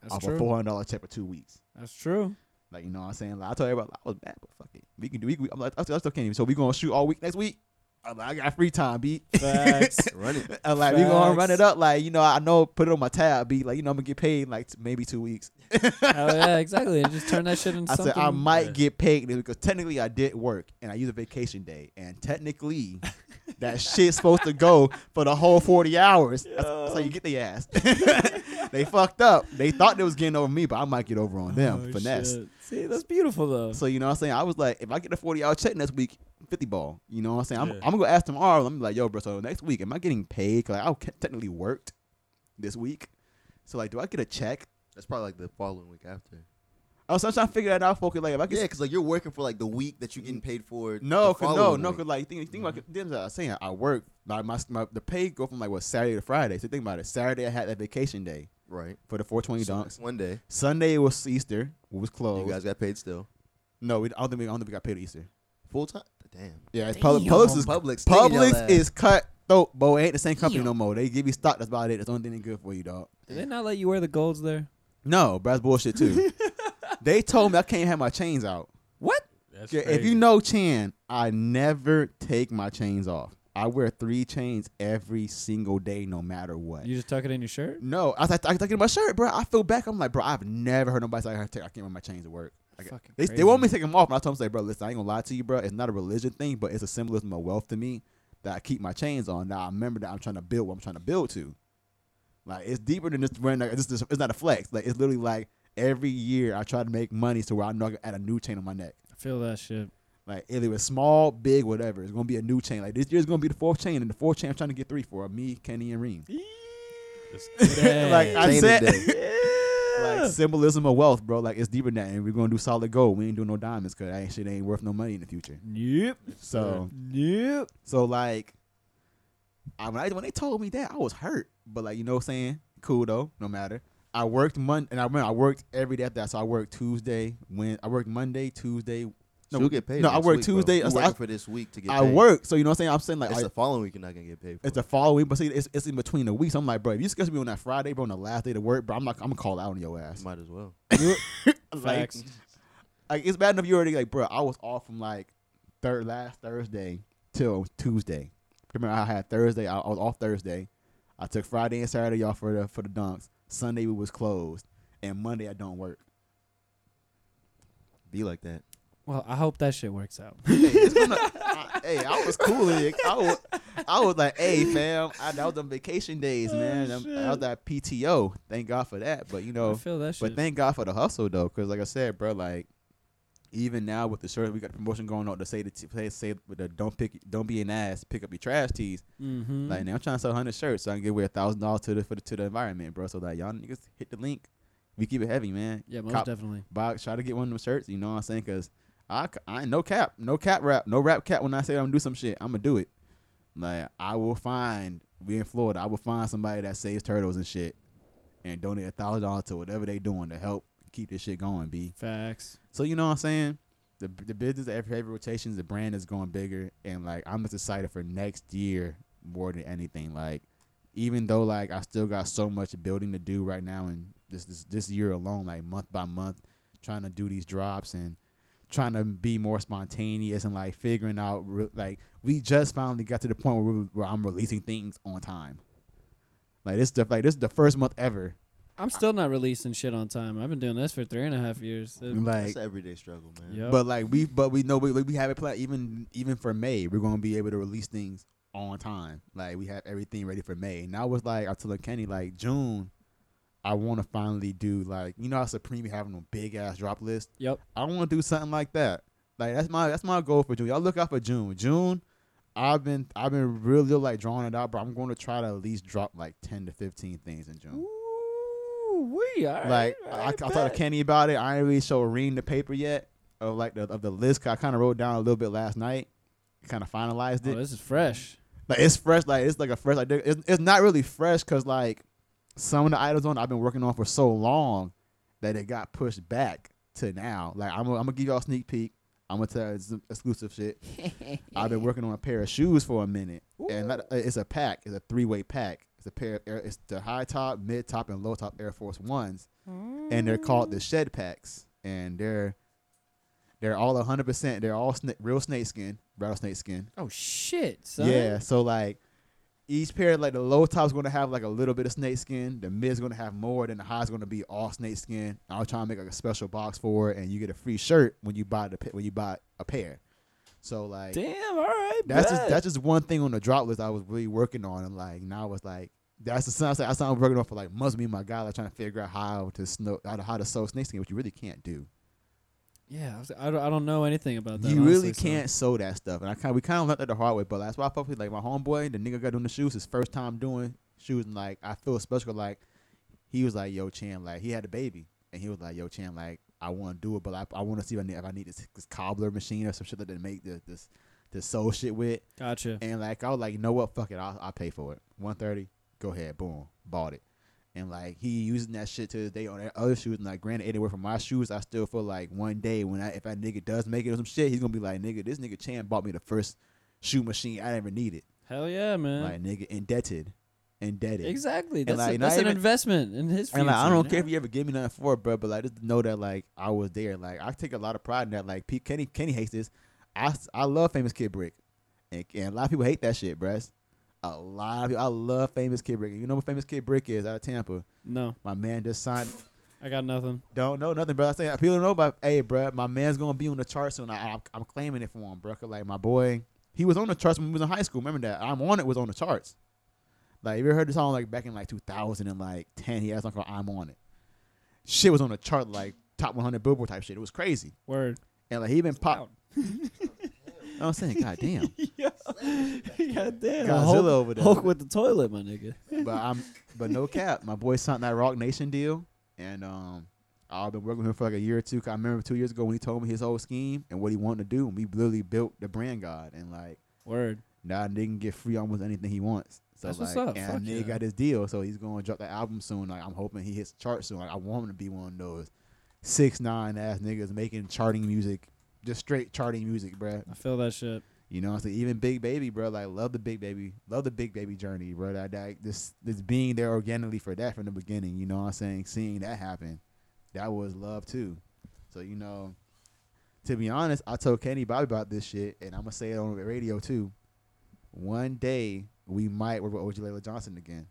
that's off true. a four hundred dollar check for two weeks. That's true. Like you know what I'm saying? Like I told everybody I was bad, but fuck it, we can do. We, we, I'm like I still, I still can't even. So we gonna shoot all week next week. I'm like, I got free time, beat. Facts. Run it. I'm like, we gonna run it up. Like, you know, I know, put it on my tab, be like, you know, I'm gonna get paid in like t- maybe two weeks. oh yeah, exactly. And just turn that shit into I something. said I might Yeah. get paid because technically I did work and I used a vacation day, and technically that shit's supposed to go for the whole forty hours. That's, that's how you get the ass. they fucked up. They thought they was getting over me, but I might get over on them. Oh, Finesse. shit. See, that's beautiful though. So you know what I'm saying? I was like, if I get a 40 hour check next week, 50 ball. You know what I'm saying? I'm, Yeah. I'm gonna go ask tomorrow. I'm like, yo, bro. So next week, am I getting paid? Cause I technically worked this week. So like, do I get a check? That's probably like the following week after. Oh, I was I'm trying to figure that out. Focus like if I get Yeah, because like you're working for like the week that you're getting paid for. no, the cause no, following no, week. cause like think think about mm-hmm. it. Then I was saying I work. My, my my the pay go from like what Saturday to Friday. So think about it. Saturday I had that vacation day right. for the 420 So dunks. One day, Sunday was Easter. It was closed. you guys got paid still no, we, I don't think we I don't think we got paid Easter. full time. Damn. Yeah, it's Publix. Publix is Publix. Publix is cutthroat, bro. It ain't the same company no more. They give you stock. That's about it. That's the only thing they good for you, dog. Did they not let you wear the golds there? No, bro, that's bullshit too. they told me I can't have my chains out. What? That's Yeah, if you know Chan, I never take my chains off. I wear three chains every single day, no matter what. You just tuck it in your shirt? no, I was like, I was in my shirt, bro. I feel back. I'm like, bro, I've never heard nobody say I, I can't wear my chains to work. Like, Fucking they, crazy. they want me to take them off, and I told them, say, bro, listen, I ain't gonna lie to you, bro. It's not a religion thing, but it's a symbolism of wealth to me that I keep my chains on. Now I remember that I'm trying to build what I'm trying to build to. Like it's deeper than just wearing. Like, it's, just, it's not a flex. Like it's literally like every year I try to make money to where I know I can add a new chain on my neck. I feel that shit. Like either it was small, big, whatever. It's gonna be a new chain. Like this year's gonna be the fourth chain, and the fourth chain I'm trying to get three for me, Kenny, and Reem. Like I said, day. like symbolism of wealth, bro. Like it's deeper than that, and we're gonna do solid gold. We ain't doing no diamonds because that ain't shit ain't worth no money in the future. Yep. So, Yep. so like, I, when, I, when they told me that, I was hurt. But like, you know what I'm saying? Cool though, no matter. I worked Monday, and I remember I worked every day after that. So I worked Tuesday, when I worked Monday, Tuesday. No, You'll get paid. No, I work week, bro. Tuesday. You so I, for this week to get. I paid. work. So you know what I'm saying? I'm saying like It's I- the following week you're not gonna get paid. For. It's the following, but see, it's, it's in between the weeks. I'm like, bro, if you schedule me on that Friday, bro, on the last day to work, bro, I'm not, I'm gonna call out on your ass. Might as well. like, Facts. like it's bad enough you already like, bro. I was off from like third last Thursday till Tuesday. Remember, I had Thursday. I, I was off Thursday. I took Friday and Saturday off for the for the dunks. Sunday we was closed, and Monday I don't work. Be like that. Well, I hope that shit works out. hey, it's gonna, I, hey, I was cool. I was, I was like, hey, fam, I, that was on vacation days, man. Them- that was that PTO. Thank God for that. But you I know, that but thank God for the hustle though, because like I said, bro, like even now with the shirt, we got the promotion going on to say the t- say, say with the don't pick, don't be an ass, pick up your trash tees. mm-hmm. Like now I'm trying to sell hundred shirts, so I can give away a thousand dollars to the for the to the environment, bro. So like y'all niggas hit the link. We keep it heavy, man. yeah, most Cop- definitely. buy, try to get one of them shirts. You know what I'm saying? Cause I, I no cap, no cap rap, no rap cap. When I say I'm gonna do some shit, I'm gonna do it. Like I will find, we in Florida, I will find somebody that saves turtles and shit, and donate a thousand dollars to whatever they doing to help keep this shit going. B. Facts. So you know what I'm saying? The the business every every rotations, the brand is going bigger, and like I'm just excited for next year more than anything. Like even though like I still got so much building to do right now, and this this this year alone, like month by month, trying to do these drops and trying to be more spontaneous and like figuring out re- like we just finally got to the point where, we, where I'm releasing things on time. Like this stuff, like this is the first month ever. I'm still not releasing shit on time. I've been doing this for three and a half years. It- Like It's an everyday struggle, man. Yep. But like we, but we know we we have it planned. Even even for May, we're gonna be able to release things on time. Like we have everything ready for May. And I was like, I told Kenny like June, I want to finally do like you know how Supreme be having a big ass drop list. Yep. I want to do something like that. Like that's my that's my goal for June. Y'all look out for June. June, I've been I've been really like drawing it out, but I'm going to try to at least drop like ten to fifteen things in June. Ooh, we all Like right, I, I talked to Kenny about it. I ain't really show Reem the paper yet of like the of the list. I kind of wrote down a little bit last night. Kind of finalized Oh, it. this is fresh. like it's fresh. Like it's like a fresh. Like it's, it's not really fresh because like some of the items on I've been working on for so long that it got pushed back to now. Like I'm gonna- I'm gonna give y'all a sneak peek. I'm gonna tell you some exclusive shit. I've been working on a pair of shoes for a minute, and that, uh, it's a pack. It's a three way pack. It's a pair. Of Air, it's the high top, mid top, and low top Air Force Ones, and they're called the Shed Packs, and they're they're all 100. percent They're all sna- real snake skin, rattlesnake skin. Oh shit, son. Yeah, so like each pair, like the low top's gonna have like a little bit of snake skin, the mid's gonna have more, then the high's gonna be all snake skin. I'll try to make like a special box for it, and you get a free shirt when you buy the when you buy a pair. So like Damn. All right. that's just that's just one thing on the drop list I was really working on, and like now it's like that's the that's something I'm working on for like months. Me and my guy like trying to figure out how to snow how to, how to sew snake skin, which you really can't do. Yeah. I, was, I, don't, I don't know anything about that. you really honestly, so- can't sew that stuff, and I kind we kind of learned that the hard way. But that's why I fuck like my homeboy, the nigga got doing the shoes, his first time doing shoes, and like I feel special. Like he was like, "Yo, Chan," like he had a baby, and he was like, "Yo, Chan, like I want to do it, but I, I want to see if I need, if I need this, this cobbler machine or some shit that they make this this this sew shit with." Gotcha. And like I was like, you know what? Fuck it, I'll, I'll pay for it. One thirty, go ahead, boom, bought it. And like he using that shit to this day on that other shoes. And like granted, anywhere from my shoes, I still feel like one day when I if that nigga does make it or some shit, he's gonna be like, nigga, this nigga Chan bought me the first shoe machine I ever needed. Hell yeah, man. Like nigga, indebted, indebted. exactly. That's, like, a, that's an even- investment in his future. And like I don't know? care if you ever give me nothing for it, bro, but like just know that like I was there. Like I take a lot of pride in that. Like Pete, Kenny Kenny hates this. I I love famous Kid Brick, and, and a lot of people hate that shit, bruh. A lot of people, I love famous Kid Brick. You know what famous Kid Brick is out of Tampa? No, My man just signed. I got nothing. Don't know nothing, bro. I say people don't know about. Hey, bro, my man's gonna be on the chart soon. I, I'm, I'm claiming it for him, bro. Like my boy, he was on the charts when he was in high school. Remember that? I'm on it was on the charts. Like you ever heard the song like back in like 2000 and like 10? He had a song called "I'm on it." Shit was on the chart like top 100 Billboard type shit. It was crazy. Word. And like he been pop. I'm saying, God damn, God damn. Godzilla Hulk, over there. Hulk with the toilet, my nigga. but I'm but no cap. My boy signed that Roc Nation deal, and um, I've been working with him for like a year or two. 'Cause I remember two years ago when he told me his whole scheme and what he wanted to do, and we literally built the brand God, and like Word. now nigga can get free almost anything he wants. So That's like, what's up. and Fuck nigga yeah. got his deal, so he's gonna drop the album soon. Like I'm hoping he hits the chart soon. Like I want him to be one of those six nine ass niggas making charting music, just straight charting music, bruh. I feel that shit. You know, so even Big Baby, bro, like love the Big Baby, love the Big Baby journey, bro. That, that this this being there organically for that from the beginning. You know what I'm saying? Seeing that happen, that was love too. So you know, to be honest, I told Kenny Bobby about this shit, and I'm gonna say it on the radio too. One day we might work with OG Layla Johnson again.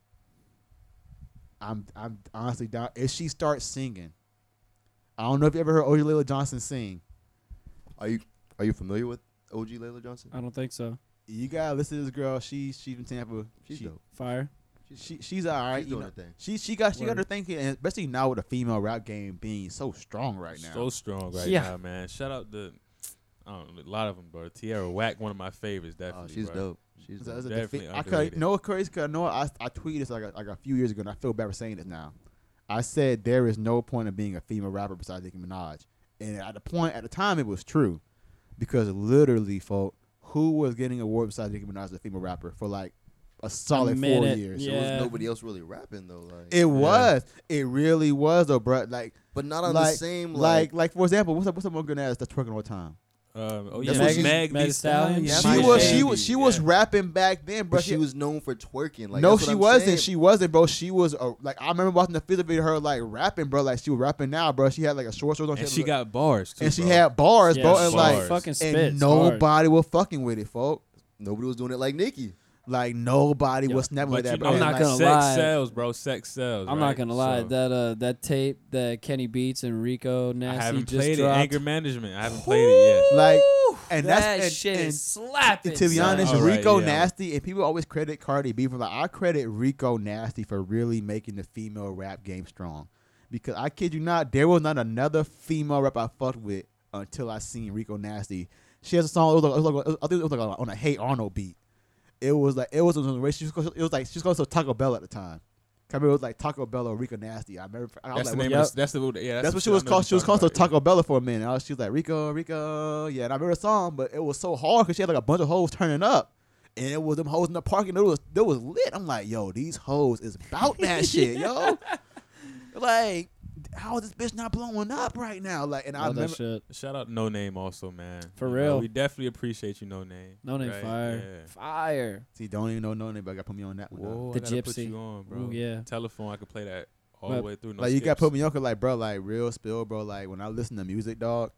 I'm I'm honestly down. If she starts singing, I don't know if you ever heard OG Layla Johnson sing. Are you are you familiar with OG Layla Johnson? I don't think so. You gotta listen to this girl. She she's from Tampa. She's she, dope. Fire. She she's all right. She's you know. her thing. She she got she got her thinking, and especially now with the female rap game being so strong right now. So strong right Yeah. now, man. Shout out to I don't know, a lot of them, bro. Tierra Whack, one of my favorites, definitely. Oh, definitely. she's bro. dope. She's It's dope. a- it's a Definitely defi- I could underrated. know it's crazy because I know I I tweeted this like a, like a few years ago, and I feel bad for saying this now. I said there is no point of being a female rapper besides Nicki Minaj, and at the point at the time it was true, because literally, folk, who was getting awards besides Nicki Minaj as a female rapper for like a solid four minute, years? There was nobody else really rapping though. Like, It was, it really was though, bro. Like but not on like- the same like like. like for example, what's up? What's up, more good ass that's twerking all the time? Um, oh That's yeah, what she's- Meg, Meg Thee Stallion? Stallion. Yeah, she my was she was she was yeah. rapping back then, bro. but she was known for twerking. Like no, she I'm wasn't. saying. She wasn't, bro. She was uh, like I remember watching the physical video of her like rapping, bro. Like she was rapping now, bro. She had like a short shorts on, And had, she like- got bars too. and she had bars, Yeah, bro. And bars. like fucking spits and hard. nobody was fucking with it, folk. Nobody was doing it like Nicki. Like nobody Yo, was never But with that. bro. know, I'm not like, gonna lie. sex lie. sells, bro. Sex sells. I'm right? not gonna lie. So, That uh that tape that Kenny Beats and Rico I Nasty haven't just played dropped. it. Anger management. I haven't played it yet. Like, and that that's and- shit and is slapping. to be son. honest, All right, Rico yeah. Nasty, and people always credit Cardi B for like I credit Rico Nasty for really making the female rap game strong. Because I kid you not, there was not another female rap I fucked with until I seen Rico Nasty. She has a song. It was like, it was like, I think it was like on a Hey Arnold beat. It was like it was on the way. She was, it was like she was going to Taco Bell at the time. I remember it was like Taco Bell or Rico Nasty. I remember. I was That's the name. Yep. Of that's the. Yeah, that's, what she was called. She was called Taco Bella for a minute. I was, she was like Rico, Rico, yeah. And I remember the song, but it was so hard because she had like a bunch of hoes turning up, and it was them hoes in the parking. It was it was lit. I'm like, yo, these hoes is about that shit, yo. Like, how is this bitch not blowing up right now? Like, and I Love that remember. shit. Shout out No Name also, man. For You know, real. we definitely appreciate you, No Name. No name Right? fire. Yeah. Fire. See, don't even know no name, but I got to put me on that one. Whoa, The I gotta put Gypsy. you on, bro. Ooh, yeah. Telephone, I could play that all But- the way through. No like you got to skips. put me on, cause like, bro, like real spill, bro. Like when I listen to music, dog,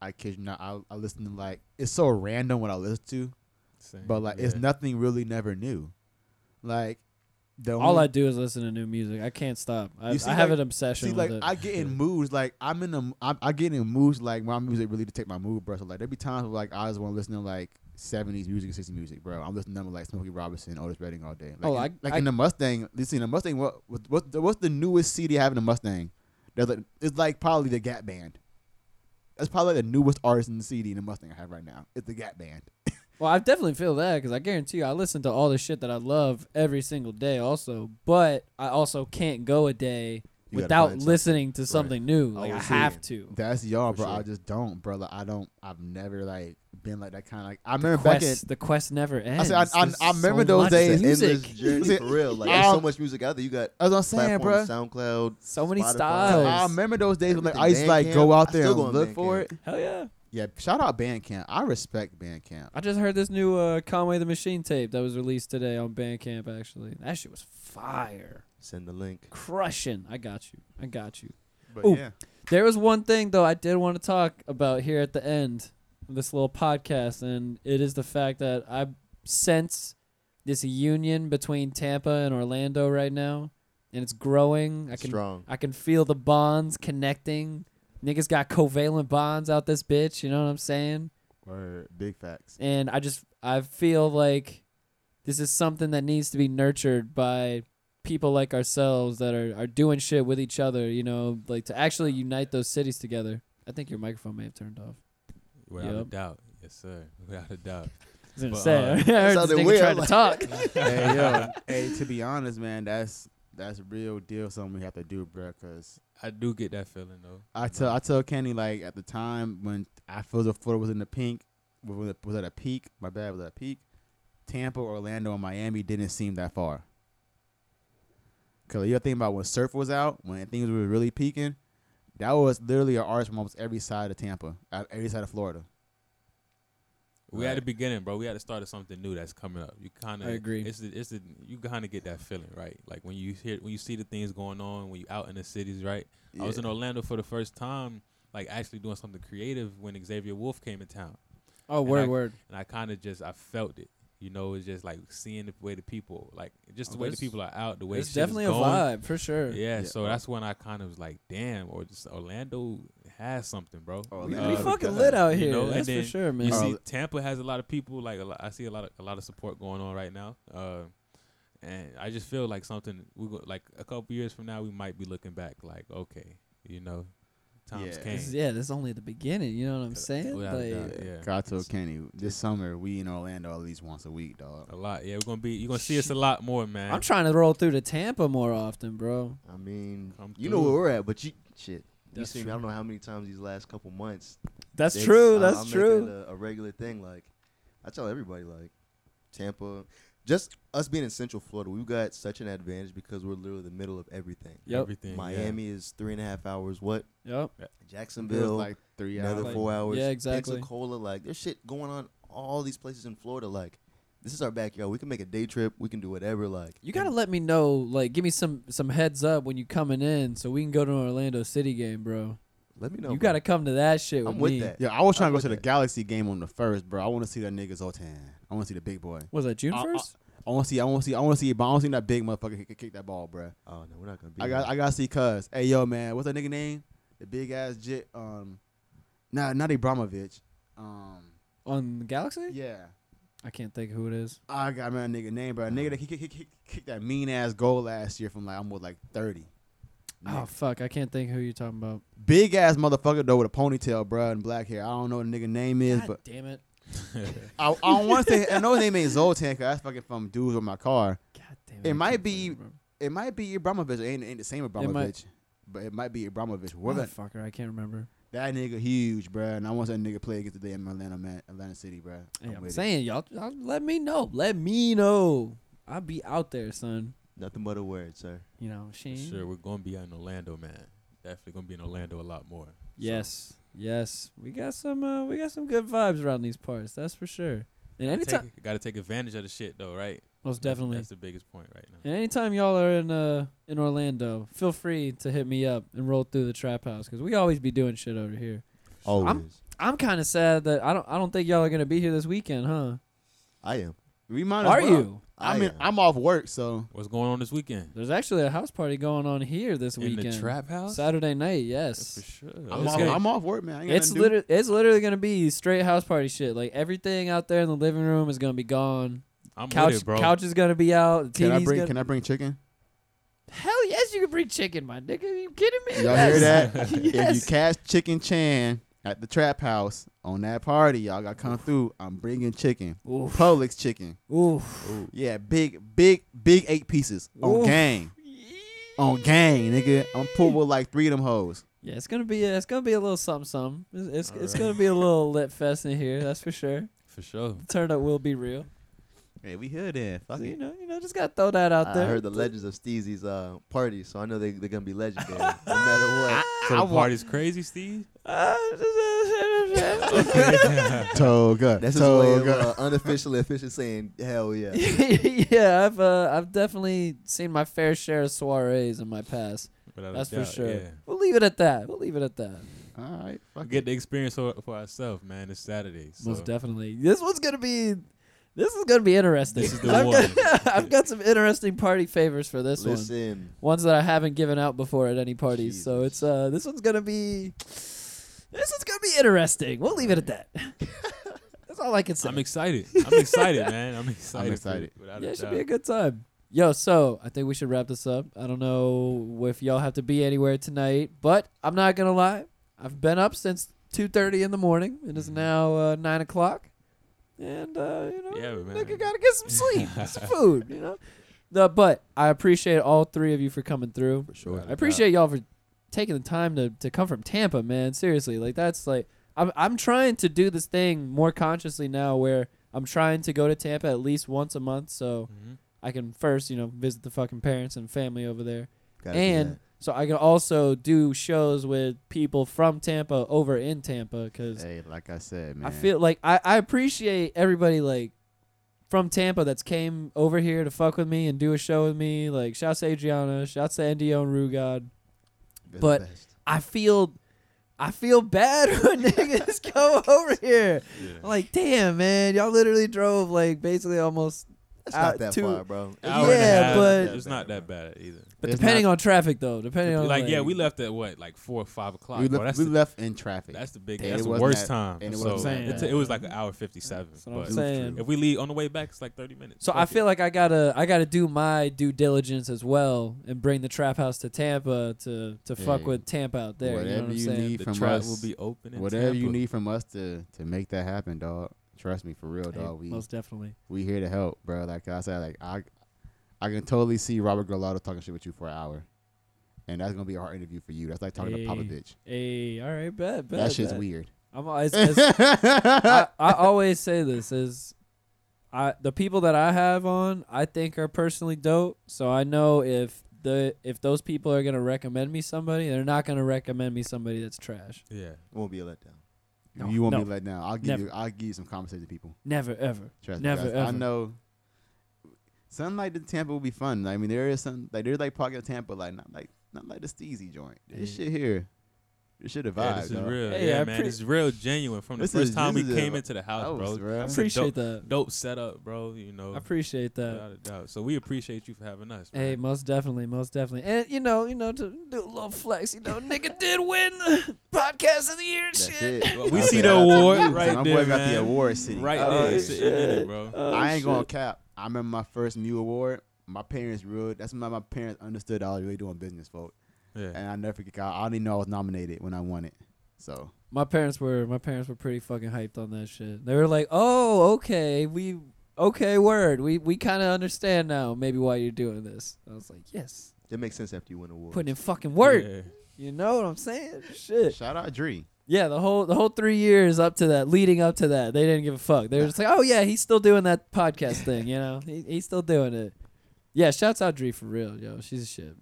I kid you not, I, I listen to like it's so random what I listen to. Same, but like it's yeah. nothing really never new. Like the All only- I do is listen to new music. I can't stop. I, You see, I have like- an obsession see with like it. I get in moods like I'm in a I, I get in moods like my music really to take my mood, bro. So like there be times where like I just want to listen to like 70s music and 60s music, bro. I'm listening to them like Smokey Robinson, Otis Redding all day. Like, Oh, in, I- like I- in the Mustang. You see, in the Mustang, what what what's the, what's the newest CD I have in the Mustang? There's like it's like probably the Gap Band. That's probably the newest artist in the CD in the Mustang I have right now. It's the Gap Band. Well, I definitely feel that because I guarantee you, I listen to all the shit that I love every single day, also. But I also can't go a day You gotta without find listening to something new. Like I was have to. That's y'all, For bro. I sure. just don't, bro. Like, I don't. I've never like been like that kind of like. I remember back in. Quest, the quest never ends. said, I- I- There's I remember so those much days. It's an Music. endless journey for real. Like there's so um, much music out there. You got That's what I'm saying, bro. platforms, SoundCloud. So many Spotify. styles. I remember those days when like I Everything, used to like Bandcamp. go out I there still and go on look for Bandcamp. it. Hell yeah. Yeah, shout out Bandcamp. I respect Bandcamp. I just heard this new uh, Conway the Machine tape that was released today on Bandcamp. Actually, that shit was fire, Send the link. crushing. I got you. I got you. But Ooh. yeah, There was one thing though I did want to talk about here at the end of this little podcast, and it is the fact that I sense this union between Tampa and Orlando right now, and it's growing. I can Strong. I can feel the bonds connecting. Niggas got covalent bonds out this bitch. You know what I'm saying? Word, big facts. and I just I feel like this is something that needs to be nurtured by people like ourselves that are, are doing shit with each other, you know, like to actually unite those cities together. I think your microphone may have turned off. Without a Yep. doubt. Yes, sir. Without a doubt. I was gonna But, say, uh, I heard this nigga weird, trying to talk. hey yo, hey. To be honest, man, that's that's a real deal. Something we have to do, bro. Cause I do get that feeling though. I tell I tell Kenny like at the time when I feel the Florida was in the pink, was at- was at a peak. My bad was at a peak. Tampa, Orlando, and Miami didn't seem that far. Cause you think about when surf was out, when things were really peaking, that was literally an arch from almost every side of Tampa, every side of Florida. We at Right. the beginning, bro. We had to start at something new that's coming up. You kind of, I agree. It's the, it's the, you kind of get that feeling, right? Like when you hear, when you see the things going on, when you out in the cities, right? I was in Orlando for the first time, like actually doing something creative when Xavier Wulf came in town, Oh, And word, I- word. and I kind of just I felt it. You know, it's just like seeing the way the people, like just the Oh, way the people are out, the way It's definitely a vibe for sure. Yeah, Yeah. so that's when I kind of was like, damn, or just Orlando has something, bro. Oh, We, Uh, we uh, fucking lit out you here. know, and That's for sure, man. You see, Tampa has a lot of people. Like a lot, I see a lot of a lot of support going on right now, uh, and I just feel like something. We go, like a couple years from now, we might be looking back like, okay, you know, times Yeah. came. This is- yeah, this is only the beginning. You know what I'm saying? Without Like, doubt, yeah. God told Kenny this summer we in Orlando at least once a week, dog. A lot, yeah. We're gonna be. You're gonna see us a lot more, man. I'm trying to roll through to Tampa more often, bro. I mean, you know where we're at, but you shit. You That's see me. true. I don't know how many times these last couple months. That's It's- true. I- That's I'm true. making it A, a regular thing. Like I tell everybody, like Tampa, just us being in Central Florida, we've got such an advantage because we're literally the middle of everything. Yep. Everything. yeah. Miami is three and a half hours. What Yep. Jacksonville, like three another hours. four hours. Yeah, exactly. Pensacola, like there's shit going on all these places in Florida. Like this is our backyard. We can make a day trip. We can do whatever. Like You gotta let me know, like, give me some some heads up when you coming in, so we can go to an Orlando City game, bro. let me know. you bro. gotta come to that shit with I'm with me. that. Yeah, I was trying I'm to go with to the. Galaxy game on the first, bro. I want to see that nigga Zoltan. I want to see the big boy. Was that June first? I want to see. I want to see. I want to see. But I want to see that big motherfucker kick, kick that ball, bro. Oh no, we're not gonna be. I got. I got to see. Cuz. Hey, yo, man. What's that nigga name? The big ass jit. Um, nah, not Ibramovich. Um, On the Galaxy? yeah. I can't think who it is. I got my nigga name, bro. A nigga that kick, kick, kick, kick, kick that mean ass goal last year from like almost like thirty. Oh fuck, I can't think who you're talking about. Big ass motherfucker though with a ponytail, bro, and black hair. I don't know what the nigga name is, God but damn it. I, I don't want to say. I know his name ain't Zoltan, cause that's fucking from dudes with my car. God damn it. It might be- remember. It might be Ibramovich. It ain't, ain't the same Ibramovich, might- but it might be Ibramovich. What that, Motherfucker, I can't remember. That nigga huge, bro, and I want that nigga play against the damn Atlanta man, Atlanta City, bro. Hey, I'm with it. saying y'all, y'all let me know. Let me know. I'll be out there, son. nothing but a word, sir. You know, she. sure, we're gonna be in Orlando, man. Definitely gonna be in Orlando a lot more. So, Yes, yes. We got some. Uh, we got some good vibes around these parts. That's for sure. And anytime, gotta take advantage of the shit though, right? Most definitely. That's the biggest point right now. And anytime y'all are in uh in Orlando, feel free to hit me up and roll through the trap house because we always be doing shit over here. Always. I'm kind of sad that I don't I don't think y'all are gonna be here this weekend, huh? I am. We might. Are well. you? I I mean, am. I'm off work, so What's going on this weekend? There's actually a house party going on here this In weekend. the trap house? Saturday night, That's yes. for sure. I'm, off, I'm off work, man. I ain't It's nothing to do. literally it's literally gonna be straight house party shit. Like everything out there in the living room is gonna be gone. I'm Couch with it, bro. couch is gonna be out. The Can I bring? gonna Can I bring chicken? Hell yes, you can bring chicken, my nigga. you kidding me? Y'all yes. hear that? If you yes. catch Chicken Chan at the trap house on that party, y'all got to come through. I'm bringing chicken, Oof. Publix chicken. Oof. Yeah, big, big, big eight pieces on Oof. gang. on gang, nigga. I'm pull with like three of them hoes. Yeah, it's gonna be a, it's gonna be a little something something. It's it's, it's Alright. gonna be a little lit fest in here. That's for sure. For sure. The turn up will be real. Hey, we here then. Fuck So, you know, you know, just gotta throw that out I there. I heard the legends of Steezy's uh, party, so I know they they're gonna be legendary no matter what. So I the party's crazy, Steve. Toga. That's his way of Toga. uh, unofficially officially saying hell yeah. yeah, I've uh, I've definitely seen my fair share of soirees in my past. Without a That's for sure. Yeah. We'll leave it at that. We'll leave it at that. All right. Get it. the experience for, for ourselves, man. It's Saturday. So. Most definitely. This one's gonna be. This is gonna be interesting. This is the I've one. Got, I've got some interesting party favors for this one. Listen, Ones that I haven't given out before at any parties. So it's uh this one's gonna be. This one's gonna be interesting. We'll leave it at that. That's all I can say. I'm excited. I'm excited, man. I'm excited. for excited. Without yeah, it should doubt. be a good time. Yo, so I think we should wrap this up. I don't know if y'all have to be anywhere tonight, but I'm not gonna lie. I've been up since two thirty in the morning. It is Mhm. now uh, nine o'clock, and uh, you know, Yeah, man. nigga gotta get some sleep, some food. You know, the but I appreciate all three of you for coming through. for sure. I appreciate y'all for taking the time to, to come from Tampa, man. Seriously, like that's like I'm I'm trying to do this thing more consciously now, where I'm trying to go to Tampa at least once a month, so Mhm. I can first, you know, visit the fucking parents and family over there, Gotta do and that. So I can also do shows with people from Tampa over in Tampa, because Hey, like I said, man. I feel like I I appreciate everybody like. From Tampa, that's came over here to fuck with me and do a show with me. Like, shouts to Adriana, shouts to Ndio and Rugod. They're but- I feel I feel bad when niggas go over here. Yeah. I'm like, damn, man, y'all literally drove like basically almost. That's uh, not that two- far, bro. Hour not and a Yeah, half, but- it's not that bad either. But It's depending not- on traffic, though, depending on Like, yeah, we left at what, like four or five o'clock. we bro. left, That's we the, left in traffic. that's the big. And That's it the wasn't worst that- time. and it so wasn't that it's bad. it was like an hour fifty-seven. That's what I'm But saying. if we leave on the way back, it's like thirty minutes. So I Fuck it. feel like I gotta I gotta do my due diligence as well and bring the trap house to Tampa to to fuck Hey, with Tampa out there. you know whatever what I'm you saying? need the from trap us, will be open. In whatever you Tampa. need from us to to make that happen, dog. Trust me, for real, Hey, dog. We most definitely. we here to help, bro. Like I said, like I I can totally see Robert Gallardo talking shit with you for an hour, and that's gonna be a hard interview for you. That's like talking Hey, to Popovich. Hey, all right, bet, bet. that shit's bet. weird. I'm always, I, I always say this is I the people that I have on I think are personally dope. So I know if the if those people are gonna recommend me somebody, they're not gonna recommend me somebody that's trash. Yeah. It won't be a letdown. No, you won't no. be let down. I'll give Never. you. I'll give you some conversation people. Never ever. Trust Never, me. guys. I know. Something like the Tampa will be fun. I mean, there is some like there's like pocket of Tampa, like not like not like the Steezy joint. This Mhm. shit here, this shit a Yeah, vibe. this is dog. real. Hey, yeah, I man. pre- It's real genuine from the This first is- time we this is a came into the house, house, bro. bro. I appreciate dope, that. dope setup, bro. You know, I appreciate that. without a doubt. So we appreciate you for having us. Man. Hey, most definitely, most definitely, and you know, you know, to do a little flex, you know, nigga did win the podcast of the year, That's shit. it. Well, we see the award you. right My there, boy got the man. award sitting. Right Oh, there, shit. it, bro. Oh, I ain't gonna cap. I remember my first Mew award. My parents real. That's when my parents understood I was really doing business, folks. Yeah. And I never forget. I didn't know I was nominated when I won it. So My parents were my parents were pretty fucking hyped on that shit. They were like, "Oh, okay, we okay, word. We we kind of understand now maybe why you're doing this." I was like, "Yes, That makes sense after you win awards. putting in fucking work." Yeah. You know what I'm saying? Shit. shout out Dree. Yeah, the whole the whole three years up to that, leading up to that, they didn't give a fuck. They were just like, "Oh yeah, he's still doing that podcast thing. You know, he, he's still doing it." Yeah, shouts out Dree for real, yo. She's a shit.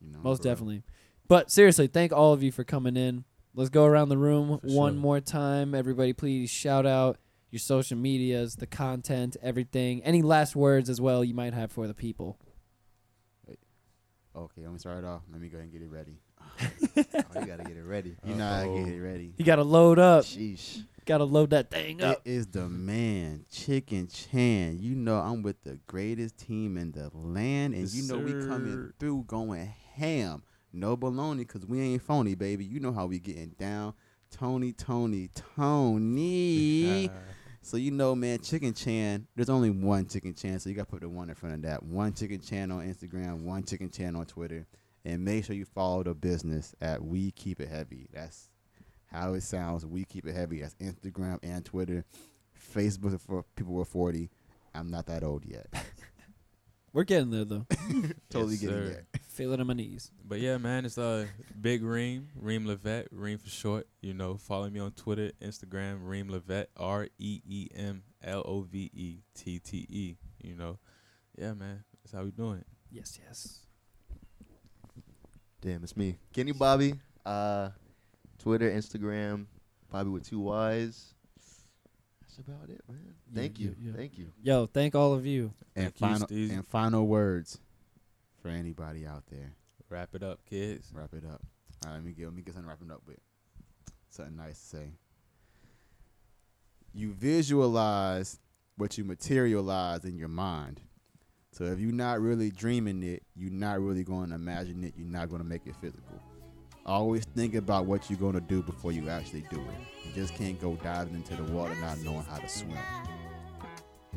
You know, Most bro. definitely. But seriously, thank all of you for coming in. Let's go around the room For one sure. more time. Everybody, please shout out your social medias, the content, everything. Any last words as well you might have for the people. Okay, let me start it off. Let me go ahead and get it ready. Oh, you gotta get it ready. You know how to get it ready. You got to load up. Sheesh. Got to load that thing up. is the man, Chicken Chan. You know I'm with the greatest team in the land, and Yes, you know we coming through going ham. No baloney, cause we ain't phony, baby. You know how we getting down. Tony, Tony, Tony. so you know, man, Chicken Chan. There's only one Chicken Chan, so you got to put the one in front of that. One Chicken Chan on Instagram, one Chicken Chan on Twitter, and make sure you follow the business at We Keep It Heavy. That's how it sounds. We keep it heavy. That's Instagram and Twitter. Facebook for people who are 40. I'm not that old yet. We're getting there though. totally Yes, getting sir. there. Feeling on my knees. But yeah, man, it's uh Big Reem, Reem Lovette, Reem for short. You know, follow me on Twitter, Instagram, Reem Lovette, R E E M L O V E T T E. You know, yeah, man, that's how we doing it. Yes, yes. Damn, it's me, Kenny Bobby. Uh, Twitter, Instagram, Bobby with two Y's. That's about it, man. Yeah, Thank you, yeah, yeah. thank you. Yo, thank all of you. And Thank final Steezy. and final words for anybody out there. Wrap it up, kids. Wrap it up. All right, let me get let me get something wrapping up with. Something nice to say. You visualize what you materialize in your mind. So if you're not really dreaming it, you're not really going to imagine it. You're not going to make it physical. Always think about what you're going to do before you actually do it. You just can't go diving into the water not knowing how to swim.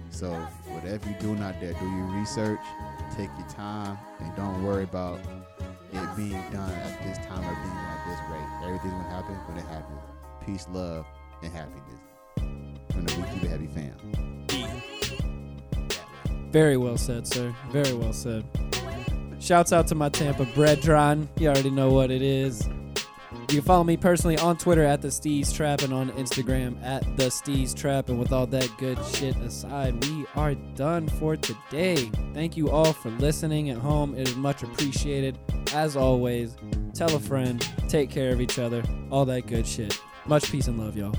So whatever you're doing out there, do your research, take your time, and don't worry about it being done at this time or being at this rate. Everything's gonna happen when it happens. Peace, love, and happiness. From the We Keep It fam. Very well said, sir. Very well said. Shouts out to my Tampa brethren. You already know what it is. You can follow me personally on Twitter at the Steez Trap and on Instagram at the Steez Trap. And with all that good shit aside, we are done for today. Thank you all for listening at home. It is much appreciated. As always, tell a friend, take care of each other, all that good shit. Much peace and love, y'all.